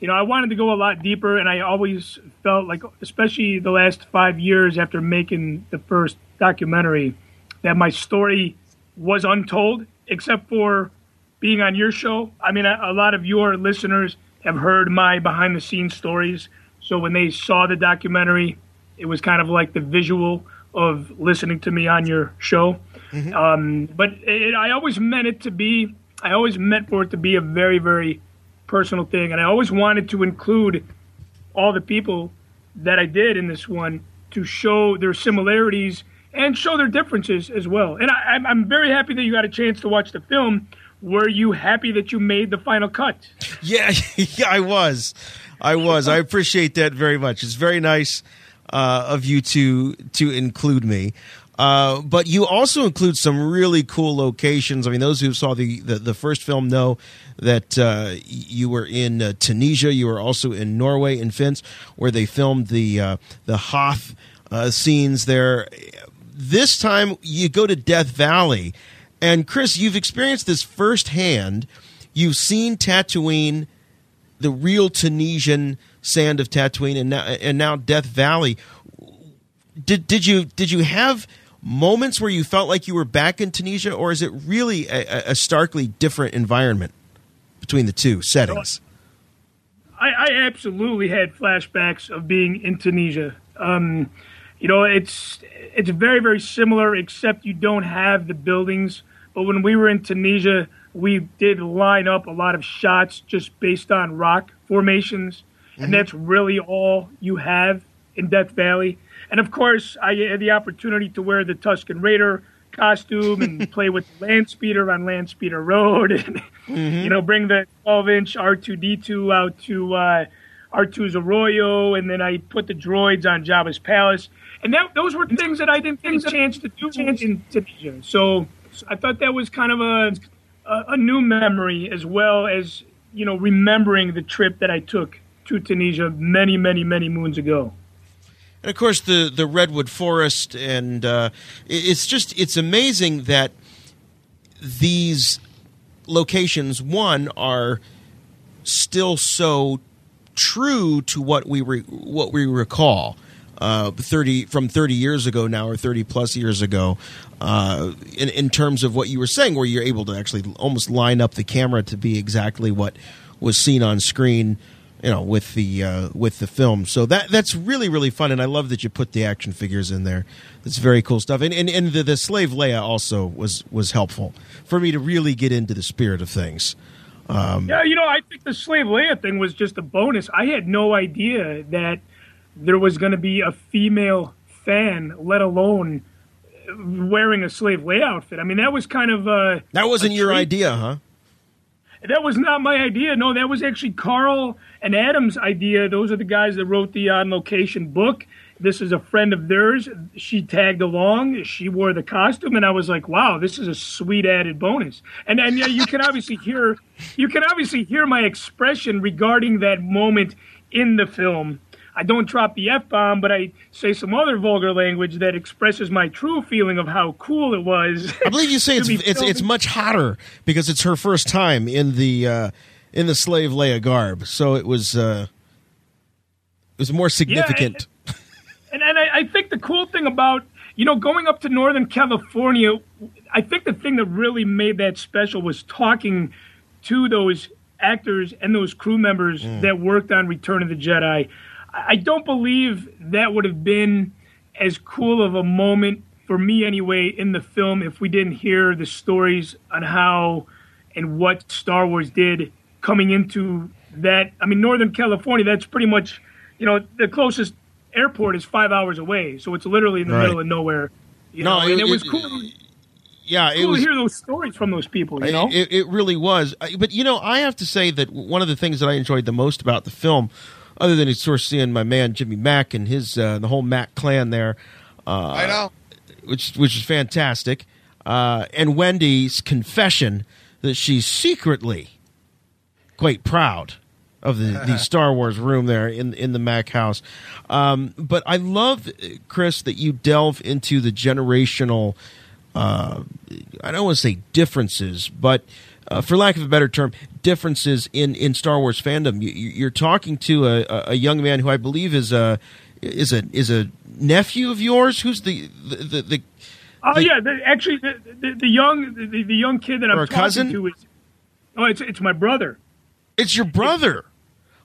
you know, I wanted to go a lot deeper, and I always felt like, especially the last five years after making the first documentary, that my story was untold, except for being on your show. I mean, a, a lot of your listeners have heard my behind the scenes stories. So when they saw the documentary, it was kind of like the visual of listening to me on your show. Um, but it, I always meant it to be, I always meant for it to be a very, very personal thing. And I always wanted to include all the people that I did in this one to show their similarities and show their differences as well. And I, I'm, very happy that you got a chance to watch the film. Were you happy that you made the final cut? Yeah, yeah, I was. I was. I appreciate that very much. It's very nice uh, of you to to include me. Uh, but you also include some really cool locations. I mean, those who saw the, the, the first film know that uh, you were in uh, Tunisia. You were also in Norway, in Finse, where they filmed the uh, the Hoth uh, scenes there. This time, you go to Death Valley, and Chris, you've experienced this firsthand. You've seen Tatooine, the real Tunisian sand of Tatooine, and now, and now Death Valley. Did did you did you have moments where you felt like you were back in Tunisia, or is it really a, a starkly different environment between the two settings? I, I absolutely had flashbacks of being in Tunisia. Um, you know, it's it's very very similar, except you don't have the buildings. But when we were in Tunisia, we did line up a lot of shots just based on rock formations, and that's really all you have in Death Valley. And of course, I had the opportunity to wear the Tusken Raider costume and play with the land speeder on Land Speeder Road, and you know, bring the 12 inch R2D2 out to uh, R2's Arroyo, and then I put the droids on Jabba's palace. And that, those were things that I didn't get a chance to do in Tunisia. So I thought that was kind of a, a, a new memory as well as, you know, remembering the trip that I took to Tunisia many, many, many moons ago. And of course, the the redwood forest, and uh, it's just it's amazing that these locations one are still so true to what we re- what we recall. Uh, 30 from 30 years ago now or 30 plus years ago uh, in, in terms of what you were saying where you're able to actually almost line up the camera to be exactly what was seen on screen you know with the uh, with the film. So that that's really really fun and I love that you put the action figures in there. That's very cool stuff and and, and the, the slave Leia also was was helpful for me to really get into the spirit of things. Um, Yeah, you know, I think the slave Leia thing was just a bonus. I had no idea that there was going to be a female fan, let alone wearing a slave Leia outfit. I mean, that was kind of uh, that wasn't a your treat. idea, huh? That was not my idea. No, that was actually Carl and Adam's idea. Those are the guys that wrote the on location book. This is a friend of theirs. She tagged along. She wore the costume, and I was like, "Wow, this is a sweet added bonus." And and yeah, you can obviously hear, you can obviously hear my expression regarding that moment in the film. I don't drop the f bomb, but I say some other vulgar language that expresses my true feeling of how cool it was. I believe you say it's it's it's much hotter because it's her first time in the uh, in the slave Leia garb, so it was uh, it was more significant. And, and I, I think the cool thing about, you know, going up to Northern California, I think the thing that really made that special was talking to those actors and those crew members Mm. that worked on Return of the Jedi. I I don't believe that would have been as cool of a moment for me anyway in the film if we didn't hear the stories on how and what Star Wars did coming into that. I mean, Northern California, that's pretty much, you know, the closest airport is five hours away. So it's literally in the Right. middle of nowhere. You No, know, it- and it was it- cool, yeah, it was cool was to hear those stories from those people, you know? It, it really was. But you know, I have to say that one of the things that I enjoyed the most about the film, other than it's sort of course seeing my man Jimmy Mack and his uh, the whole Mack clan there, uh, I know. which which is fantastic, uh, and Wendy's confession that she's secretly quite proud of the, the Star Wars room there in in the Mack house. Um, but I love, Chris, that you delve into the generational. Uh, I don't want to say differences, but uh, for lack of a better term, differences in, in Star Wars fandom. You, you're talking to a, a- young man who I believe is a is a is a nephew of yours. Who's the the, the, the Oh yeah, the, actually, the, the, the young the, the young kid that I'm talking cousin? to is oh, it's it's my brother. It's your brother.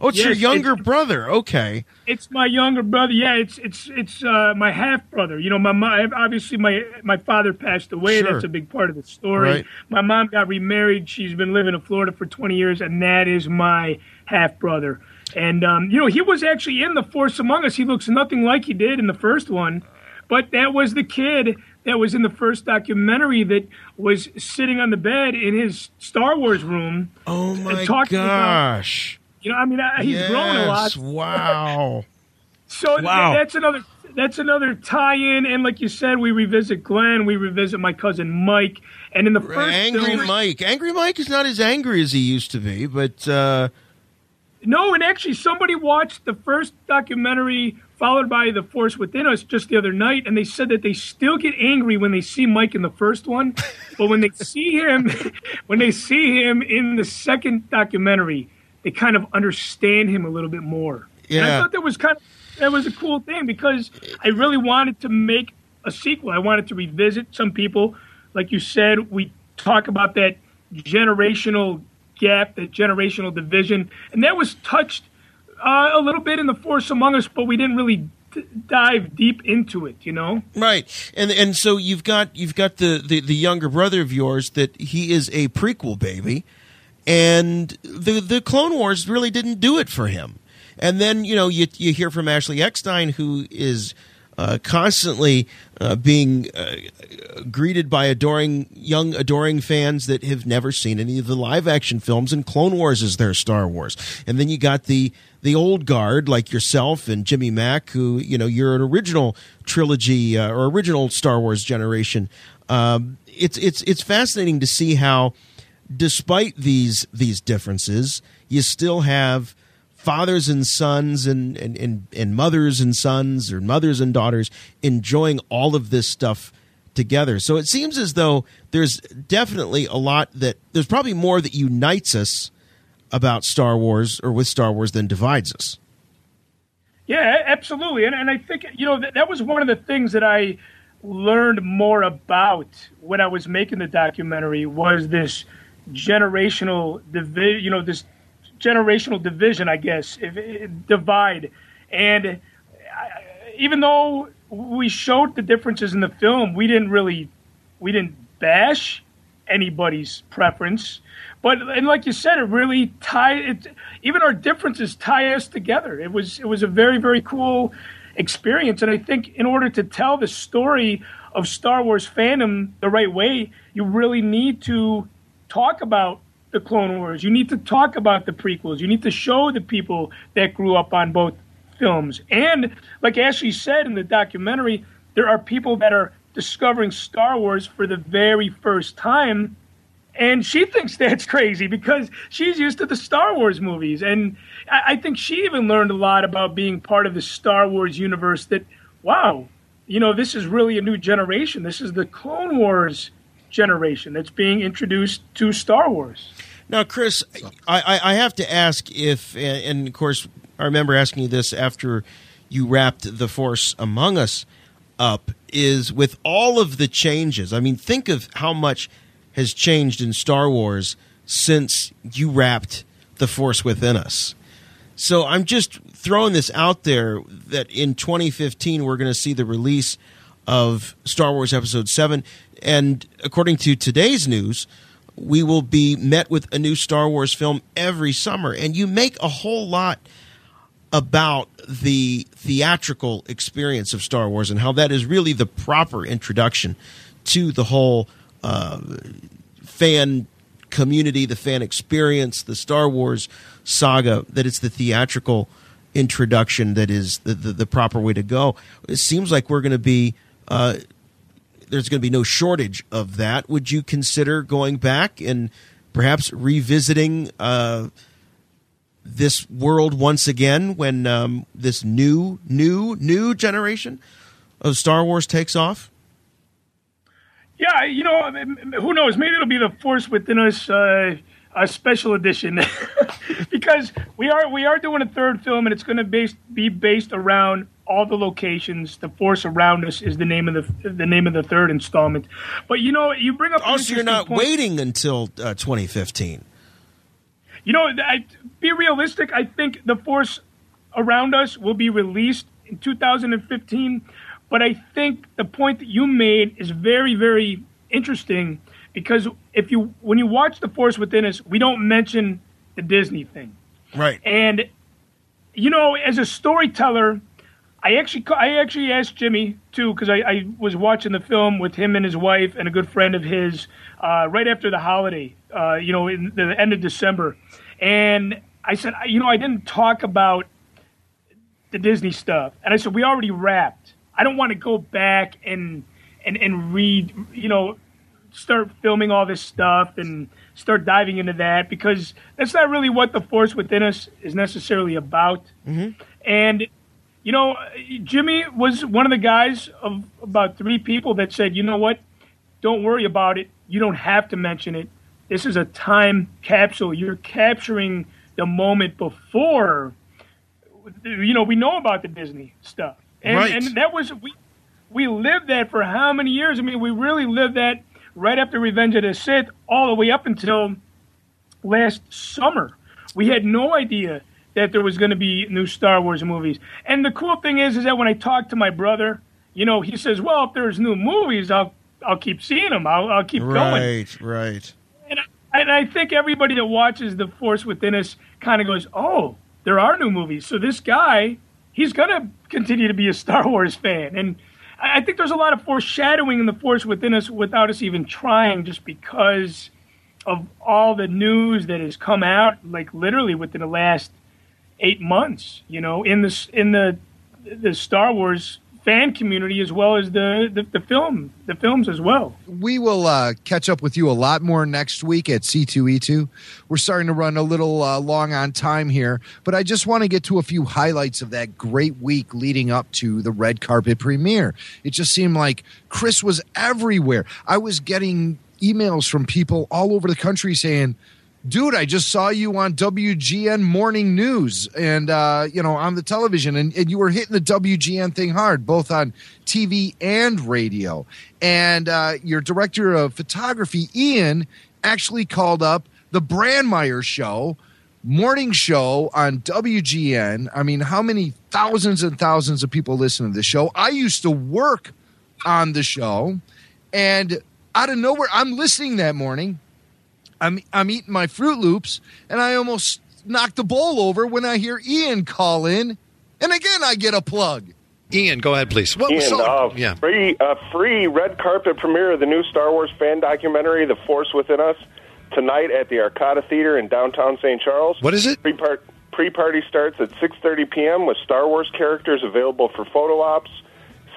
Oh, it's your younger it's- brother. Okay. It's my younger brother. Yeah, it's it's it's uh, my half brother. You know, my mom. Obviously, my my father passed away. Sure. That's a big part of the story. Right. My mom got remarried. She's been living in Florida for 20 years, and that is my half brother. And um, you know, he was actually in the Force Among Us. He looks nothing like he did in the first one, but that was the kid that was in the first documentary that was sitting on the bed in his Star Wars room. Oh my gosh. You know, I mean, I, he's grown a lot. Yes, Wow. So Wow. that's another that's another tie-in, and like you said, we revisit Glenn, we revisit my cousin Mike, and in the first Angry film, Mike. Angry Mike is not as angry as he used to be, but uh, no, and actually somebody watched the first documentary followed by The Force Within Us just the other night, and they said that they still get angry when they see Mike in the first one, but when they see him, when they see him in the second documentary, they kind of understand him a little bit more. And I thought that was kind of that was a cool thing because I really wanted to make a sequel. I wanted to revisit some people, like you said, we talk about that generational gap, that generational division, and that was touched uh, a little bit in the Force Among Us, but we didn't really d- dive deep into it. You know? right. And and so you've got you've got the, the, the younger brother of yours that he is a prequel baby, and the the Clone Wars really didn't do it for him. And then you know you you hear from Ashley Eckstein who is uh, constantly uh, being uh, greeted by adoring young adoring fans that have never seen any of the live action films and Clone Wars is their Star Wars. And then you got the the old guard like yourself and Jimmy Mack who you know you're an original trilogy uh, or original Star Wars generation. Um, it's it's it's fascinating to see how despite these these differences you still have fathers and sons and, and, and, and mothers and sons or mothers and daughters enjoying all of this stuff together. So it seems as though there's definitely a lot that there's probably more that unites us about Star Wars or with Star Wars than divides us. Yeah, absolutely. And, and I think, you know, that, that was one of the things that I learned more about when I was making the documentary was this generational division, you know, this generational division, I guess, if, divide. And even though we showed the differences in the film, we didn't really, we didn't bash anybody's preference. But and like you said, it really tied. It, even our differences tie us together. It was it was a very very cool experience, and I think in order to tell the story of Star Wars fandom the right way, you really need to talk about the Clone Wars. You need to talk about the prequels. You need to show the people that grew up on both films. And like Ashley said in the documentary, there are people that are discovering Star Wars for the very first time. And she thinks that's crazy because she's used to the Star Wars movies. And I, I think she even learned a lot about being part of the Star Wars universe that, wow, you know, this is really a new generation. This is the Clone Wars generation that's being introduced to Star Wars. Now, Chris, I, I, have to ask if, and of course, I remember asking you this after you wrapped The Force Among Us up, is with all of the changes, I mean, think of how much has changed in Star Wars since you wrapped The Force Within Us. So I'm just throwing this out there that in 2015 we're going to see the release of Star Wars Episode 7. And according to today's news, we will be met with a new Star Wars film every summer. And you make a whole lot about the theatrical experience of Star Wars and how that is really the proper introduction to the whole uh, fan community, the fan experience, the Star Wars saga, that it's the theatrical introduction that is the, the, the proper way to go. It seems like we're going to be. Uh, there's going to be no shortage of that. Would you consider going back and perhaps revisiting uh, this world once again when um, this new, new, new generation of Star Wars takes off? Yeah, you know, who knows? Maybe it'll be the Force Within Us uh, a special edition because we are we are doing a third film and it's going to be based around all the locations. The Force around us is the name of the the name of the third installment. But you know, you bring up also you're not point. waiting until uh, 2015. You know, I, be realistic. I think the Force around us will be released in 2015. But I think the point that you made is very, very interesting because if you when you watch The Force Within Us, we don't mention the Disney thing, right? And you know, as a storyteller, I actually I actually asked Jimmy too because I, I, was watching the film with him and his wife and a good friend of his uh, right after the holiday, uh, you know, in the end of December, and I said, you know, I didn't talk about the Disney stuff, and I said we already wrapped. I don't want to go back and and and read, you know, start filming all this stuff and start diving into that because that's not really what the force within us is necessarily about. Mm-hmm. And you know, Jimmy was one of the guys of about three people that said, you know what, don't worry about it. You don't have to mention it. This is a time capsule. You're capturing the moment before. You know, we know about the Disney stuff. And, right. and that was we we lived that for how many years? I mean, we really lived that right after Revenge of the Sith, all the way up until last summer. We had no idea that there was going to be new Star Wars movies. And the cool thing is, is that when I talk to my brother, you know, he says, "Well, if there's new movies, I'll I'll keep seeing them. I'll I'll keep right, going." Right, right. And I, and I think everybody that watches The Force Within us kind of goes, "Oh, there are new movies." So this guy, he's going to continue to be a Star Wars fan, and I think there's a lot of foreshadowing in the Force within us without us even trying, just because of all the news that has come out, like literally within the last eight months. You know, in the in the the Star Wars fan community as well as the, the, the film the films as well. We will uh, catch up with you a lot more next week at C2E2. We're starting to run a little uh, long on time here, but I just want to get to a few highlights of that great week leading up to the red carpet premiere. It just seemed like Cris was everywhere. I was getting emails from people all over the country saying dude, I just saw you on WGN Morning News and, uh, you know, on the television, and, and, you were hitting the WGN thing hard, both on TV and radio. And uh, your director of photography, Ian, actually called up the Brandmeier show. Morning show on WGN. I mean, how many thousands and thousands of people listen to this show? I used to work on the show, and out of nowhere, I'm listening that morning. I'm I'm eating my Froot Loops, and I almost knocked the bowl over when I hear Ian call in, and again I get a plug. Ian, go ahead, please. What Ian, so- uh, yeah. free, uh, free red carpet premiere of the new Star Wars fan documentary, The Force Within Us, tonight at the Arcada Theater in downtown St. Charles. What is it? Pre-part, pre-party starts at 6.30 p.m. with Star Wars characters available for photo ops.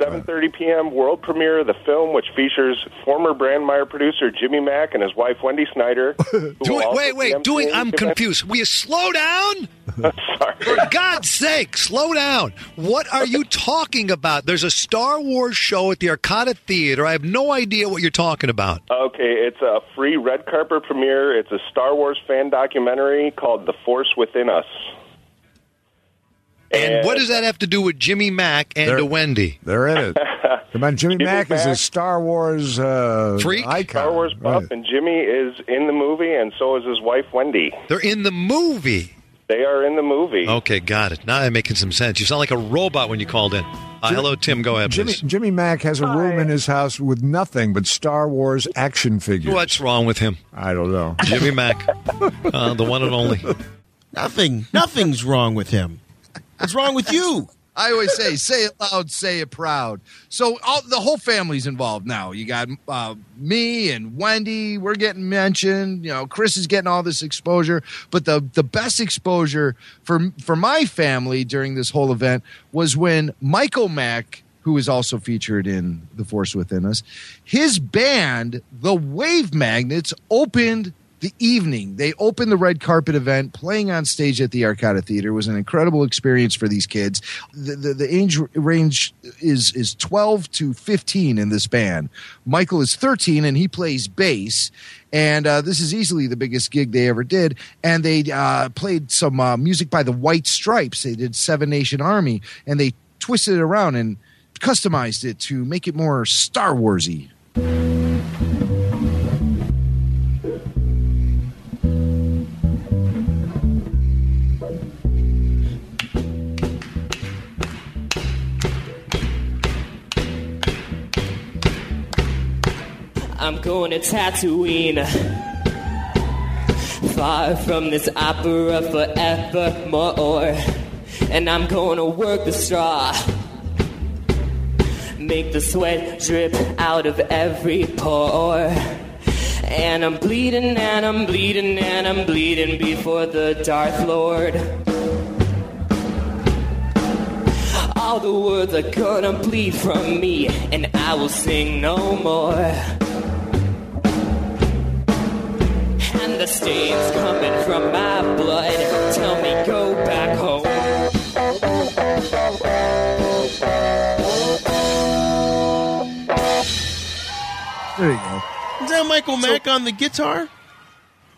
7.30 p.m. world premiere of the film, which features former Brandmeier producer Jimmy Mack and his wife Wendy Snyder. Doing, wait, wait, doing. I'm event. confused. Will you slow down? Sorry. For God's sake, slow down. What are you talking about? There's a Star Wars show at the Arcada Theater. I have no idea what you're talking about. Okay, it's a free red carpet premiere. It's a Star Wars fan documentary called The Force Within Us. And what does that have to do with Jimmy Mack and They're- to Wendy? They're in it. Come on, Jimmy, Jimmy Mack, is a Star Wars uh, icon. Star Wars buff, Right. and Jimmy is in the movie, and so is his wife Wendy. They're in the movie. They are in the movie. Okay, got it. Now I'm making some sense. You sound like a robot when you called in. Uh, hello, Tim. Go ahead, Jimmy, please. Jimmy Mack has a room in his house with nothing but Star Wars action figures. What's wrong with him? I don't know. Jimmy Mack, uh, the one and only. Nothing. Nothing's wrong with him. What's wrong with you? I always say, say it loud, say it proud. So all the whole family's involved now. You got uh, me and Wendy. We're getting mentioned. You know, Cris is getting all this exposure. But the the best exposure for for my family during this whole event was when Michael Mack, who is also featured in The Force Within Us, his band, the Wave Magnets, opened the evening. They opened the red carpet event playing on stage at the Arcada Theater. Was an incredible experience for these kids. The, the, the age range is, is 12 to 15 in this band. Michael is 13 and he plays bass. And uh, this is easily the biggest gig they ever did. And they uh, played some uh, music by the White Stripes. They did Seven Nation Army and they twisted it around and customized it to make it more Star Warsy. I'm going to Tatooine. Far from this opera forevermore. And I'm going to work the straw. Make the sweat drip out of every pore. And I'm bleeding and I'm bleeding and I'm bleeding before the Darth Lord. All the words are gonna bleed from me, and I will sing no more. And the stains coming from my blood tell me go back home. There you go. Is that Michael Mack on the guitar?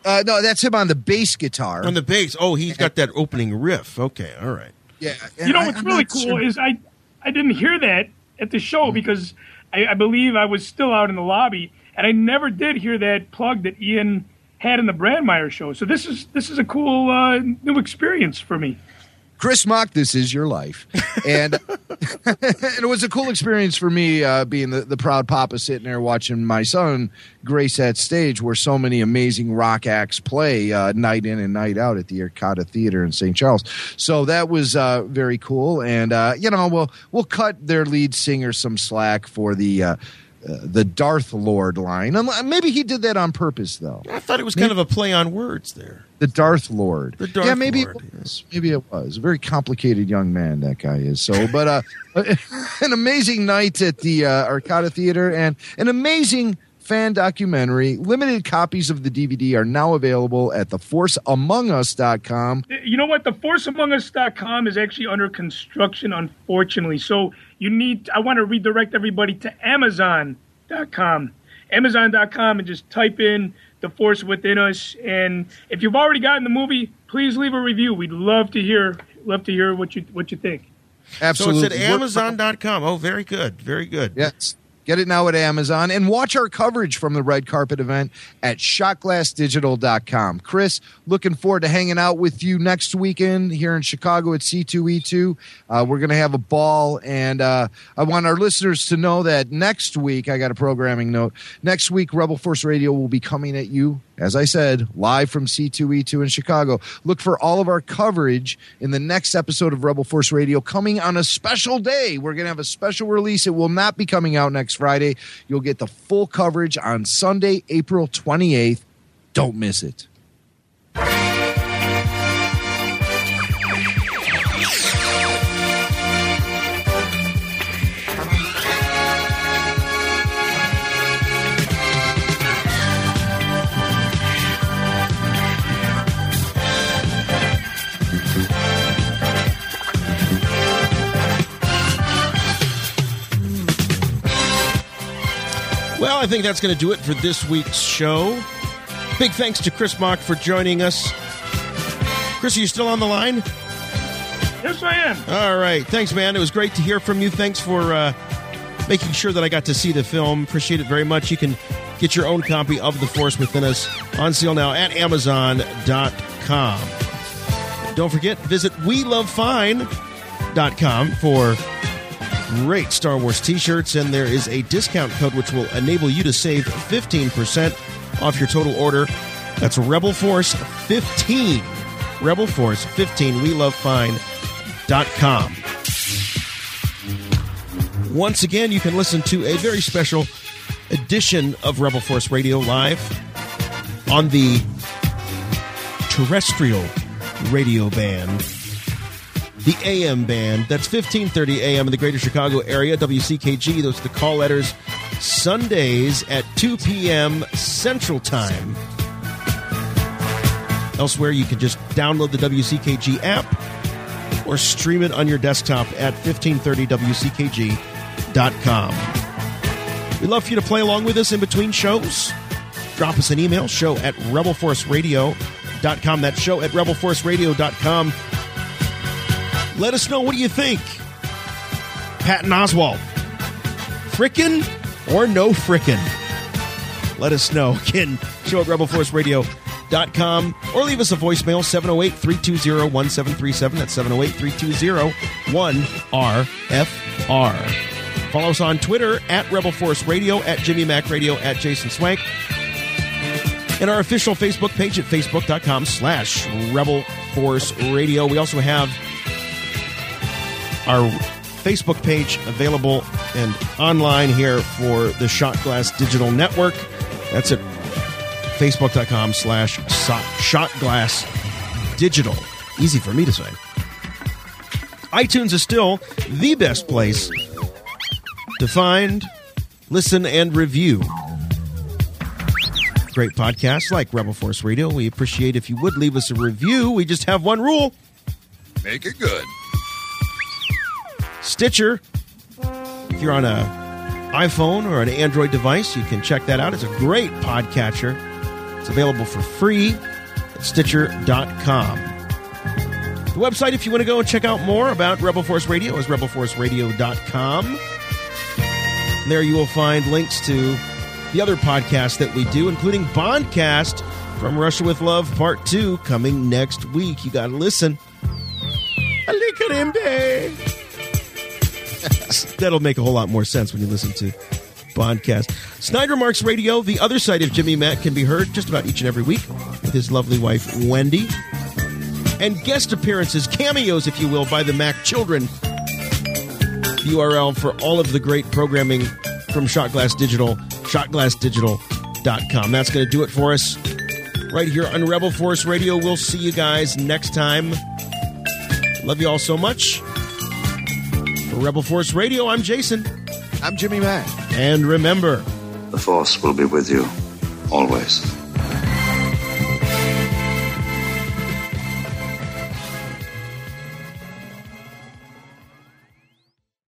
Uh, no, that's him on the bass guitar. On the bass. Oh, he's got that opening riff. Okay, all right. Yeah. you know what's really cool is I I didn't hear that at the show because I, I believe I was still out in the lobby and I never did hear that plug that Ian had in the Brandmeier show. So this is this is a cool uh, new experience for me. Cris Macht, this is your life. And, and it was a cool experience for me uh, being the, the proud papa sitting there watching my son grace that stage where so many amazing rock acts play uh, night in and night out at the Arcada Theater in St. Charles. So that was uh, very cool. And, uh, you know, we'll, we'll cut their lead singer some slack for the. Uh, uh, the Darth Lord line. Um, Maybe he did that on purpose, though. I thought it was kind of a play on words there. The Darth Lord. The Darth yeah, maybe Lord, it was. Maybe it was. A very complicated young man that guy is. So, but uh, an amazing night at the uh, Arcada Theater and an amazing fan documentary. Limited copies of the DVD are now available at theforceamongus.com. You know what? The ForceAmongUs.com is actually under construction, unfortunately. So you need. I want to redirect everybody to Amazon.com. Amazon.com and just type in The Force Within Us. And if you've already gotten the movie, please leave a review. We'd love to hear. Love to hear what you what you think. Absolutely. So it's at Amazon.com. Oh, very good. Very good. Yes. Get it now at Amazon and watch our coverage from the red carpet event at shotglassdigital.com. Cris, looking forward to hanging out with you next weekend here in Chicago at C2E2. Uh, we're going to have a ball, and uh, I want our listeners to know that next week, I got a programming note. Next week, Rebel Force Radio will be coming at you, as I said, live from C2E2 in Chicago. Look for all of our coverage in the next episode of Rebel Force Radio coming on a special day. We're going to have a special release. It will not be coming out next Friday. You'll get the full coverage on Sunday, April 28th. Don't miss it. Well, I think that's going to do it for this week's show. Big thanks to Cris Macht for joining us. Cris, are you still on the line? Yes, I am. All right. Thanks, man. It was great to hear from you. Thanks for uh, making sure that I got to see the film. Appreciate it very much. You can get your own copy of The Force Within Us on sale now at Amazon.com. Don't forget, visit WeLoveFine.com for great Star Wars t shirts, and there is a discount code which will enable you to save 15% off your total order. That's Rebel Force 15. Rebel Force 15. We love fine.com. Once again, you can listen to a very special edition of Rebel Force Radio live on the terrestrial radio band the AM band. That's 1530 AM in the greater Chicago area, WCKG. Those are the call letters Sundays at 2 p.m. Central Time. Elsewhere, you can just download the WCKG app or stream it on your desktop at 1530wckg.com. We'd love for you to play along with us in between shows. Drop us an email, show at rebelforceradio.com. That show at rebelforceradio.com. Let us know what do you think? Patton Oswalt. Frickin' or no frickin'? Let us know. Again, show at rebelforceradio.com or leave us a voicemail 708 320 1737. That's 708 320 1RFR. Follow us on Twitter at Rebel Force Radio, at Jimmy Mack Radio, at Jason Swank. And our official Facebook page at facebook.com slash Rebel Force Radio. We also have our Facebook page available and online here for the Shot Glass Digital Network. That's at facebook.com slash Shot Glass digital. Easy for me to say. iTunes is still the best place to find, listen, and review great podcasts like Rebel Force Radio. We appreciate if you would leave us a review. We just have one rule Make it good. Stitcher. If you're on a iPhone or an Android device, you can check that out. It's a great podcatcher. It's available for free at Stitcher.com. The website, if you want to go and check out more about Rebel Force Radio, is rebelforceradio.com. There you will find links to the other podcasts that we do, including Bondcast from Russia with Love Part 2 coming next week. You got to listen. That'll make a whole lot more sense when you listen to Bondcast. Snyder Marks Radio, the other side of Jimmy Mack, can be heard just about each and every week with his lovely wife, Wendy. And guest appearances, cameos, if you will, by the Mack Children. URL for all of the great programming from Shot Glass Digital, shotglassdigital.com. That's going to do it for us right here on Rebel Force Radio. We'll see you guys next time. Love you all so much. For Rebel Force Radio, I'm Jason. I'm Jimmy Mack. And remember, The Force will be with you always.